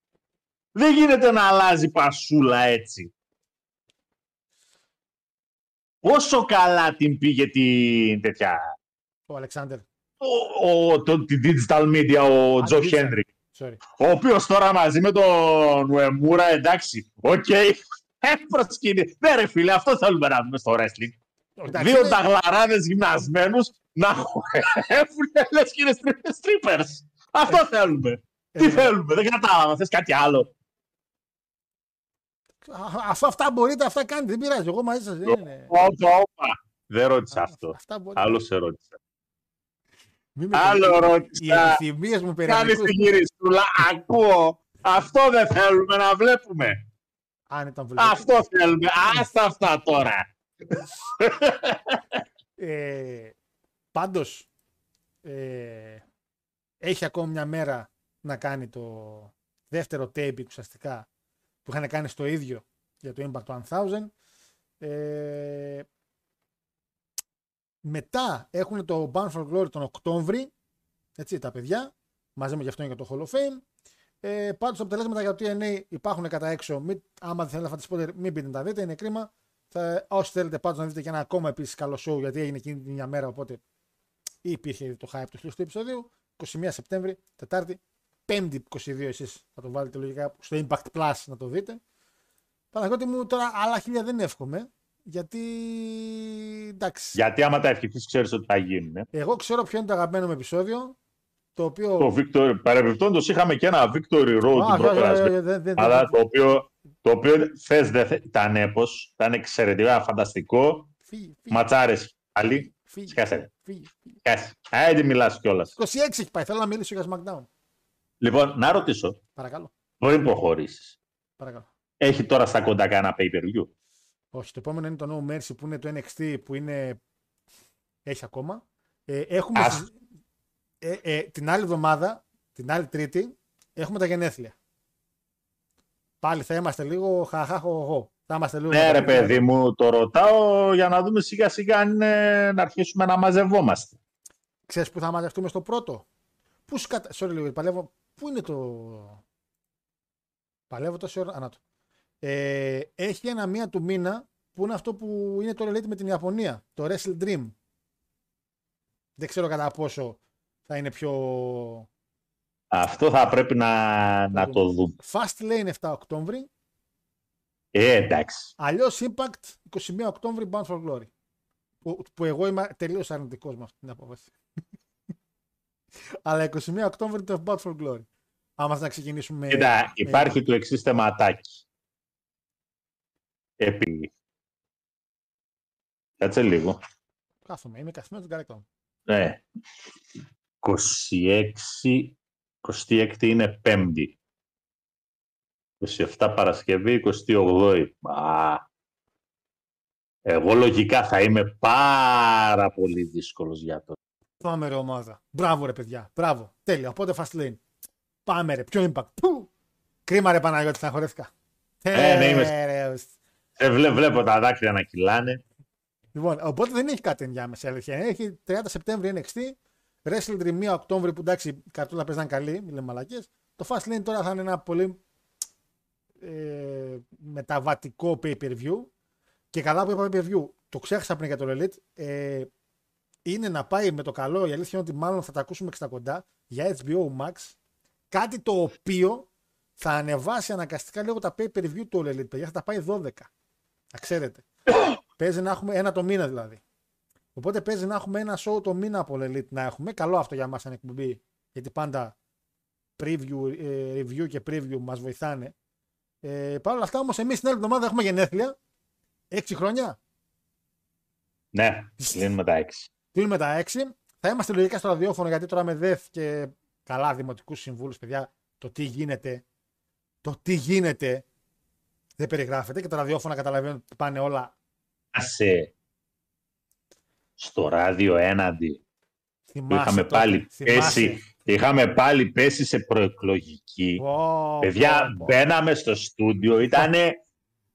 Δεν γίνεται να αλλάζει πασούλα έτσι. Όσο καλά την πήγε την τέτοια; Ο Αλεξάνδρ. ο, ο, το, τη digital media, ο Α, Joe digital. Χένρι. Sorry. Ο οποίος τώρα μαζί με τον Ουεμούρα, εντάξει, οκ, [laughs] ε, προσκύνει. Ναι, ρε φίλε, αυτό θέλουμε να δούμε στο wrestling. Εντάξει, Δύο είναι- ταγλαράδες γυμνασμένους να χορεύουν [laughs] λες και είναι στρι- strippers. Αυτό θέλουμε. Τι ε, θέλουμε, δεν κατάλαβα. Θες κάτι άλλο. Α- Αφού αυτά μπορείτε, αυτά κάνετε. Δεν πειράζει. Εγώ μαζί σας δεν είναι. Όπα, όπα. Δεν ρώτησα αυτό. Αυτά μπορείτε. Άλλος σε ρώτησα. Μην με Άλλο Οι ρώτησα. επιθυμίες μου περί Κάνει αμυντικού- την γυριστούλα. Ακούω. Αυτό δεν θέλουμε να βλέπουμε. Αν ήταν βουλευτής. Αυτό θέλουμε. Άστα αυτά τώρα. Ε, πάντως, ε, έχει ακόμη μια μέρα να κάνει το δεύτερο tape ουσιαστικά που είχαν κάνει στο ίδιο για το Impact 1000. Ε, μετά έχουν το Bound for Glory τον Οκτώβρη, έτσι, τα παιδιά, μαζί με γι' αυτό και το Hall of Fame. Ε, Πάντως τα αποτελέσματα για το TNA υπάρχουν κατά έξω. Μην, άμα δεν θέλετε να φάτε spoiler, μην πείτε να τα δείτε, είναι κρίμα. Θα, όσοι θέλετε πάντως να δείτε και ένα ακόμα επίσης καλό show, γιατί έγινε εκείνη την μια μέρα, οπότε υπήρχε ήδη το hype του χιλιοστού επεισοδίου. 21 Σεπτέμβρη, Τετάρτη, 5η 22 εσείς θα το βάλετε λογικά στο Impact Plus να το δείτε. Παναγιώτη μου τώρα άλλα χίλια δεν εύχομαι, γιατί εντάξει. Γιατί άμα τα ευχηθείς, ξέρεις ότι θα γίνουν. ε. Εγώ ξέρω ποιο είναι το αγαπημένο μου επεισόδιο, το οποίο... Το Victory, παρεμπιπτόντως είχαμε και ένα Victory Road Α, την όχι, όχι, όχι, προπερασμένη. όχι, δεν- δεν- Αλλά δεν- το οποίο, το οποίο θες δεν θε- ήταν έπος, ήταν εξαιρετικά φανταστικό. Φύγει, φύγει, Ματσάρες πάλι. φύγει, Σκάσε. φύγει, φύγει. Σκάσε. Α, δεν μιλάς κιόλας. 26 έχει πάει, θέλω να μιλήσω για SmackDown. Λοιπόν, να ρωτήσω, Παρακαλώ, πριν προχωρήσεις, παρακαλώ. έχει τώρα στα κοντά κανένα pay-per-view; Όχι, το επόμενο είναι το No Mercy που είναι το NXT που είναι. Έχει ακόμα. Ε, έχουμε. Ας. συζ- Ε, ε, την άλλη εβδομάδα, την άλλη Τρίτη, έχουμε τα γενέθλια. Πάλι θα είμαστε λίγο χαχάχο. Θα είμαστε λίγο. Ναι, ρε μετα- παιδί μου, το ρωτάω για να δούμε σιγά σιγά αν είναι να αρχίσουμε να μαζευόμαστε. Ξέρεις που θα μαζευτούμε στο πρώτο; Πού σκατα... Sorry λίγο, παλεύω. Πού είναι το. Παλεύω τόση ώρα; Ανάτο. Ε, έχει ένα μία του μήνα που είναι αυτό που είναι το relate με την Ιαπωνία. Το Wrestle Dream. Δεν ξέρω κατά πόσο θα είναι πιο. Αυτό θα πρέπει να, να το δούμε. Fast Lane 7 Οκτώβρη. Ε, εντάξει. Αλλιώς Impact 21 Οκτώβρη Bound for Glory. Που, που εγώ είμαι τελείως αρνητικός με αυτή την απόφαση. Αλλά 21 Οκτώβρη το Bound for Glory. Άμα θα ξεκινήσουμε. Κοίτα, με- υπάρχει το εξής θεματάκι. Επί. Κάτσε λίγο. Κάθομαι, είμαι καθισμένο στον καρέκλα μου. Ναι. 26, 26 είναι Πέμπτη. 27 Παρασκευή, 28. Α, εγώ λογικά θα είμαι πάρα πολύ δύσκολος για το. Πάμε ρε ομάδα. Μπράβο ρε παιδιά. Μπράβο. Τέλεια. Οπότε fast lane. Πάμε ρε. Πιο impact. Πού. Κρίμα ρε Παναγιώτη, θα χωρέθηκα. Ε, ναι, είμαι- ρε. Ε, βλέ- βλέπω τα δάκρυα να κυλάνε. Λοιπόν, οπότε δεν έχει κάτι ενδιάμεσα. η αλήθεια είναι. Έχει 30 Σεπτέμβρη NXT. Wrestle Dream 1 Οκτώβρη που εντάξει, η καρτούλα παίζαν καλή, μην λέμε μαλακές. Το Fast Lane τώρα θα είναι ένα πολύ ε, μεταβατικό pay-per-view. Και καλά που είπα pay-per-view, το ξέχασα πριν για το Elite. Ε, είναι να πάει με το καλό, η αλήθεια είναι ότι μάλλον θα τα ακούσουμε και στα κοντά, για HBO Max. Κάτι το οποίο θα ανεβάσει αναγκαστικά λίγο τα pay-per-view του All Elite, παιδιά, θα τα πάει 12. Να ξέρετε. [coughs] παίζει να έχουμε ένα το μήνα δηλαδή. Οπότε παίζει να έχουμε ένα show το μήνα από All Elite να έχουμε. Καλό αυτό για μας σαν εκπομπή, γιατί πάντα preview, ε, review και preview μας βοηθάνε. Ε, Παρ' όλα αυτά όμως εμείς την άλλη εβδομάδα έχουμε γενέθλια. 6 χρόνια. Ναι, κλείνουμε τα 6. Κλείνουμε τα 6. Θα είμαστε λογικά στο ραδιόφωνο γιατί τώρα με ΔΕΘ και καλά δημοτικούς συμβούλους, παιδιά, το τι γίνεται. Το τι γίνεται δεν περιγράφεται και το ραδιόφωνο καταλαβαίνω ότι πάνε όλα. Άσε στο ράδιο έναντι. που Θυμάσαι είχαμε τότε, πάλι θυμάσαι. πέσει, είχαμε πάλι πέσει σε προεκλογική. Πω, Παιδιά, πω, πω. μπαίναμε στο στούντιο, ήτανε,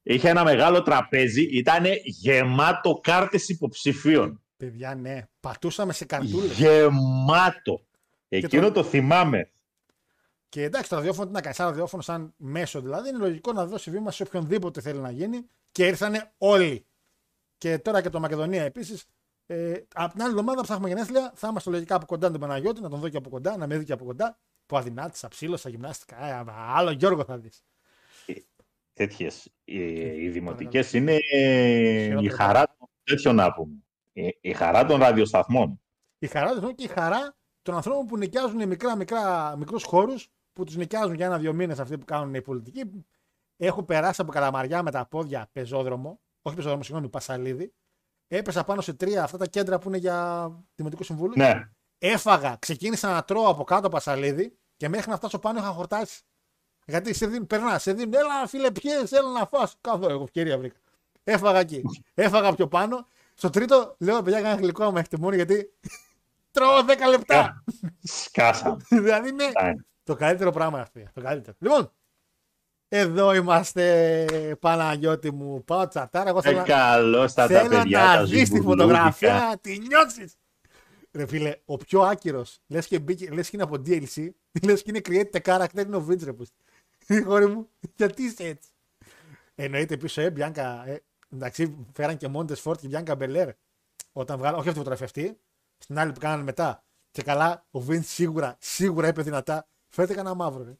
είχε ένα μεγάλο τραπέζι, ήταν γεμάτο κάρτες υποψηφίων. Παιδιά, ναι. Πατούσαμε σε καρτούλε. Γεμάτο. Εκείνο το- το θυμάμαι. Και εντάξει, το ραδιόφωνο τι να κάνει, σαν ραδιόφωνο, σαν μέσο δηλαδή, είναι λογικό να δώσει βήμα σε οποιονδήποτε θέλει να γίνει και ήρθανε όλοι. Και τώρα και το Μακεδονία επίσης. Ε, από την άλλη εβδομάδα που θα έχουμε γενέθλια, θα είμαστε λογικά από κοντά τον Παναγιώτη, να τον δω και από κοντά, να με δει και από κοντά. Που αδυνάτησα, ψήλωσα, γυμνάστηκα. Ε, άλλο Γιώργο θα δεις. Τέτοιες, οι, οι δημοτικές είναι η Χειρότερο. χαρά των τέτοιων να πούμε. Η, η χαρά των ραδιοσταθμών. Η χαρά του και η χαρά των ανθρώπων που νοικιάζουν μικρά, μικρά, μικρούς χώρους, που τους νοικιάζουν για ένα-δύο μήνες αυτοί που κάνουν οι πολιτικοί. Έχω περάσει από καλαμαριά με τα πόδια πεζόδρομο, όχι πεζόδρομο, συγγνώμη, Πασαλίδη. Έπεσα πάνω σε τρία αυτά τα κέντρα που είναι για Δημοτικού Συμβούλους. Ναι. Έφαγα, ξεκίνησα να τρώω από κάτω Πασαλίδη και μέχρι να φτάσω πάνω είχα χορτάσει. Γιατί σε δίνουν, περνάς, σε δίνουν, έλα φίλε, πιέζει, έλα να φας. Κάθω, εγώ ευκαιρία βρήκα. Έφαγα εκεί. [laughs] Έφαγα πιο πάνω. Στο τρίτο, λέω, παιδιά, κάνα γλυκό άμα έχετε μόνο γιατί [laughs] τρώω 10 λεπτά. Σκάσαμε. [laughs] δηλαδή είναι Ναι. το καλύτερο πράγμα αυτό. Το καλύτερο. Λοιπόν, εδώ είμαστε, Παναγιώτη μου. Πάω τσατάρα. Εγώ θέλω, Ε, να- καλώς τα τα θέλω παιδιά, να τα δεις τη ζουμπουλούδικα. φωτογραφία, τη νιώσεις. Ρε φίλε, ο πιο άκυρος, λες και, μπήκε- λες και είναι από DLC, [laughs] λες και είναι created character, είναι ο Vince, ρε πούστη. Χώρη μου, γιατί είσαι έτσι. Εννοείται πίσω, ε, Μπιάνκα. Ε, εντάξει, φέραν και Μόντες Φόρτ και Μπιάνκα Μπελέρ. Όταν βγάλαν, όχι αυτή που φωτογραφευτεί, στην άλλη που κάνανε μετά. Και καλά, ο Vince σίγουρα, σίγουρα είπε δυνατά. Φέρτε κανένα μαύρο, ρε.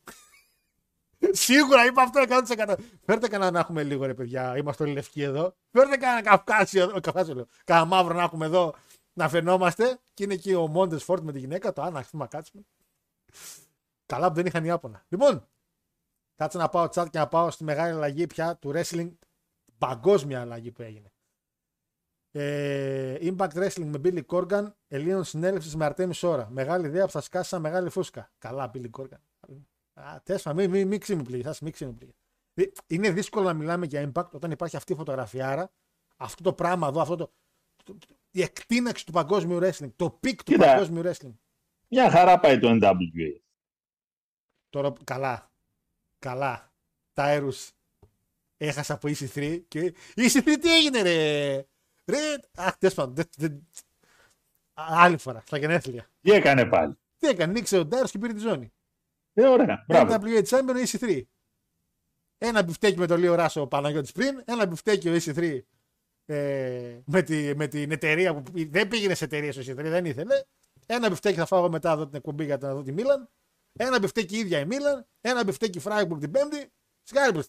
[laughs] Σίγουρα είπα αυτό 100%. Φέρτε κανένα να έχουμε λίγο ρε παιδιά. Είμαστε όλοι λευκοί εδώ. Φέρτε κανένα καυκάσιο εδώ. Καυκάσιο λέω. Κανένα μαύρο να έχουμε εδώ να φαινόμαστε. Και είναι εκεί ο Μόντες Φόρτ με τη γυναίκα. Το άνα, να κάτσουμε. Καλά που δεν είχαν Ιάπωνα. Λοιπόν, κάτσε να πάω chat και να πάω στη μεγάλη αλλαγή πια του wrestling. Παγκόσμια αλλαγή που έγινε. Ε, Impact Wrestling με Billy Corgan, Ελλήνων συνέλευσης με Αρτέμι Σόρα. Μεγάλη ιδέα που θα σκάσει σαν μεγάλη φούσκα. Καλά, Billy Corgan. Α, τέσσερα, μην μη, μη ξυμιπλήγει, ας μη ξυμιπλήγει. Ε, Είναι δύσκολο να μιλάμε για impact όταν υπάρχει αυτή η φωτογραφιάρα, αυτό το πράγμα εδώ, αυτό το, το- το- η εκτίναξη του παγκόσμιου wrestling, το peak του Κοίτα. παγκόσμιου wrestling. Μια χαρά πάει το NWA. Τώρα, καλά, καλά, Tyrus έχασα από EC3 και EC3 τι έγινε ρε, ρε, αχ, τέλος πάντων, δεν- δεν- άλλη φορά, στα γενέθλια. Τι έκανε πάλι; Τι έκανε, νίξε ο Tyrus και πήρε τη ζώνη. Ε, ωραία. Μπράβο. NWA Champion ο EC3. Ένα μπιφτέκι με τον Lio Rush ο ο Παναγιώτης πριν, ένα μπιφτέκι ο EC3 ε, με, τη, με την εταιρεία που πη- δεν πήγαινε σε εταιρεία στο EC3, δεν ήθελε. Ένα μπιφτέκι θα φάω μετά εδώ την εκπομπή για να δω τη Μίλαν. Ένα μπιφτέκι η ίδια η Μίλαν. Ένα μπιφτέκι Φράιμπουργκ την Πέμπτη. Σκάριμπουργκ.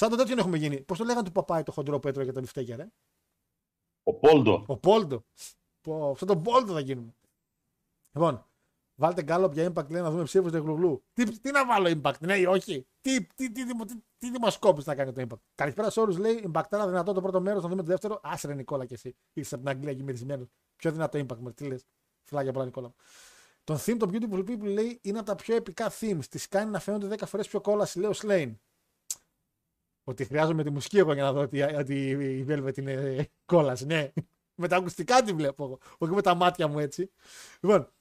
Σαν το τέτοιο έχουμε γίνει. Πώς το λέγανε του Ποπάι το χοντρό που έτρωγε τα μπιφτέκια, ρε. Ο Πόλτο. Ο Πόλτο. Πω, σαν τον Πόλτο θα γίνουμε. Λοιπόν, βάλτε γκάλωπ για impact λέει να δούμε ψήφους του γλουγλού. Τι, τι να βάλω impact, ναι ή όχι; Τι, τι, τι, τι, τι, τι δημοσκόπηση θα κάνει το impact; Καλησπέρα σε όλους, λέει. Impact δυνατό το πρώτο μέρος, να δούμε το δεύτερο. Άσε Νικόλα και εσύ. Είσαι από την Αγγλία κοιμηρισμένο. Πιο δυνατό impact, με τι λες. Φιλάκια πολλά, Νικόλα. μου. Τον theme των Beautiful People λέει είναι από τα πιο επικά themes. Τη κάνει να φαίνονται 10 φορές πιο κόλαση, λέει ο Slane. Ότι χρειάζομαι τη μουσική εγώ για να δω ότι, ότι η Velvet είναι κόλαση. Ναι. με τα ακουστικά τη βλέπω εγώ. Όχι με τα μάτια μου έτσι. Λοιπόν.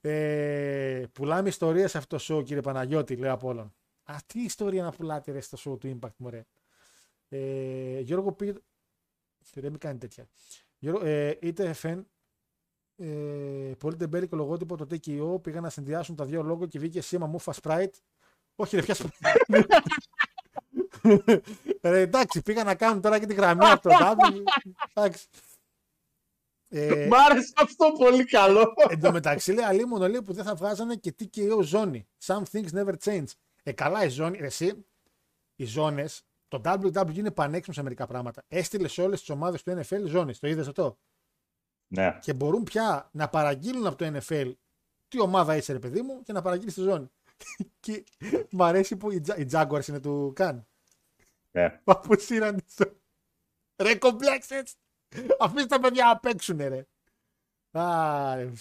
Ε, πουλάμε ιστορίες σε αυτό το show, κύριε Παναγιώτη, λέει από όλων. Α, τι ιστορία να πουλάτε ρε, στο show του Impact, μωρέ. Ε, Γιώργο πήγε. Δεν μην κάνει τέτοια. Γιώργο, ε, είτε FN, ε, πολύ τεμπέλικο λογότυπο το TKO πήγαν να συνδυάσουν τα δύο λόγο και βγήκε σήμα Μούφα Sprite. Όχι, ρε, πια Sprite. [laughs] ρε, εντάξει, πήγαν να κάνουν τώρα και τη γραμμή από το W. Εντάξει. Ε, Μ' άρεσε αυτό πολύ καλό. Εν τω μεταξύ λέει αλίμονο λέει που δεν θα βγάζανε και TKO ζώνη. Some things never change. Ε, καλά η ζώνη, ρε, εσύ, οι ζώνες, το WWE είναι πανέξυπνο σε μερικά πράγματα. Έστειλε σε όλες τις ομάδες του NFL ζώνες. Το είδες αυτό; Ναι. Και μπορούν πια να παραγγείλουν από το NFL τι ομάδα είσαι, ρε παιδί μου, και να παραγγείλεις τη ζώνη. [laughs] και μ' αρέσει που οι, Τζα- οι Jaguars είναι του Καν. Ναι. Που αποσύραν τη ζώνη. Ρε κομπλέξες! Αφήστε τα παιδιά να παίξουν, ρε. Α, ρε.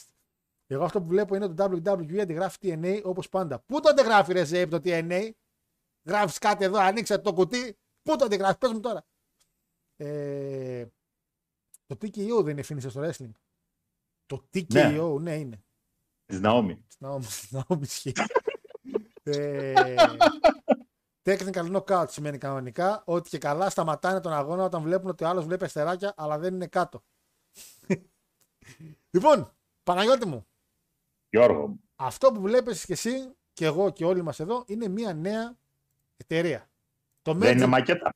Εγώ αυτό που βλέπω είναι το WWE αντιγράφει TNA όπως πάντα. Πού το αντιγράφει ρε Ζέιπ το TNA. Γράφεις κάτι εδώ, ανοίξατε το κουτί. Πού το αντιγράφεις, πες μου τώρα. Ε, το TKO δεν είναι finisher στο wrestling. Το TKO, ναι, είναι. Της Ναόμη. Naomi, Naomi ισχύει. [laughs] ε, technical knockout σημαίνει κανονικά ότι και καλά σταματάνε τον αγώνα όταν βλέπουν ότι ο άλλος βλέπει αστεράκια αλλά δεν είναι κάτω. [laughs] λοιπόν, Παναγιώτη μου, Γιώργο μου. αυτό που βλέπεις και εσύ και εγώ και όλοι μας εδώ είναι μια νέα εταιρεία. Το Δεν είναι Magic- μακέτα.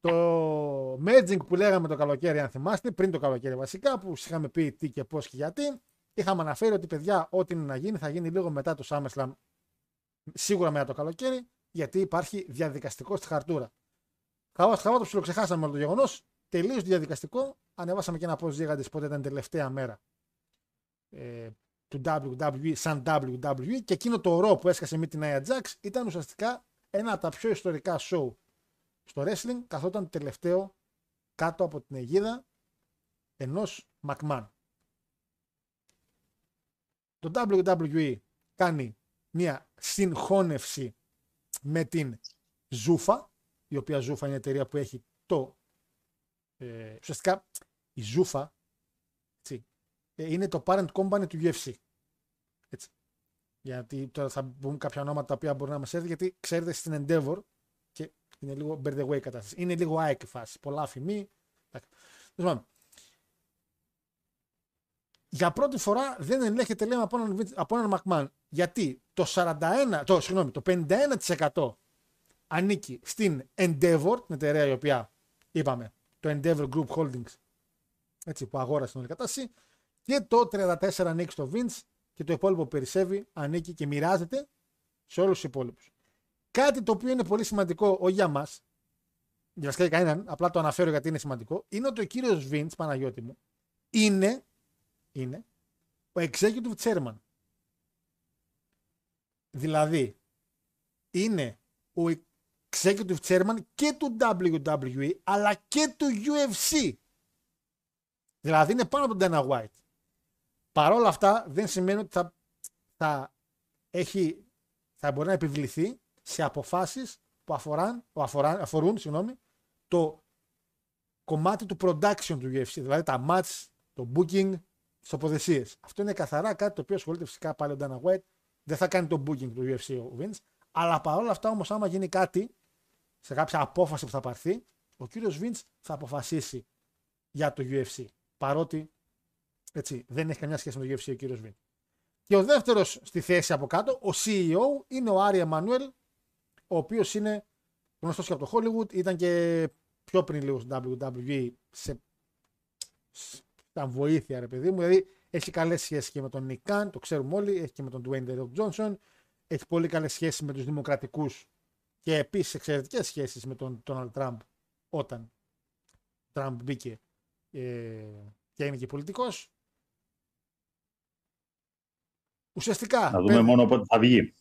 το Magic που λέγαμε το καλοκαίρι, αν θυμάστε, πριν το καλοκαίρι βασικά, που σας είχαμε πει τι και πώς και γιατί, είχαμε αναφέρει ότι παιδιά, ό,τι είναι να γίνει, θα γίνει λίγο μετά το SummerSlam, σίγουρα μετά το καλοκαίρι, γιατί υπάρχει διαδικαστικό στη χαρτούρα. Χαβά χαβά το ψιλοξεχάσαμε όλο το γεγονός. Τελείω διαδικαστικό. Ανεβάσαμε και ένα post γίγαντε πότε ήταν η τελευταία μέρα ε, του WWE σαν WWE και εκείνο το ρο που έσκασε με την Nia Jax ήταν ουσιαστικά ένα από τα πιο ιστορικά show στο wrestling καθόταν τελευταίο κάτω από την αιγίδα ενός McMahon. Το WWE κάνει μια συγχώνευση με την Ζούφα, η οποία Ζούφα είναι η εταιρεία που έχει το ε, ουσιαστικά η Ζούφα έτσι, ε, είναι το parent company του UFC. Έτσι. Γιατί τώρα θα μπουν κάποια ονόματα τα οποία μπορεί να μας έρθει γιατί ξέρετε στην Endeavor και είναι λίγο bear the way η κατάσταση. Είναι λίγο ΑΕΚ η φάση. Πολλά αφημί. Λοιπόν, για πρώτη φορά δεν ελέγχεται λέμε από έναν, Vince- από έναν McMahon. Γιατί το 41, το, συγγνώμη, το 51% ανήκει στην Endeavor, την εταιρεία η οποία είπαμε, το Endeavor Group Holdings, έτσι, που αγόρασε την όλη κατάσταση, και το 34 ανήκει στο Vince και το υπόλοιπο που περισσεύει ανήκει και μοιράζεται σε όλους τους υπόλοιπους. Κάτι το οποίο είναι πολύ σημαντικό, όχι για μας, για βασικά για κανέναν, απλά το αναφέρω γιατί είναι σημαντικό, είναι ότι ο κύριος Vince, Παναγιώτη μου, είναι, είναι ο executive chairman. Δηλαδή, είναι ο executive chairman και του WWE, αλλά και του UFC. Δηλαδή, είναι πάνω από τον Dana White. Παρ' όλα αυτά, δεν σημαίνει ότι θα, θα, έχει, θα μπορεί να επιβληθεί σε αποφάσεις που αφοράν, που αφοράν, αφορούν συγγνώμη, το κομμάτι του production του UFC, δηλαδή τα match, το booking, τις τοποθεσίε. Αυτό είναι καθαρά κάτι το οποίο ασχολείται φυσικά πάλι ο Dana White. Δεν θα κάνει το booking του UFC ο Vince. Αλλά παρόλα αυτά όμως, άμα γίνει κάτι, σε κάποια απόφαση που θα πάρθει, ο κύριος Vince θα αποφασίσει για το UFC. Παρότι έτσι, δεν έχει καμιά σχέση με το UFC ο κύριος Vince. Και ο δεύτερος στη θέση από κάτω, ο CEO, είναι ο Άρη Εμμανουέλ, ο οποίος είναι γνωστός και από το Hollywood, ήταν και πιο πριν λίγο στο WWE σε ήταν βοήθεια, ρε παιδί μου. Δηλαδή έχει καλές σχέσεις και με τον Nick Khan, το ξέρουμε όλοι, έχει και με τον Dwayne The Rock Johnson, έχει πολύ καλές σχέσεις με τους Δημοκρατικούς και επίσης εξαιρετικές σχέσεις με τον Donald Trump όταν Trump μπήκε ε, και είναι και πολιτικός. Ουσιαστικά. Να δούμε παίρνει- μόνο πότε θα βγει.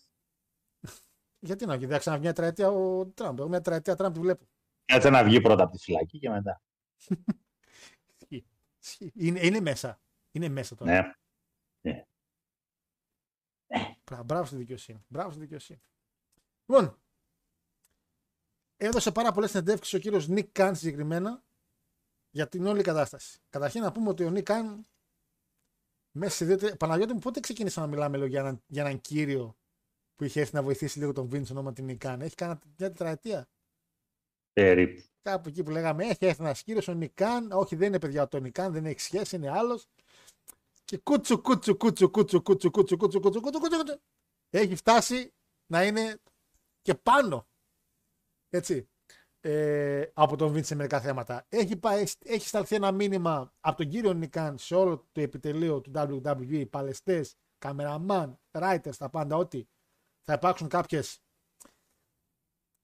[laughs] Γιατί να βγει, δεν θα ξαναβγεί μια τραετία ο Τραμπ. Εγώ μια τραετία Τραμπ τη βλέπω. Κάτσε να βγει πρώτα από τη φυλακή και μετά. [laughs] Ισχύει. Ισχύει. Είναι, είναι μέσα. Είναι μέσα τώρα. Ναι. Μπρα- Μπράβο στη δικαιοσύνη. Μπράβο στη δικαιοσύνη. Λοιπόν, έδωσε πάρα πολλές συνεντεύξεις ο κύριος Νίκ Καν συγκεκριμένα για την όλη κατάσταση. Καταρχήν να πούμε ότι ο Νίκ Καν μέσα σε δύο. τρία- Παναγιώτη μου, πότε ξεκίνησαμε να μιλάμε λίγο για έναν, για έναν κύριο που είχε έρθει να βοηθήσει λίγο τον Βίντσον ονόμα την Νίκ Καν; Έχει κάνει μια τετραετία. Περίπου. Κάπου εκεί που λέγαμε, έχει έρθει ένα κύριο ο Νικάν. Όχι, δεν είναι παιδιά το Νικάν, δεν έχει σχέση, είναι άλλο. Και κούτσου, κούτσου, κούτσου, κούτσου, κούτσου, κούτσου, κούτσου, κούτσου, κούτσου, κούτσου, κούτσου. Έχει φτάσει να είναι και πάνω. Έτσι. Ε, από τον Βίντ σε μερικά θέματα. Έχει, πάει, έχει σταλθεί ένα μήνυμα από τον κύριο Νικάν σε όλο το επιτελείο του WWE, παλαιστέ, καμεραμάν, writers, τα πάντα, ότι θα υπάρξουν κάποιε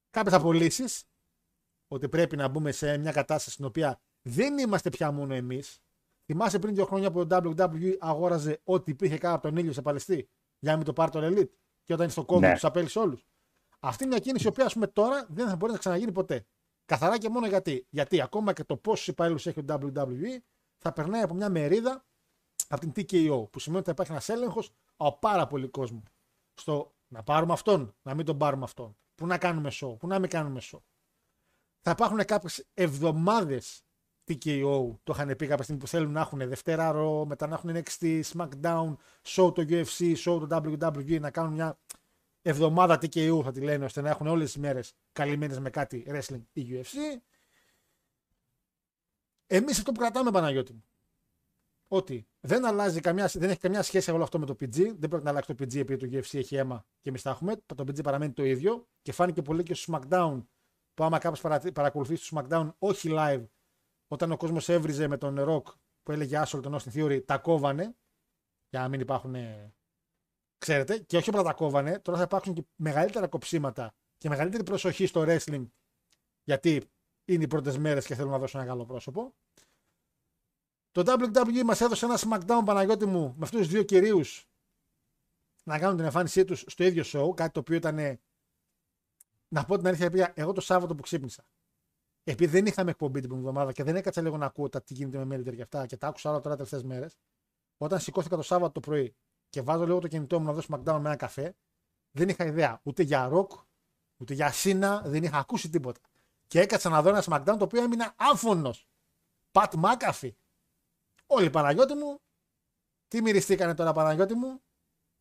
κάποιες απολύσεις ότι πρέπει να μπούμε σε μια κατάσταση στην οποία δεν είμαστε πια μόνο εμείς. Θυμάσαι πριν δύο χρόνια που το WWE αγόραζε ό,τι υπήρχε κάτω από τον ήλιο σε Παλαιστή για να μην το πάρει το Elite και όταν είναι στο COVID Ναι. τους απέλησε όλους. Αυτή είναι μια κίνηση η οποία ας πούμε, τώρα δεν θα μπορεί να ξαναγίνει ποτέ. Καθαρά και μόνο γιατί. Γιατί ακόμα και το πόσους υπαλλήλους έχει το WWE θα περνάει από μια μερίδα από την TKO. Που σημαίνει ότι θα υπάρχει ένας έλεγχος από πάρα πολύ κόσμο. Στο να πάρουμε αυτόν, να μην τον πάρουμε αυτόν. Πού να κάνουμε show, πού να μην κάνουμε show θα υπάρχουν κάποιες εβδομάδες TKO. Το είχαν πει κάποια στιγμή που θέλουν να έχουν Δευτέρα Raw, μετά να έχουν NXT, SmackDown, show το UFC, show το WWE, να κάνουν μια εβδομάδα TKO θα τη λένε, ώστε να έχουν όλες τις μέρες καλυμμένες με κάτι wrestling ή UFC. Εμείς αυτό που κρατάμε, Παναγιώτη μου, ότι δεν, αλλάζει καμιά, δεν έχει καμιά σχέση όλο αυτό με το PG. Δεν πρέπει να αλλάξει το PG επειδή το UFC έχει αίμα και εμείς τα έχουμε. Το PG παραμένει το ίδιο και φάνηκε πολύ και στο SmackDown που άμα κάποιος παρακολουθεί το SmackDown όχι live, όταν ο κόσμος έβριζε με τον Rock που έλεγε Άσολ τον Austin Theory, τα κόβανε για να μην υπάρχουν. ε, Ξέρετε, και όχι απλά τα κόβανε, τώρα θα υπάρξουν και μεγαλύτερα κοψίματα και μεγαλύτερη προσοχή στο wrestling γιατί είναι οι πρώτες μέρες και θέλουν να δώσουν ένα καλό πρόσωπο. Το WWE μας έδωσε ένα SmackDown Παναγιώτη μου με αυτούς τους δύο κυρίους να κάνουν την εμφάνισή τους στο ίδιο show, κάτι το οποίο ήταν να πω την αλήθεια, παιδιά, εγώ το Σάββατο που ξύπνησα. Επειδή δεν είχαμε εκπομπή την προηγούμενη εβδομάδα και δεν έκατσα λίγο να ακούω τα τι γίνεται με Melter και αυτά και τα άκουσα άλλα τώρα τελευταίες μέρες, όταν σηκώθηκα το Σάββατο το πρωί και βάζω λίγο το κινητό μου να δώσω McDonald's με ένα καφέ, δεν είχα ιδέα ούτε για ροκ, ούτε για σύνα, δεν είχα ακούσει τίποτα. Και έκατσα να δω ένα SmackDown το οποίο έμεινα άφωνος. Πατ Μάκαφι. Όλοι Παναγιώτη μου, τι μυριστήκανε τώρα Παναγιώτη μου,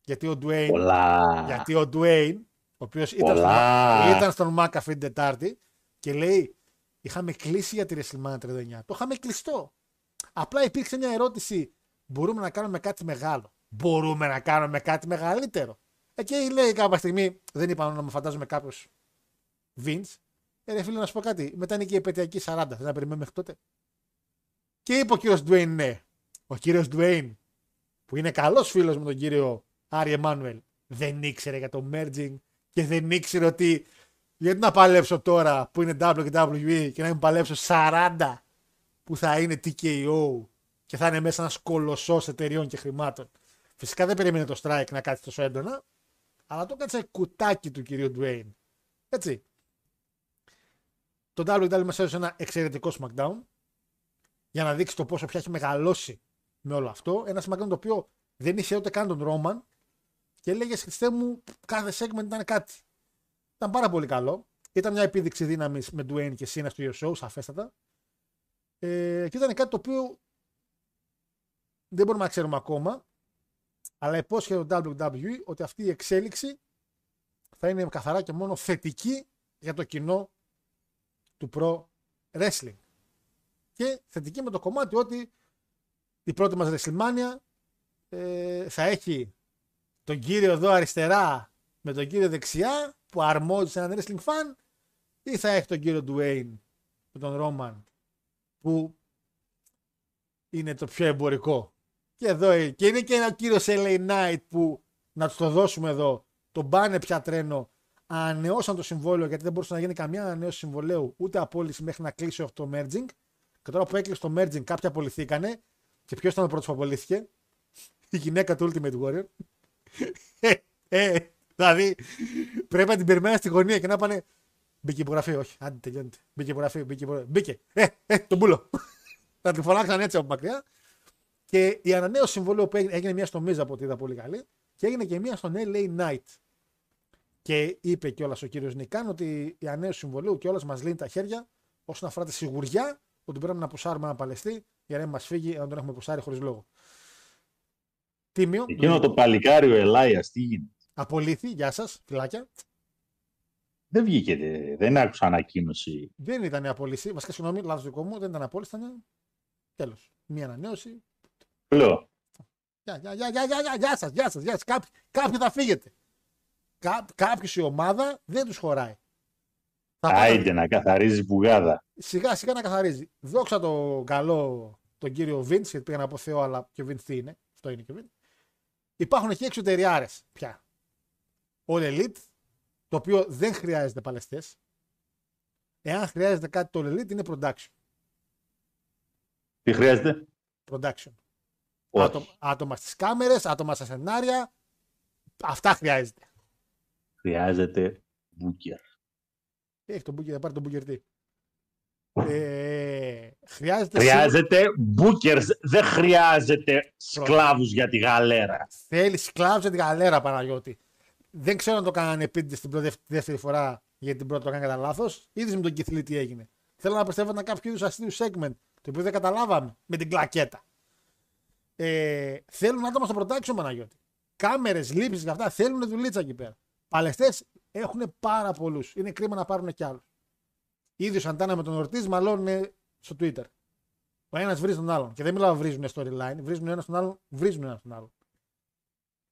γιατί ο Dwayne Πολλά. γιατί ο Dwayne, ο οποίος ήταν, Πολλά. στον- ήταν στον McAfee την Τετάρτη και λέει: Είχαμε κλείσει για τη WrestleMania 39. Το είχαμε κλειστό. Απλά υπήρξε μια ερώτηση. Μπορούμε να κάνουμε κάτι μεγάλο. Μπορούμε να κάνουμε κάτι μεγαλύτερο. Εκεί λέει κάποια στιγμή, δεν είπα να με φαντάζομαι κάποιος Vince. Ε, ρε φίλε, να σου πω κάτι. Μετά είναι και η επαιτειακή 40. Δεν να περιμένουμε μέχρι τότε. Και είπε ο κύριος Ντουέιν ναι. Ο κύριος Ντουέιν, που είναι καλός φίλος με τον κύριο Άρη Εμμάνουελ, δεν ήξερε για το merging και δεν ήξερε ότι γιατί να παλέψω τώρα που είναι WWE και να μην παλέψω 40 που θα είναι TKO και θα είναι μέσα ένας κολοσσός εταιριών και χρημάτων. Φυσικά δεν περίμενε το strike να κάτσει τόσο έντονα, αλλά το κάτσε κουτάκι του κυρίου Dwayne. Έτσι. Το WWE μας έδωσε ένα εξαιρετικό SmackDown για να δείξει το πόσο πια έχει μεγαλώσει με όλο αυτό. Ένα SmackDown το οποίο δεν είχε ούτε καν τον Roman και έλεγες Χριστέ μου, κάθε segment ήταν κάτι. Ήταν πάρα πολύ καλό. Ήταν μια επίδειξη δύναμης με Dwayne και Σίνα στο show, σαφέστατα. Ε, και ήταν κάτι το οποίο δεν μπορούμε να ξέρουμε ακόμα, αλλά υπόσχεται το WWE ότι αυτή η εξέλιξη θα είναι καθαρά και μόνο θετική για το κοινό του Pro Wrestling. Και θετική με το κομμάτι ότι η πρώτη μας WrestleMania ε, θα έχει τον κύριο εδώ αριστερά με τον κύριο δεξιά που αρμόζει σε έναν wrestling fan ή θα έχει τον κύριο Dwayne με τον Roman που είναι το πιο εμπορικό. Και εδώ και είναι και ένα κύριος LA Knight που να τους το δώσουμε εδώ. Τον πάνε πια τρένο. Ανανεώσαν το συμβόλαιο γιατί δεν μπορούσε να γίνει καμία ανανέωση συμβολέου ούτε απόλυση μέχρι να κλείσει το merging. Και τώρα που έκλεισε το merging, κάποιοι απολυθήκανε. Και ποιος ήταν ο πρώτος που απολύθηκε, η γυναίκα του Ultimate Warrior. Ε, ε, δηλαδή πρέπει να την περιμένει στη γωνία και να πάνε. Μπήκε υπογραφή, όχι. Άντε τελειώνεται. Μπήκε υπογραφή, μπήκε υπογραφή. Μπήκε. Ε, ε, τον πούλο. [laughs] θα την φωνάξαν έτσι από μακριά. Και η ανανέωση συμβολέου που έγινε, έγινε μία στο Μίζα από ό,τι είδα πολύ καλή και έγινε και μία στον LA Knight. Και είπε κιόλας ο κύριος Νικάν ότι η ανανέωση συμβολέου κιόλας μας λύνει τα χέρια όσον αφορά τη σιγουριά ότι πρέπει να πουσάρουμε ένα παλαιστή για να μην μας φύγει αν τον έχουμε πουσάρει χωρίς λόγο. Τίμιο. Εκείνο το παλικάριο Ελάιας, τι γίνεται; Απολύθη, γεια σας, φυλάκια. Δεν βγήκε, δεν άκουσα ανακοίνωση. Δεν ήταν η απόλυση. Βασικά, συγγνώμη, λάθος δικό μου, δεν ήταν απόλυση, ήταν τέλος. Μία ανανέωση. Λέω. Γεια, γεια, γεια, γεια, γεια, γεια σας, γεια σας, γεια σας. Κάποιοι, κάποιοι θα φύγετε. Κά, κάποιος η ομάδα δεν τους χωράει. Θα πάνε- Άιντε να καθαρίζει πουγάδα. Σιγά σιγά να καθαρίζει. Δόξα το καλό τον κύριο Βίντς, γιατί πήγα να πω Θεό, αλλά και ο Βίντς τι είναι. Αυτό είναι και ο Βίντς. Υπάρχουν και εξωτεριάρες πια. Ο Elite, το οποίο δεν χρειάζεται παλαιστές. Εάν χρειάζεται κάτι το Elite είναι production. Τι χρειάζεται; production. Όχι. Άτομα, άτομα στις κάμερες, άτομα στα σενάρια. Αυτά χρειάζεται. Χρειάζεται μπούκερ. Τι έχει τον Μπούκερ, θα πάρει τον Μπούκερ τι. [laughs] Ε, χρειάζεται. Χρειάζεται μπούκερ. Δεν χρειάζεται σκλάβους για τη γαλέρα. Θέλει σκλάβους για την γαλέρα, Παναγιώτη. Δεν ξέρω αν το κάνανε επίτηδες την πρώτη- τη δεύτερη φορά γιατί την πρώτη το έκανε κατά λάθος. Είδες με τον Κιθλή τι έγινε. Θέλω να πιστεύω να κάποιο είδους αστείου segment το οποίο δεν καταλάβαμε με την κλακέτα. Ε, θέλουν άτομα στο production, Παναγιώτη. Κάμερες, λήψεις και αυτά θέλουν δουλίτσα εκεί πέρα. Παλαιστές έχουν πάρα πολλούς. Είναι κρίμα να πάρουν κι άλλους. Ήδη ο Σαντάνα με τον Ορτή μαλώνουν στο Twitter. Ο ένας βρίζει τον άλλον. Και δεν μιλάω βρίζουν storyline. Βρίζουν ένα τον άλλον, βρίζουν ένα τον άλλον.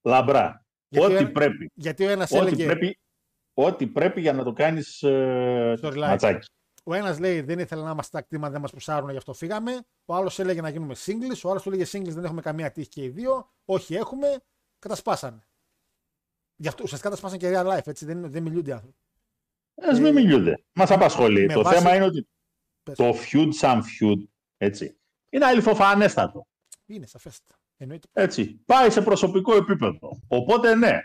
Λαμπρά. Γιατί ό,τι ο- πρέπει. Γιατί ο ένας Ό,τι έλεγε. πρέπει. Ό,τι πρέπει για να το κάνεις Storyline. ματσάκι. Ο ένας λέει δεν ήθελα να είμαστε κτήμα, δεν μας πουσάρουν, γι' αυτό φύγαμε. Ο άλλος έλεγε να γίνουμε singles. Ο άλλος του έλεγε singles, δεν έχουμε καμία τύχη και οι δύο. Όχι, έχουμε. Κατασπάσανε. Γι' αυτό ουσιαστικά κατασπάσανε και real life, έτσι. Δεν, δεν μιλούνται οι άνθρωποι. Α μην μιλούνται. Μας απασχολεί. με Το βάση- θέμα είναι ότι Πες. Το feud σαν feud έτσι, είναι αληθοφανέστατο. Είναι σαφέστατα. Εννοείται. Έτσι. Πάει σε προσωπικό επίπεδο. Οπότε ναι,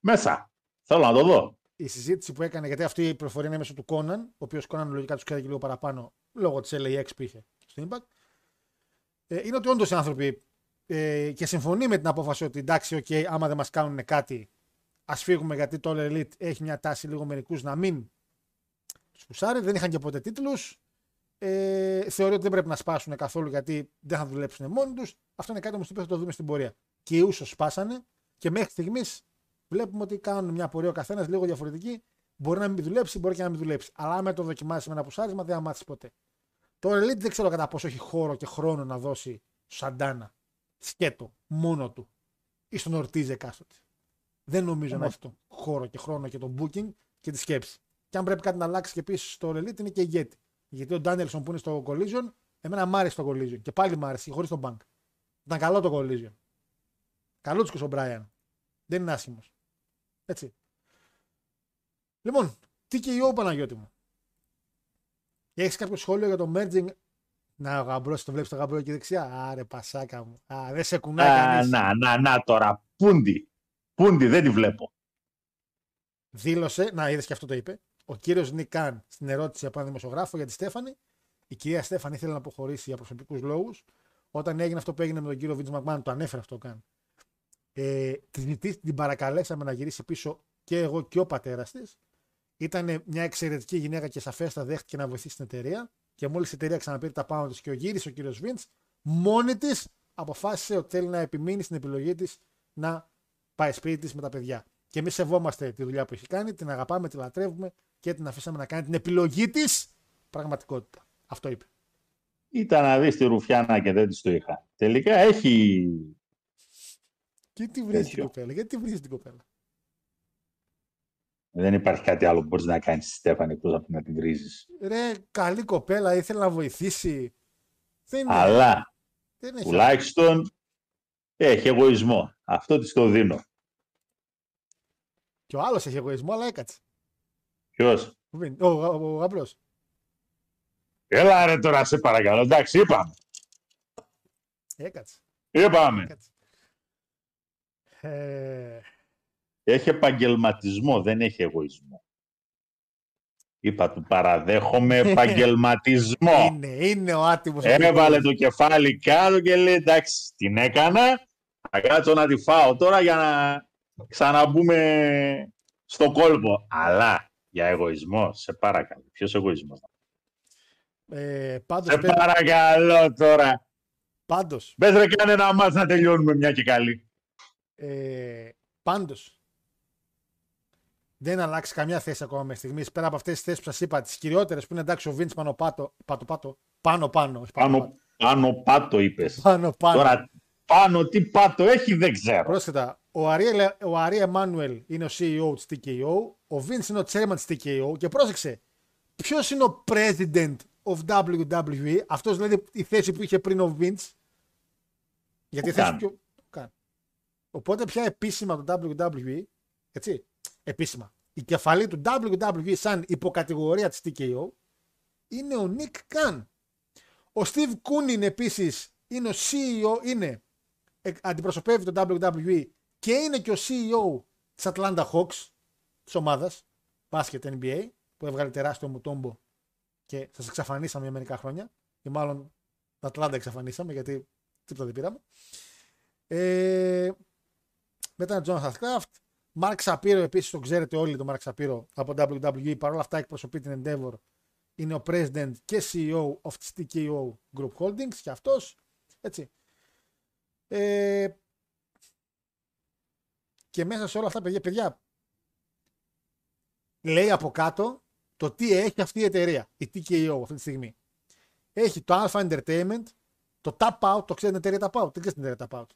μέσα. Θέλω να το δω. Η συζήτηση που έκανε, γιατί αυτή η προφορία είναι μέσω του Κόναν, ο οποίος Κόναν λογικά τους ξέρει και λίγο παραπάνω λόγω της LAX που είχε στο Impact, ε, είναι ότι όντως οι άνθρωποι ε, και συμφωνεί με την απόφαση ότι εντάξει, OK, άμα δεν μας κάνουν κάτι, ας φύγουμε γιατί το All Elite έχει μια τάση λίγο μερικούς να μην τους πουσάρει. Δεν είχαν και ποτέ τίτλους. Ε, θεωρεί ότι δεν πρέπει να σπάσουν καθόλου γιατί δεν θα δουλέψουν μόνοι τους. Αυτό είναι κάτι όμως που θα το δούμε στην πορεία. Και οι ούσο σπάσανε και μέχρι στιγμής βλέπουμε ότι κάνουν μια πορεία ο καθένας λίγο διαφορετική. Μπορεί να μην δουλέψει, μπορεί και να μην δουλέψει. Αλλά άμα το δοκιμάσεις με ένα πουσάρισμα, δεν θα μάθεις ποτέ. Το Elite δεν ξέρω κατά πόσο έχει χώρο και χρόνο να δώσει Σαντάνα σκέτο μόνο του ή στον Ορτίζ εκάστοτε. Δεν νομίζω να έχει τον χώρο και χρόνο και τον booking και τη σκέψη. Και αν πρέπει κάτι να αλλάξει και επίσης στο Elite είναι και ηγέτη. Γιατί ο Ντάνιελσον που είναι στο Collision, εμένα μ' άρεσε το Collision. Και πάλι μ' άρεσε, χωρίς τον Bank. Ήταν καλό το Collision. Καλούτσικο ο Μπράιαν. Δεν είναι άσχημος. Έτσι. Λοιπόν, τι και ο Παναγιώτη μου. Έχεις κάποιο σχόλιο για το merging; Να, ο γαμπρός, το βλέπεις το γαμπρό εκεί δεξιά; Άρε, πασάκα μου. Α, δεν σε κουνάει Α, κανείς. να, να, να τώρα. Πούντι. Πούντι, δεν τη βλέπω. Δήλωσε, να είδες και αυτό το είπε. Ο κύριος Νικάν στην ερώτηση από έναν δημοσιογράφο για τη Στέφανη. Η κυρία Στέφανη ήθελε να αποχωρήσει για προσωπικούς λόγους. Όταν έγινε αυτό που έγινε με τον κύριο Βίντ Μακμάν, το ανέφερε αυτό καν. Ε, τη ζητή- την παρακαλέσαμε να γυρίσει πίσω και εγώ και ο πατέρας της. Ήταν μια εξαιρετική γυναίκα και σαφέστα δέχτηκε να βοηθήσει την εταιρεία. Και μόλις η εταιρεία ξαναπήρε τα πάνω της και ο γύρισε ο κύριος Βίντ, μόνη της αποφάσισε ότι θέλει να επιμείνει στην επιλογή της να πάει σπίτι της με τα παιδιά. Και εμείς σεβόμαστε τη δουλειά που έχει κάνει, την αγαπάμε, τη λατρεύουμε και την αφήσαμε να κάνει την επιλογή της πραγματικότητα. Αυτό είπε. Ήταν να δεις τη Ρουφιάνα και δεν της το είχα. Τελικά έχει. Και τι βρίζει την Τέτοιο. κοπέλα, γιατί τη βρίζει την κοπέλα. Δεν υπάρχει κάτι άλλο που μπορείς να κάνεις στη Στέφανη εκτός από να την βρίζεις. Ρε, καλή κοπέλα, ήθελε να βοηθήσει. Δεν είναι. Αλλά δεν έχει. τουλάχιστον έχει εγωισμό. Αυτό της το δίνω. Και ο άλλος έχει εγωισμό, αλλά έκατσε. Ποιος; Ο, Βιν- ο, ο, ο γαμπρός. Έλα ρε τώρα, σε παρακαλώ. Εντάξει, είπαμε. Έκατσε. Είπαμε. έκατσε. Ε, Έχει επαγγελματισμό, δεν έχει εγωισμό. Είπα του παραδέχομαι επαγγελματισμό. είναι, είναι ο άτιμος. Έβαλε το κεφάλι κάτω και λέει εντάξει, την έκανα. Θα κάτσω να τη φάω τώρα για να ξαναμπούμε στο κόλπο. Αλλά για εγωισμό, σε παρακαλώ. Ποιος εγωισμός; Ε, πάντως, Σε πέ- παρακαλώ τώρα. πάντως, Πες ρε κάνε ένα μάτς να τελειώνουμε μια και καλή. ε, πάντως, δεν αλλάξει καμιά θέση ακόμα μέχρι στιγμής. Πέρα από αυτές τις θέσεις που σας είπα, τις κυριότερες που είναι εντάξει ο Βίντ πάνω πάτο, πάτο, πάτο, πάνω πάνω. όχι πάνω, Πάνω, πάνω πάτο είπες. πάνω, πάνω. Τώρα πάνω τι πάτο έχει δεν ξέρω. Πρόσθετα, ο Αρία, ο Αρία Εμμάνουελ είναι ο CEO της TKO, ο Vince είναι ο chairman της TKO και πρόσεξε, ποιος είναι ο president of WWE, αυτός δηλαδή η θέση που είχε πριν ο Vince, γιατί η Ο θέση Khan. πιο... ο Khan. Οπότε πια επίσημα το WWE, έτσι, επίσημα, η κεφαλή του WWE σαν υποκατηγορία της TKO είναι ο Nick Khan. Ο Steve Koonin επίσης είναι ο CEO, είναι ε, αντιπροσωπεύει το WWE και είναι και ο CEO της Atlanta Hawks, της ομάδας μπάσκετ NBA, που έβγαλε τεράστιο μου τόμπο και σας εξαφανίσαμε για μερικά χρόνια. Ή μάλλον τα Atlanta εξαφανίσαμε γιατί τίποτα δεν πήραμε. Ε, μετά Jonathan Kraft. Mark Shapiro επίσης το ξέρετε όλοι το Mark Shapiro από WWE. Παρ' όλα αυτά εκπροσωπεί την Endeavor. Είναι ο president και CEO of the TKO Group Holdings και αυτός. Έτσι. Ε, και μέσα σε όλα αυτά, παιδιά, παιδιά, λέει από κάτω το τι έχει αυτή η εταιρεία, η TKO αυτή τη στιγμή. Έχει το Alpha Entertainment, το Tap Out, το ξέρετε την εταιρεία Tap Out, τι ξέρετε την εταιρεία Tap Out.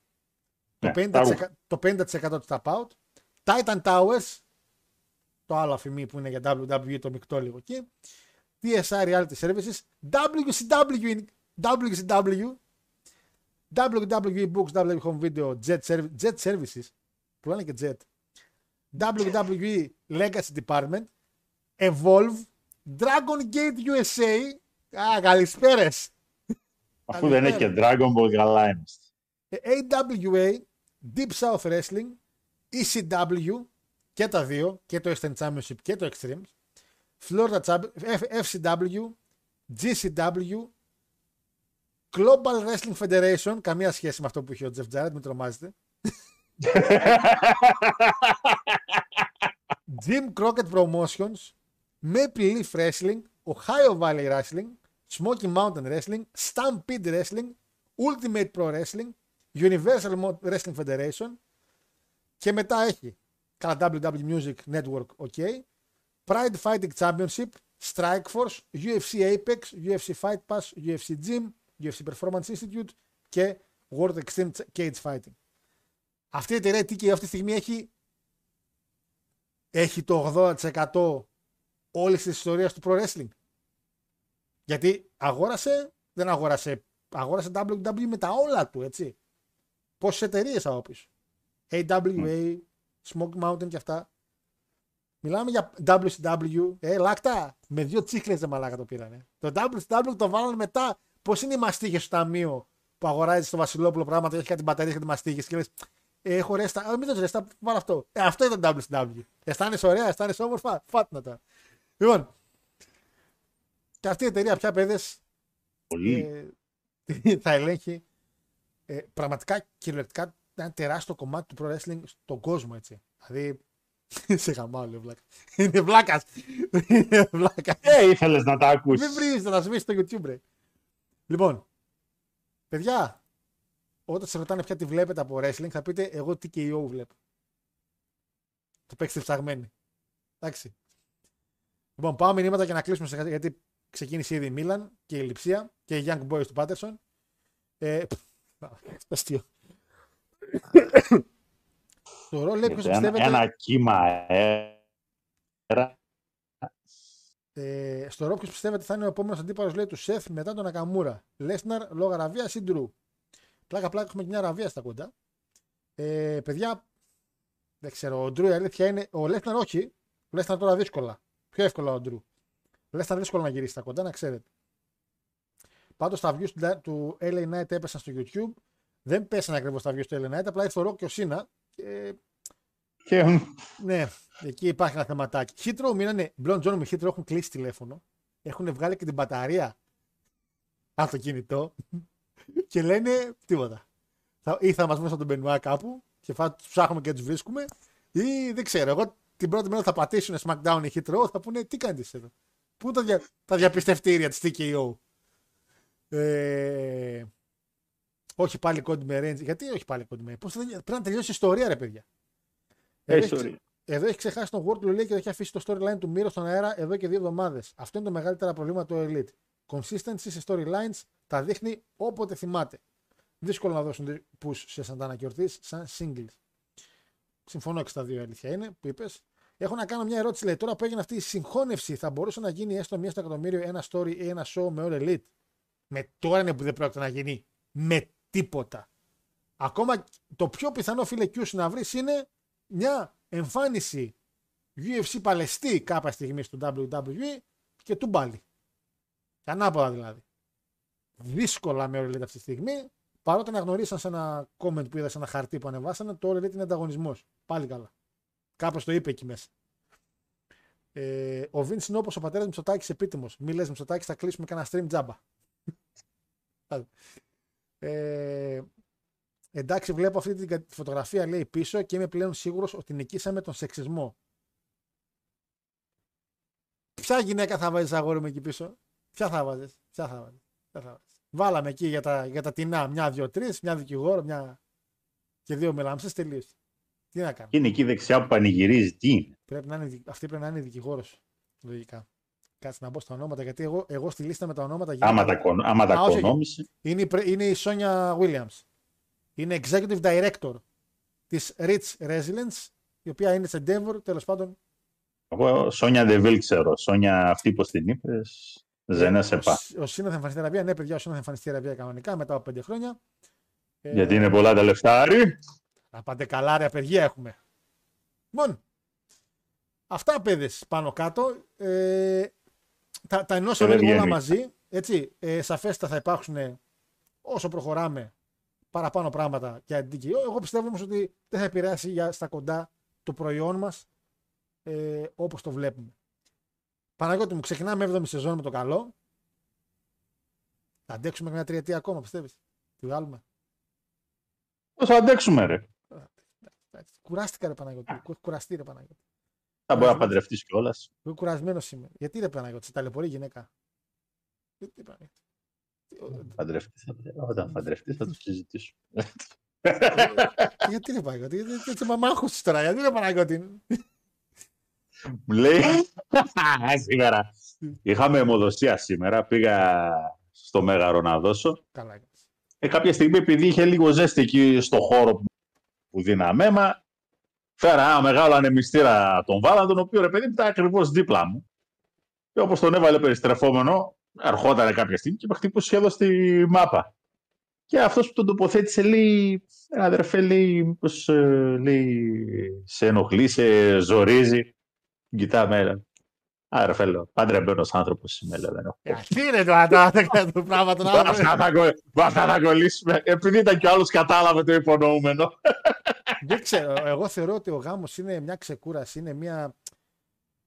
Ναι, το, τα 50%, ρούχα. το 50% του Tap Out, Titan Towers, το άλλο αφημί που είναι για WWE, το μεικτό λίγο εκεί, TSI Reality Services, WCW, in- WCW, WWE Books, WWE Home Video, Jet, Serv- Jet Services, που λένε και Jet, WWE Legacy Department, Evolve, Dragon Gate USA, α, καλησπέρες, Αφού δεν έχει και Dragon Ball καλά είμαστε. Ε, AWA, Deep South Wrestling, ECW και τα δύο, και το Eastern Championship και το Extreme, Florida Champ- F- FCW, GCW, Global Wrestling Federation, καμία σχέση με αυτό που είχε ο Jeff Jarrett, μην τρομάζετε. Jim Crockett Promotions, Maple Leaf Wrestling, Ohio Valley Wrestling, Smoky Mountain Wrestling, Stampede Wrestling, Ultimate Pro Wrestling, Universal Mo- Wrestling Federation και μετά έχει καλά WWE Music Network, ok, Pride Fighting Championship, Strikeforce, UFC Apex, UFC Fight Pass, UFC Gym, UFC Performance Institute και World Extreme Cage Fighting. Αυτή η εταιρεία TKO αυτή τη στιγμή έχει, έχει το 80% όλης της ιστορίας του Pro Wrestling. Γιατί αγόρασε, δεν αγόρασε, αγόρασε WWE με τα όλα του, έτσι. Πόσες εταιρείες από πίσω. AWA, Smoke Mountain και αυτά. Μιλάμε για WCW, ε, λάκτα. Με δύο τσίχλες δεν μαλάκα το πήρανε. Το WCW το βάλανε μετά. Πώς είναι οι μαστίγες στο ταμείο που αγοράζεις στο Βασιλόπουλο πράγματα, έχει κάτι μπαταρίες και τη μαστίγες και λες. Ε, έχω ρέστα. Α, μην το ρέστα, βάλω αυτό. Ε, αυτό ήταν το WCW. Αισθάνεσαι ωραία, αισθάνεσαι όμορφα. Φάτνα τα. Λοιπόν. Και αυτή η εταιρεία πια παιδες Πολύ. ε, [laughs] θα ελέγχει ε, πραγματικά κυριολεκτικά ένα τεράστιο κομμάτι του pro wrestling στον κόσμο έτσι. Δηλαδή. [laughs] σε γαμάω, λέει βλάκα. [laughs] Είναι βλάκας. Είναι βλάκας. Ε, ήθελες να τα ακούσεις. Μην βρει να σβήσεις το YouTube, ρε. Λοιπόν, παιδιά, όταν σε ρωτάνε ποια τη βλέπετε από wrestling, θα πείτε εγώ TKO βλέπω. Το παίξτε ψαγμένοι. Εντάξει. Λοιπόν, πάω μηνύματα για να κλείσουμε σε- γιατί ξεκίνησε ήδη η Μίλαν και η Λιψία και οι Young Boys του Πάτερσον. Ε, πφ, αστείο. Το ρόλο λέει ποιος ένα, πιστεύετε... ένα κύμα αέρα. Ε, στο Ρόπ, πιστεύετε θα είναι ο επόμενος αντίπαλος λέει του Σεφ μετά τον Ακαμούρα. Λέσναρ λόγω αραβία ή Ντρου. Πλάκα πλάκα έχουμε και μια αραβία στα κοντά. Ε, παιδιά, δεν ξέρω. Ο Ντρου η αλήθεια είναι. Ο Λέσναρ όχι. Ο Λέσναρ τώρα δύσκολα. Πιο εύκολα ο Ντρου. Ο Λέσναρ δύσκολο να γυρίσει στα κοντά, να ξέρετε. Πάντως τα views του- του LA Knight έπεσαν στο YouTube. Δεν πέσανε ακριβώς τα views του LA Knight, απλά ήρθε ο Rock και ο Σίνα. Και Και ναι, εκεί υπάρχει ένα θεματάκι. Χίτρο μείνανε. Μπλον Τζον με Χίτρο έχουν κλείσει τηλέφωνο. Έχουν βγάλει και την μπαταρία από το κινητό και λένε τίποτα. Θα, ή θα μας μέσα τον Μπενουά κάπου και θα τους ψάχνουμε και τους βρίσκουμε, ή δεν ξέρω. Εγώ την πρώτη μέρα θα πατήσουν SmackDown ή Hit Row, θα πούνε τι κάνετε εδώ; Πού τα, δια, τα διαπιστευτήρια της TKO. Ε, όχι πάλι Cody με Range. Γιατί όχι πάλι Cody με Πώς θα, πρέπει να τελειώσει η ιστορία, ρε παιδιά. Ε, Εδώ έχει ιστορία. εδώ έχει ξεχάσει τον Ward λέει και έχει αφήσει το storyline του Μύρο στον αέρα εδώ και δύο εβδομάδες. Αυτό είναι το μεγαλύτερο πρόβλημα του Elite. Consistency σε storylines τα δείχνει όποτε θυμάται. Δύσκολο να δώσουν push σε Σαντάνα και Ορτή σαν singles. Συμφωνώ και στα δύο, η αλήθεια είναι που είπες. Έχω να κάνω μια ερώτηση. Λέει τώρα που έγινε αυτή η συγχώνευση, θα μπορούσε να γίνει έστω μία στο εκατομμύριο ένα story ή ένα show με All Elite; Με τώρα είναι που δεν πρόκειται να γίνει. Με τίποτα. Ακόμα το πιο πιθανό φίλε Q να βρεις είναι μια εμφάνιση UFC παλαιστή κάποια στιγμή στο WWE και του μπάλι. Και ανάποδα δηλαδή. Δύσκολα με All Elite αυτή τη στιγμή. Παρότι αναγνωρίσαν σε ένα comment που είδα σε ένα χαρτί που ανεβάσανε, το All Elite είναι ανταγωνισμός. Πάλι καλά. Κάπως το είπε εκεί μέσα. Ε, ο Vince είναι όπως ο πατέρας Μητσοτάκης επίτιμος. Μη λες Μητσοτάκη, θα κλείσουμε κανένα stream τζάμπα. [laughs] ε, εντάξει, βλέπω αυτή τη φωτογραφία λέει πίσω και είμαι πλέον σίγουρος ότι νικήσαμε τον σεξισμό. Ποια γυναίκα θα βάζεις αγόρι μου εκεί πίσω, Ποια θα βάζεις, Ποια θα βάζεις, Ποια θα βάζεις; Βάλαμε εκεί για τα, για τα τεινά μια, δύο, τρεις, μια δικηγόρο, μια και δύο μελάμψε, τελείωσε. Τι να κάνω; Είναι εκεί δεξιά που πανηγυρίζεις. Τι είναι; Πρέπει να είναι, δι- αυτή πρέπει να είναι δικηγόρος. Λογικά. Κάτσε να μπω στα ονόματα, γιατί εγώ, εγώ στη λίστα με τα ονόματα Άμα τα, κον- άμα τα Α, όχι, όχι. κονόμησε. είναι, η πρε- είναι η Σόνια Williams. Είναι executive director της Rich Resilience, η οποία είναι σε Denver, τέλος πάντων. Εγώ Σόνια Ντεβίλ ξέρω. Σόνια αυτή που την είπες; Ζένα σε πά. Ο, ο Σίνα θα εμφανιστεί Αραβία. Ναι, παιδιά, ο Σίνα θα εμφανιστεί Αραβία κανονικά μετά από πέντε χρόνια. Ε, Γιατί είναι πολλά τα λεφτά. Άρη. Να πάτε καλά, ρε παιδιά έχουμε. Λοιπόν, αυτά παιδες πάνω κάτω. Ε, τα, τα ενώσαμε δεν λίγο όλα βγαίνει. μαζί. Έτσι, ε, σαφέστα θα υπάρξουν ε, όσο προχωράμε παραπάνω πράγματα για την DKO. Εγώ πιστεύω όμως ότι δεν θα επηρεάσει για, στα κοντά το προϊόν μας ε, όπως το βλέπουμε. Παναγιώτη μου, ξεκινάμε 7η σεζόν με το καλό. Θα αντέξουμε μια τριετία ακόμα, πιστεύεις; Τη βγάλουμε; Πώς θα αντέξουμε, ρε. Εντάξει, Κουράστηκα ρε Παναγιώτη. Έχω κουραστεί ρε Παναγιώτη. Θα μπορεί να παντρευτείς κιόλας. Εγώ κουρασμένος είμαι. Γιατί ρε Παναγιώτη, σε ταλαιπωρεί η γυναίκα; Γιατί Παναγιώτη. Όταν παντρευτείς, θα το συζητήσουμε. Γιατί ρε Παναγιώτη, γιατί γιατί έτσι μαμάχος τώρα, γιατί ρε Παναγιώτη; Μου λέει. Σήμερα. Είχαμε αιμοδοσία σήμερα. Πήγα στο Μέγαρο να δώσω. Καλά έκανες. Ε, κάποια στιγμή, επειδή είχε λίγο ζέστη εκεί στο χώρο που, που δίναμε αίμα, φέρα ένα μεγάλο ανεμιστήρα τον βάλαν, τον οποίο ρε παιδί μου ήταν ακριβώς δίπλα μου. Και όπως τον έβαλε περιστρεφόμενο, ερχόταν κάποια στιγμή και με χτύπωσε σχεδόν στη μάπα. Και αυτός που τον τοποθέτησε λέει, «Ε, αδερφέ, λέει, μήπως, ε, λέει, σε ενοχλεί, σε ζορίζει. Κοιτάμε, έλα. Αδερφέ, λέω, παντρεμένος άνθρωπος είμαι, λέω, δεν έχω. Ε, Τι είναι τώρα τώρα το- το πράγμα τον Με άλλο. αυτά θα κο- με αυτά θα κολλήσουμε. Επειδή ήταν κι άλλος κατάλαβε το υπονοούμενο. Δεν ξέρω. Εγώ θεωρώ ότι ο γάμος είναι μια ξεκούραση, είναι μια,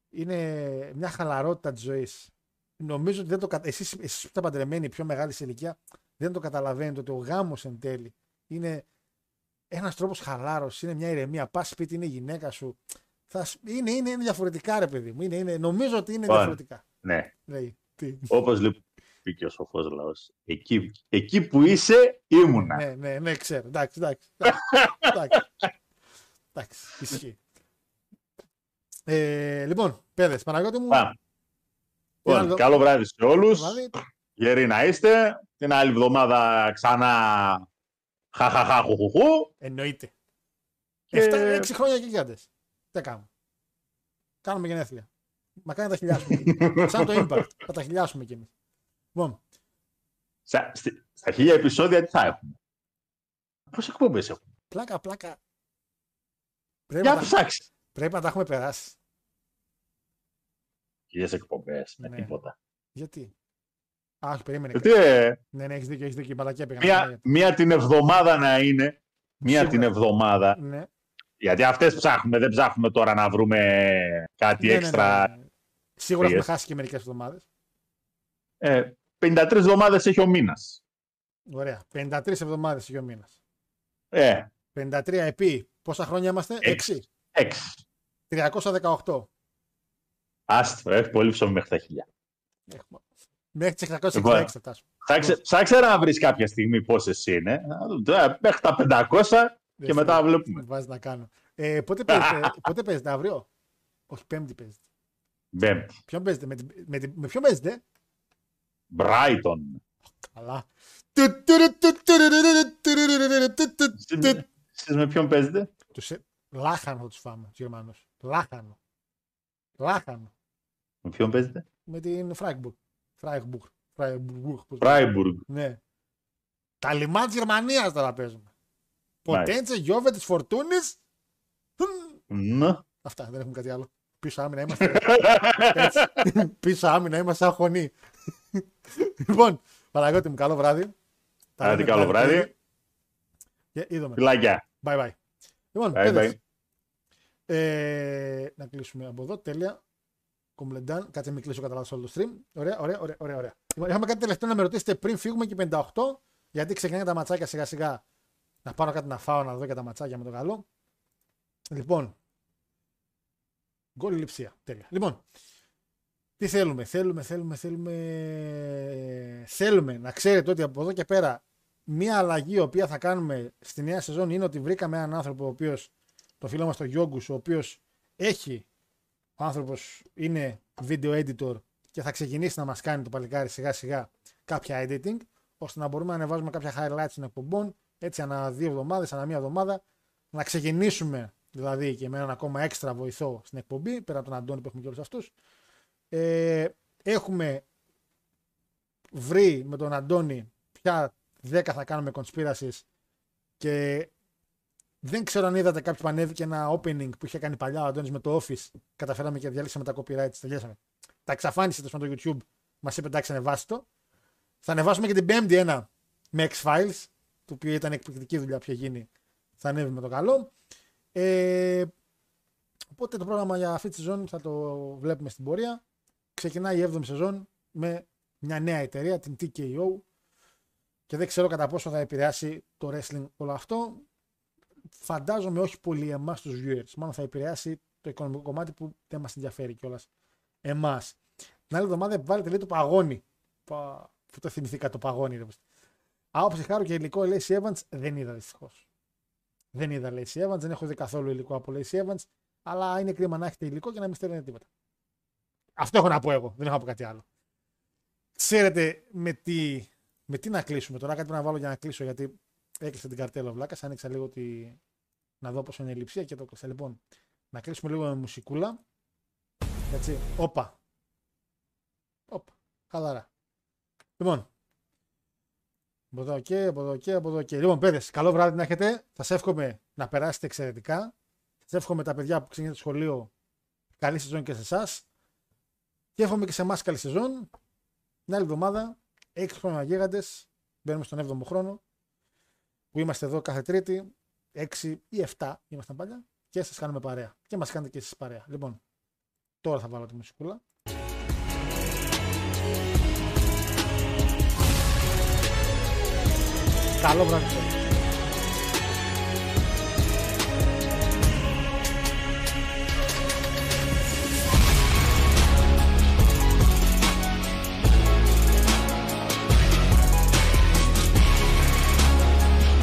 είναι μια χαλαρότητα της ζωής. Νομίζω ότι δεν το κατα... εσείς, εσείς που είστε παντρεμένοι πιο μεγάλη σε ηλικία δεν το καταλαβαίνετε ότι ο γάμος εν τέλει είναι ένας τρόπος χαλάρωσης, είναι μια ηρεμία. Πας σπίτι, είναι η γυναίκα σου. Θα... σ- Είναι, είναι, είναι διαφορετικά ρε παιδί μου. Είναι, είναι, νομίζω ότι είναι Ωραία. διαφορετικά. ναι, Λέει. Τι. όπως λέει πει και ο σοφός λαός. Εκεί, εκεί που είσαι, ήμουνα. Ναι, ναι, ναι, ξέρω. Εντάξει, εντάξει. εντάξει, εντάξει. Εντάξει, ισχύει. Ε, λοιπόν, παιδες, Παναγιώτη μου, Πάμε. Τι Λοιπόν, άλλο- καλό βράδυ σε όλους. δηλαδή, Γεροί να είστε. Την άλλη εβδομάδα ξανά χαχαχά χουχουχού. εννοείται. Και- Εφτά, έξι χρόνια και γιγάντες. Τι κάνουμε. Κάνουμε γενέθλια. Μακάρι να τα χιλιάσουμε. Σαν το impact. Θα τα χιλιάσουμε κι εμείς. Λοιπόν, Στα, στη- στα χίλια επεισόδια τι θα έχουμε; Πόσες εκπομπές έχουμε; πλάκα, πλάκα. Πρέπει, Για να, τα, ψάξεις. πρέπει να τα έχουμε περάσει. Χίλιες εκπομπές, με Ναι. τίποτα. Γιατί; Α, όχι, περίμενε. Γιατί ε, Ναι, ναι, έχεις δίκιο, έχεις δίκιο. Η μαλακία πήγα. μία, μία την εβδομάδα να είναι, μία Σίγουρα. την εβδομάδα, Ναι. γιατί αυτές ψάχνουμε, δεν ψάχνουμε τώρα να βρούμε κάτι Ναι, ναι, έξτρα. ναι, ναι. Σίγουρα έχουμε Yes. χάσει και μερικές εβδομάδες. Ε, 53 εβδομάδες έχει ο μήνας. Ωραία. 53 εβδομάδες έχει ο μήνας. Ε, 53 επί. Πόσα χρόνια είμαστε; 6. Έξι. 6. 318. Άστο, έχει πολύ ψωμί μέχρι τα χίλια. Έχουμε. Μέχρι τι 666 Λοιπόν. θα φτάσουμε. Ψάξε, ψάξε να βρεις κάποια στιγμή πόσες είναι. Ε, Μέχρι τα 500 και Δεν μετά θέλω. βλέπουμε. Βάζει να κάνω. Ε, πότε, παίζετε, πότε παίζετε αύριο? Όχι, Πέμπτη παίζετε. Μπέμπτη. Ποιον παίζετε, με, την- με, την- με ποιον παίζετε? Brighton. Καλά. Εσείς με ποιον παίζετε. Τους, ε- λάχανο θα τους φάμε, τους Γερμανούς. Λάχανο. Λάχανο. Με ποιον παίζετε; Με την Φράιμπουργκ. Φράιμπουργκ. Φράιμπουργκ. πώς- Freiburg. Ναι. Τα λιμά της Γερμανίας τώρα παίζουμε. Μάλιστα. Ποτέντσε, Γιώβε της Φορτούνης. Ναι. Αυτά, δεν έχουμε κάτι άλλο. Πίσω άμυνα είμαστε. [laughs] Έτσι. Πίσω άμυνα είμαστε σαν χωνή. λοιπόν, Παναγιώτη μου, καλό βράδυ. Τα Άντε, λέμε καλό το βράδυ. καλοκαίρι. Και είδαμε. Φιλάκια. Bye bye. Λοιπόν, Bye παιδες, bye. ε, να κλείσουμε από εδώ. Τέλεια. Κομπλεντάν. Κάτσε μην κλείσω κατά λάθος όλο το stream. Ωραία, ωραία, ωραία. ωραία, ωραία. Λοιπόν, είχαμε κάτι τελευταίο να με ρωτήσετε πριν φύγουμε και 58. Γιατί ξεκινάει τα ματσάκια σιγά σιγά. Να πάρω κάτι να φάω να δω και τα ματσάκια με το καλό. Λοιπόν. Γκολ λειψία. Τέλεια. Λοιπόν. Τι θέλουμε, θέλουμε, θέλουμε, θέλουμε. Θέλουμε να ξέρετε ότι από εδώ και πέρα μία αλλαγή η οποία θα κάνουμε στη νέα σεζόν είναι ότι βρήκαμε έναν άνθρωπο ο οποίος, το φίλο μας τον Γιόγκους, ο οποίος έχει, ο άνθρωπος είναι video editor και θα ξεκινήσει να μας κάνει το παλικάρι σιγά σιγά κάποια editing, ώστε να μπορούμε να ανεβάζουμε κάποια highlights των εκπομπών, έτσι ανά δύο εβδομάδες, ανά μία εβδομάδα, να ξεκινήσουμε δηλαδή και με έναν ακόμα έξτρα βοηθό στην εκπομπή, πέρα από τον Αντώνη που έχουμε και όλους αυτούς. Ε, έχουμε βρει με τον Αντώνη ποια 10 θα κάνουμε conspiracies και δεν ξέρω αν είδατε κάποιο που ανέβηκε ένα opening που είχε κάνει παλιά ο Αντώνης με το Office. Καταφέραμε και διαλύσαμε τα copyrights, τελειώσαμε. Τα εξαφάνισε το στο YouTube, μας είπε εντάξει ανεβάσει το. Θα ανεβάσουμε και την πέμπτη ένα με X-Files, το οποίο ήταν εκπληκτική δουλειά που είχε γίνει. Θα ανέβει με το καλό. Ε, οπότε το πρόγραμμα για αυτή τη σεζόν θα το βλέπουμε στην πορεία. Ξεκινάει η 7η σεζόν με μια νέα εταιρεία, την TKO, και δεν ξέρω κατά πόσο θα επηρεάσει το wrestling όλο αυτό. Φαντάζομαι όχι πολύ εμάς τους viewers. Μάλλον θα επηρεάσει το οικονομικό κομμάτι που δεν μας ενδιαφέρει κιόλας εμάς. Την άλλη εβδομάδα βάλετε λέει το παγόνι. Πα... Πού το θυμηθήκα το παγόνι, ρε. Α, όπως χάρω και υλικό Lacey Evans δεν είδα δυστυχώς. Δεν είδα Lacey Evans, δεν έχω δει καθόλου υλικό από Lacey Evans, αλλά είναι κρίμα να έχετε υλικό και να μην στέλνετε τίποτα. Αυτό έχω να πω εγώ. Δεν έχω να πω κάτι άλλο. Ξέρετε με τι, με τι να κλείσουμε τώρα. Κάτι πρέπει να βάλω για να κλείσω γιατί έκλεισα την καρτέλα ο Βλάκας. Άνοιξα λίγο τη... να δω πόσο είναι η λειψία και το κλείσα. Λοιπόν, να κλείσουμε λίγο με μουσικούλα. Έτσι. Όπα. Όπα. Χαλαρά. Λοιπόν. Από εδώ και, από εδώ και, από εδώ και. Λοιπόν, παιδες, καλό βράδυ να έχετε. Θα σε εύχομαι να περάσετε εξαιρετικά. Θα σε εύχομαι τα παιδιά που ξεκινήσατε το σχολείο καλή σεζόν και σε εσάς. Και εύχομαι και σε εμάς καλή σεζόν. Την άλλη εβδομάδα, 6 χρόνια γίγαντες. Μπαίνουμε στον 7ο χρόνο. Που είμαστε εδώ κάθε Τρίτη. 6 ή 7 ήμασταν παλιά. Και σας κάνουμε παρέα. Και μας κάνετε και εσείς παρέα. Λοιπόν, τώρα θα βάλω τη μουσικούλα. Καλό βράδυ. σε όλους.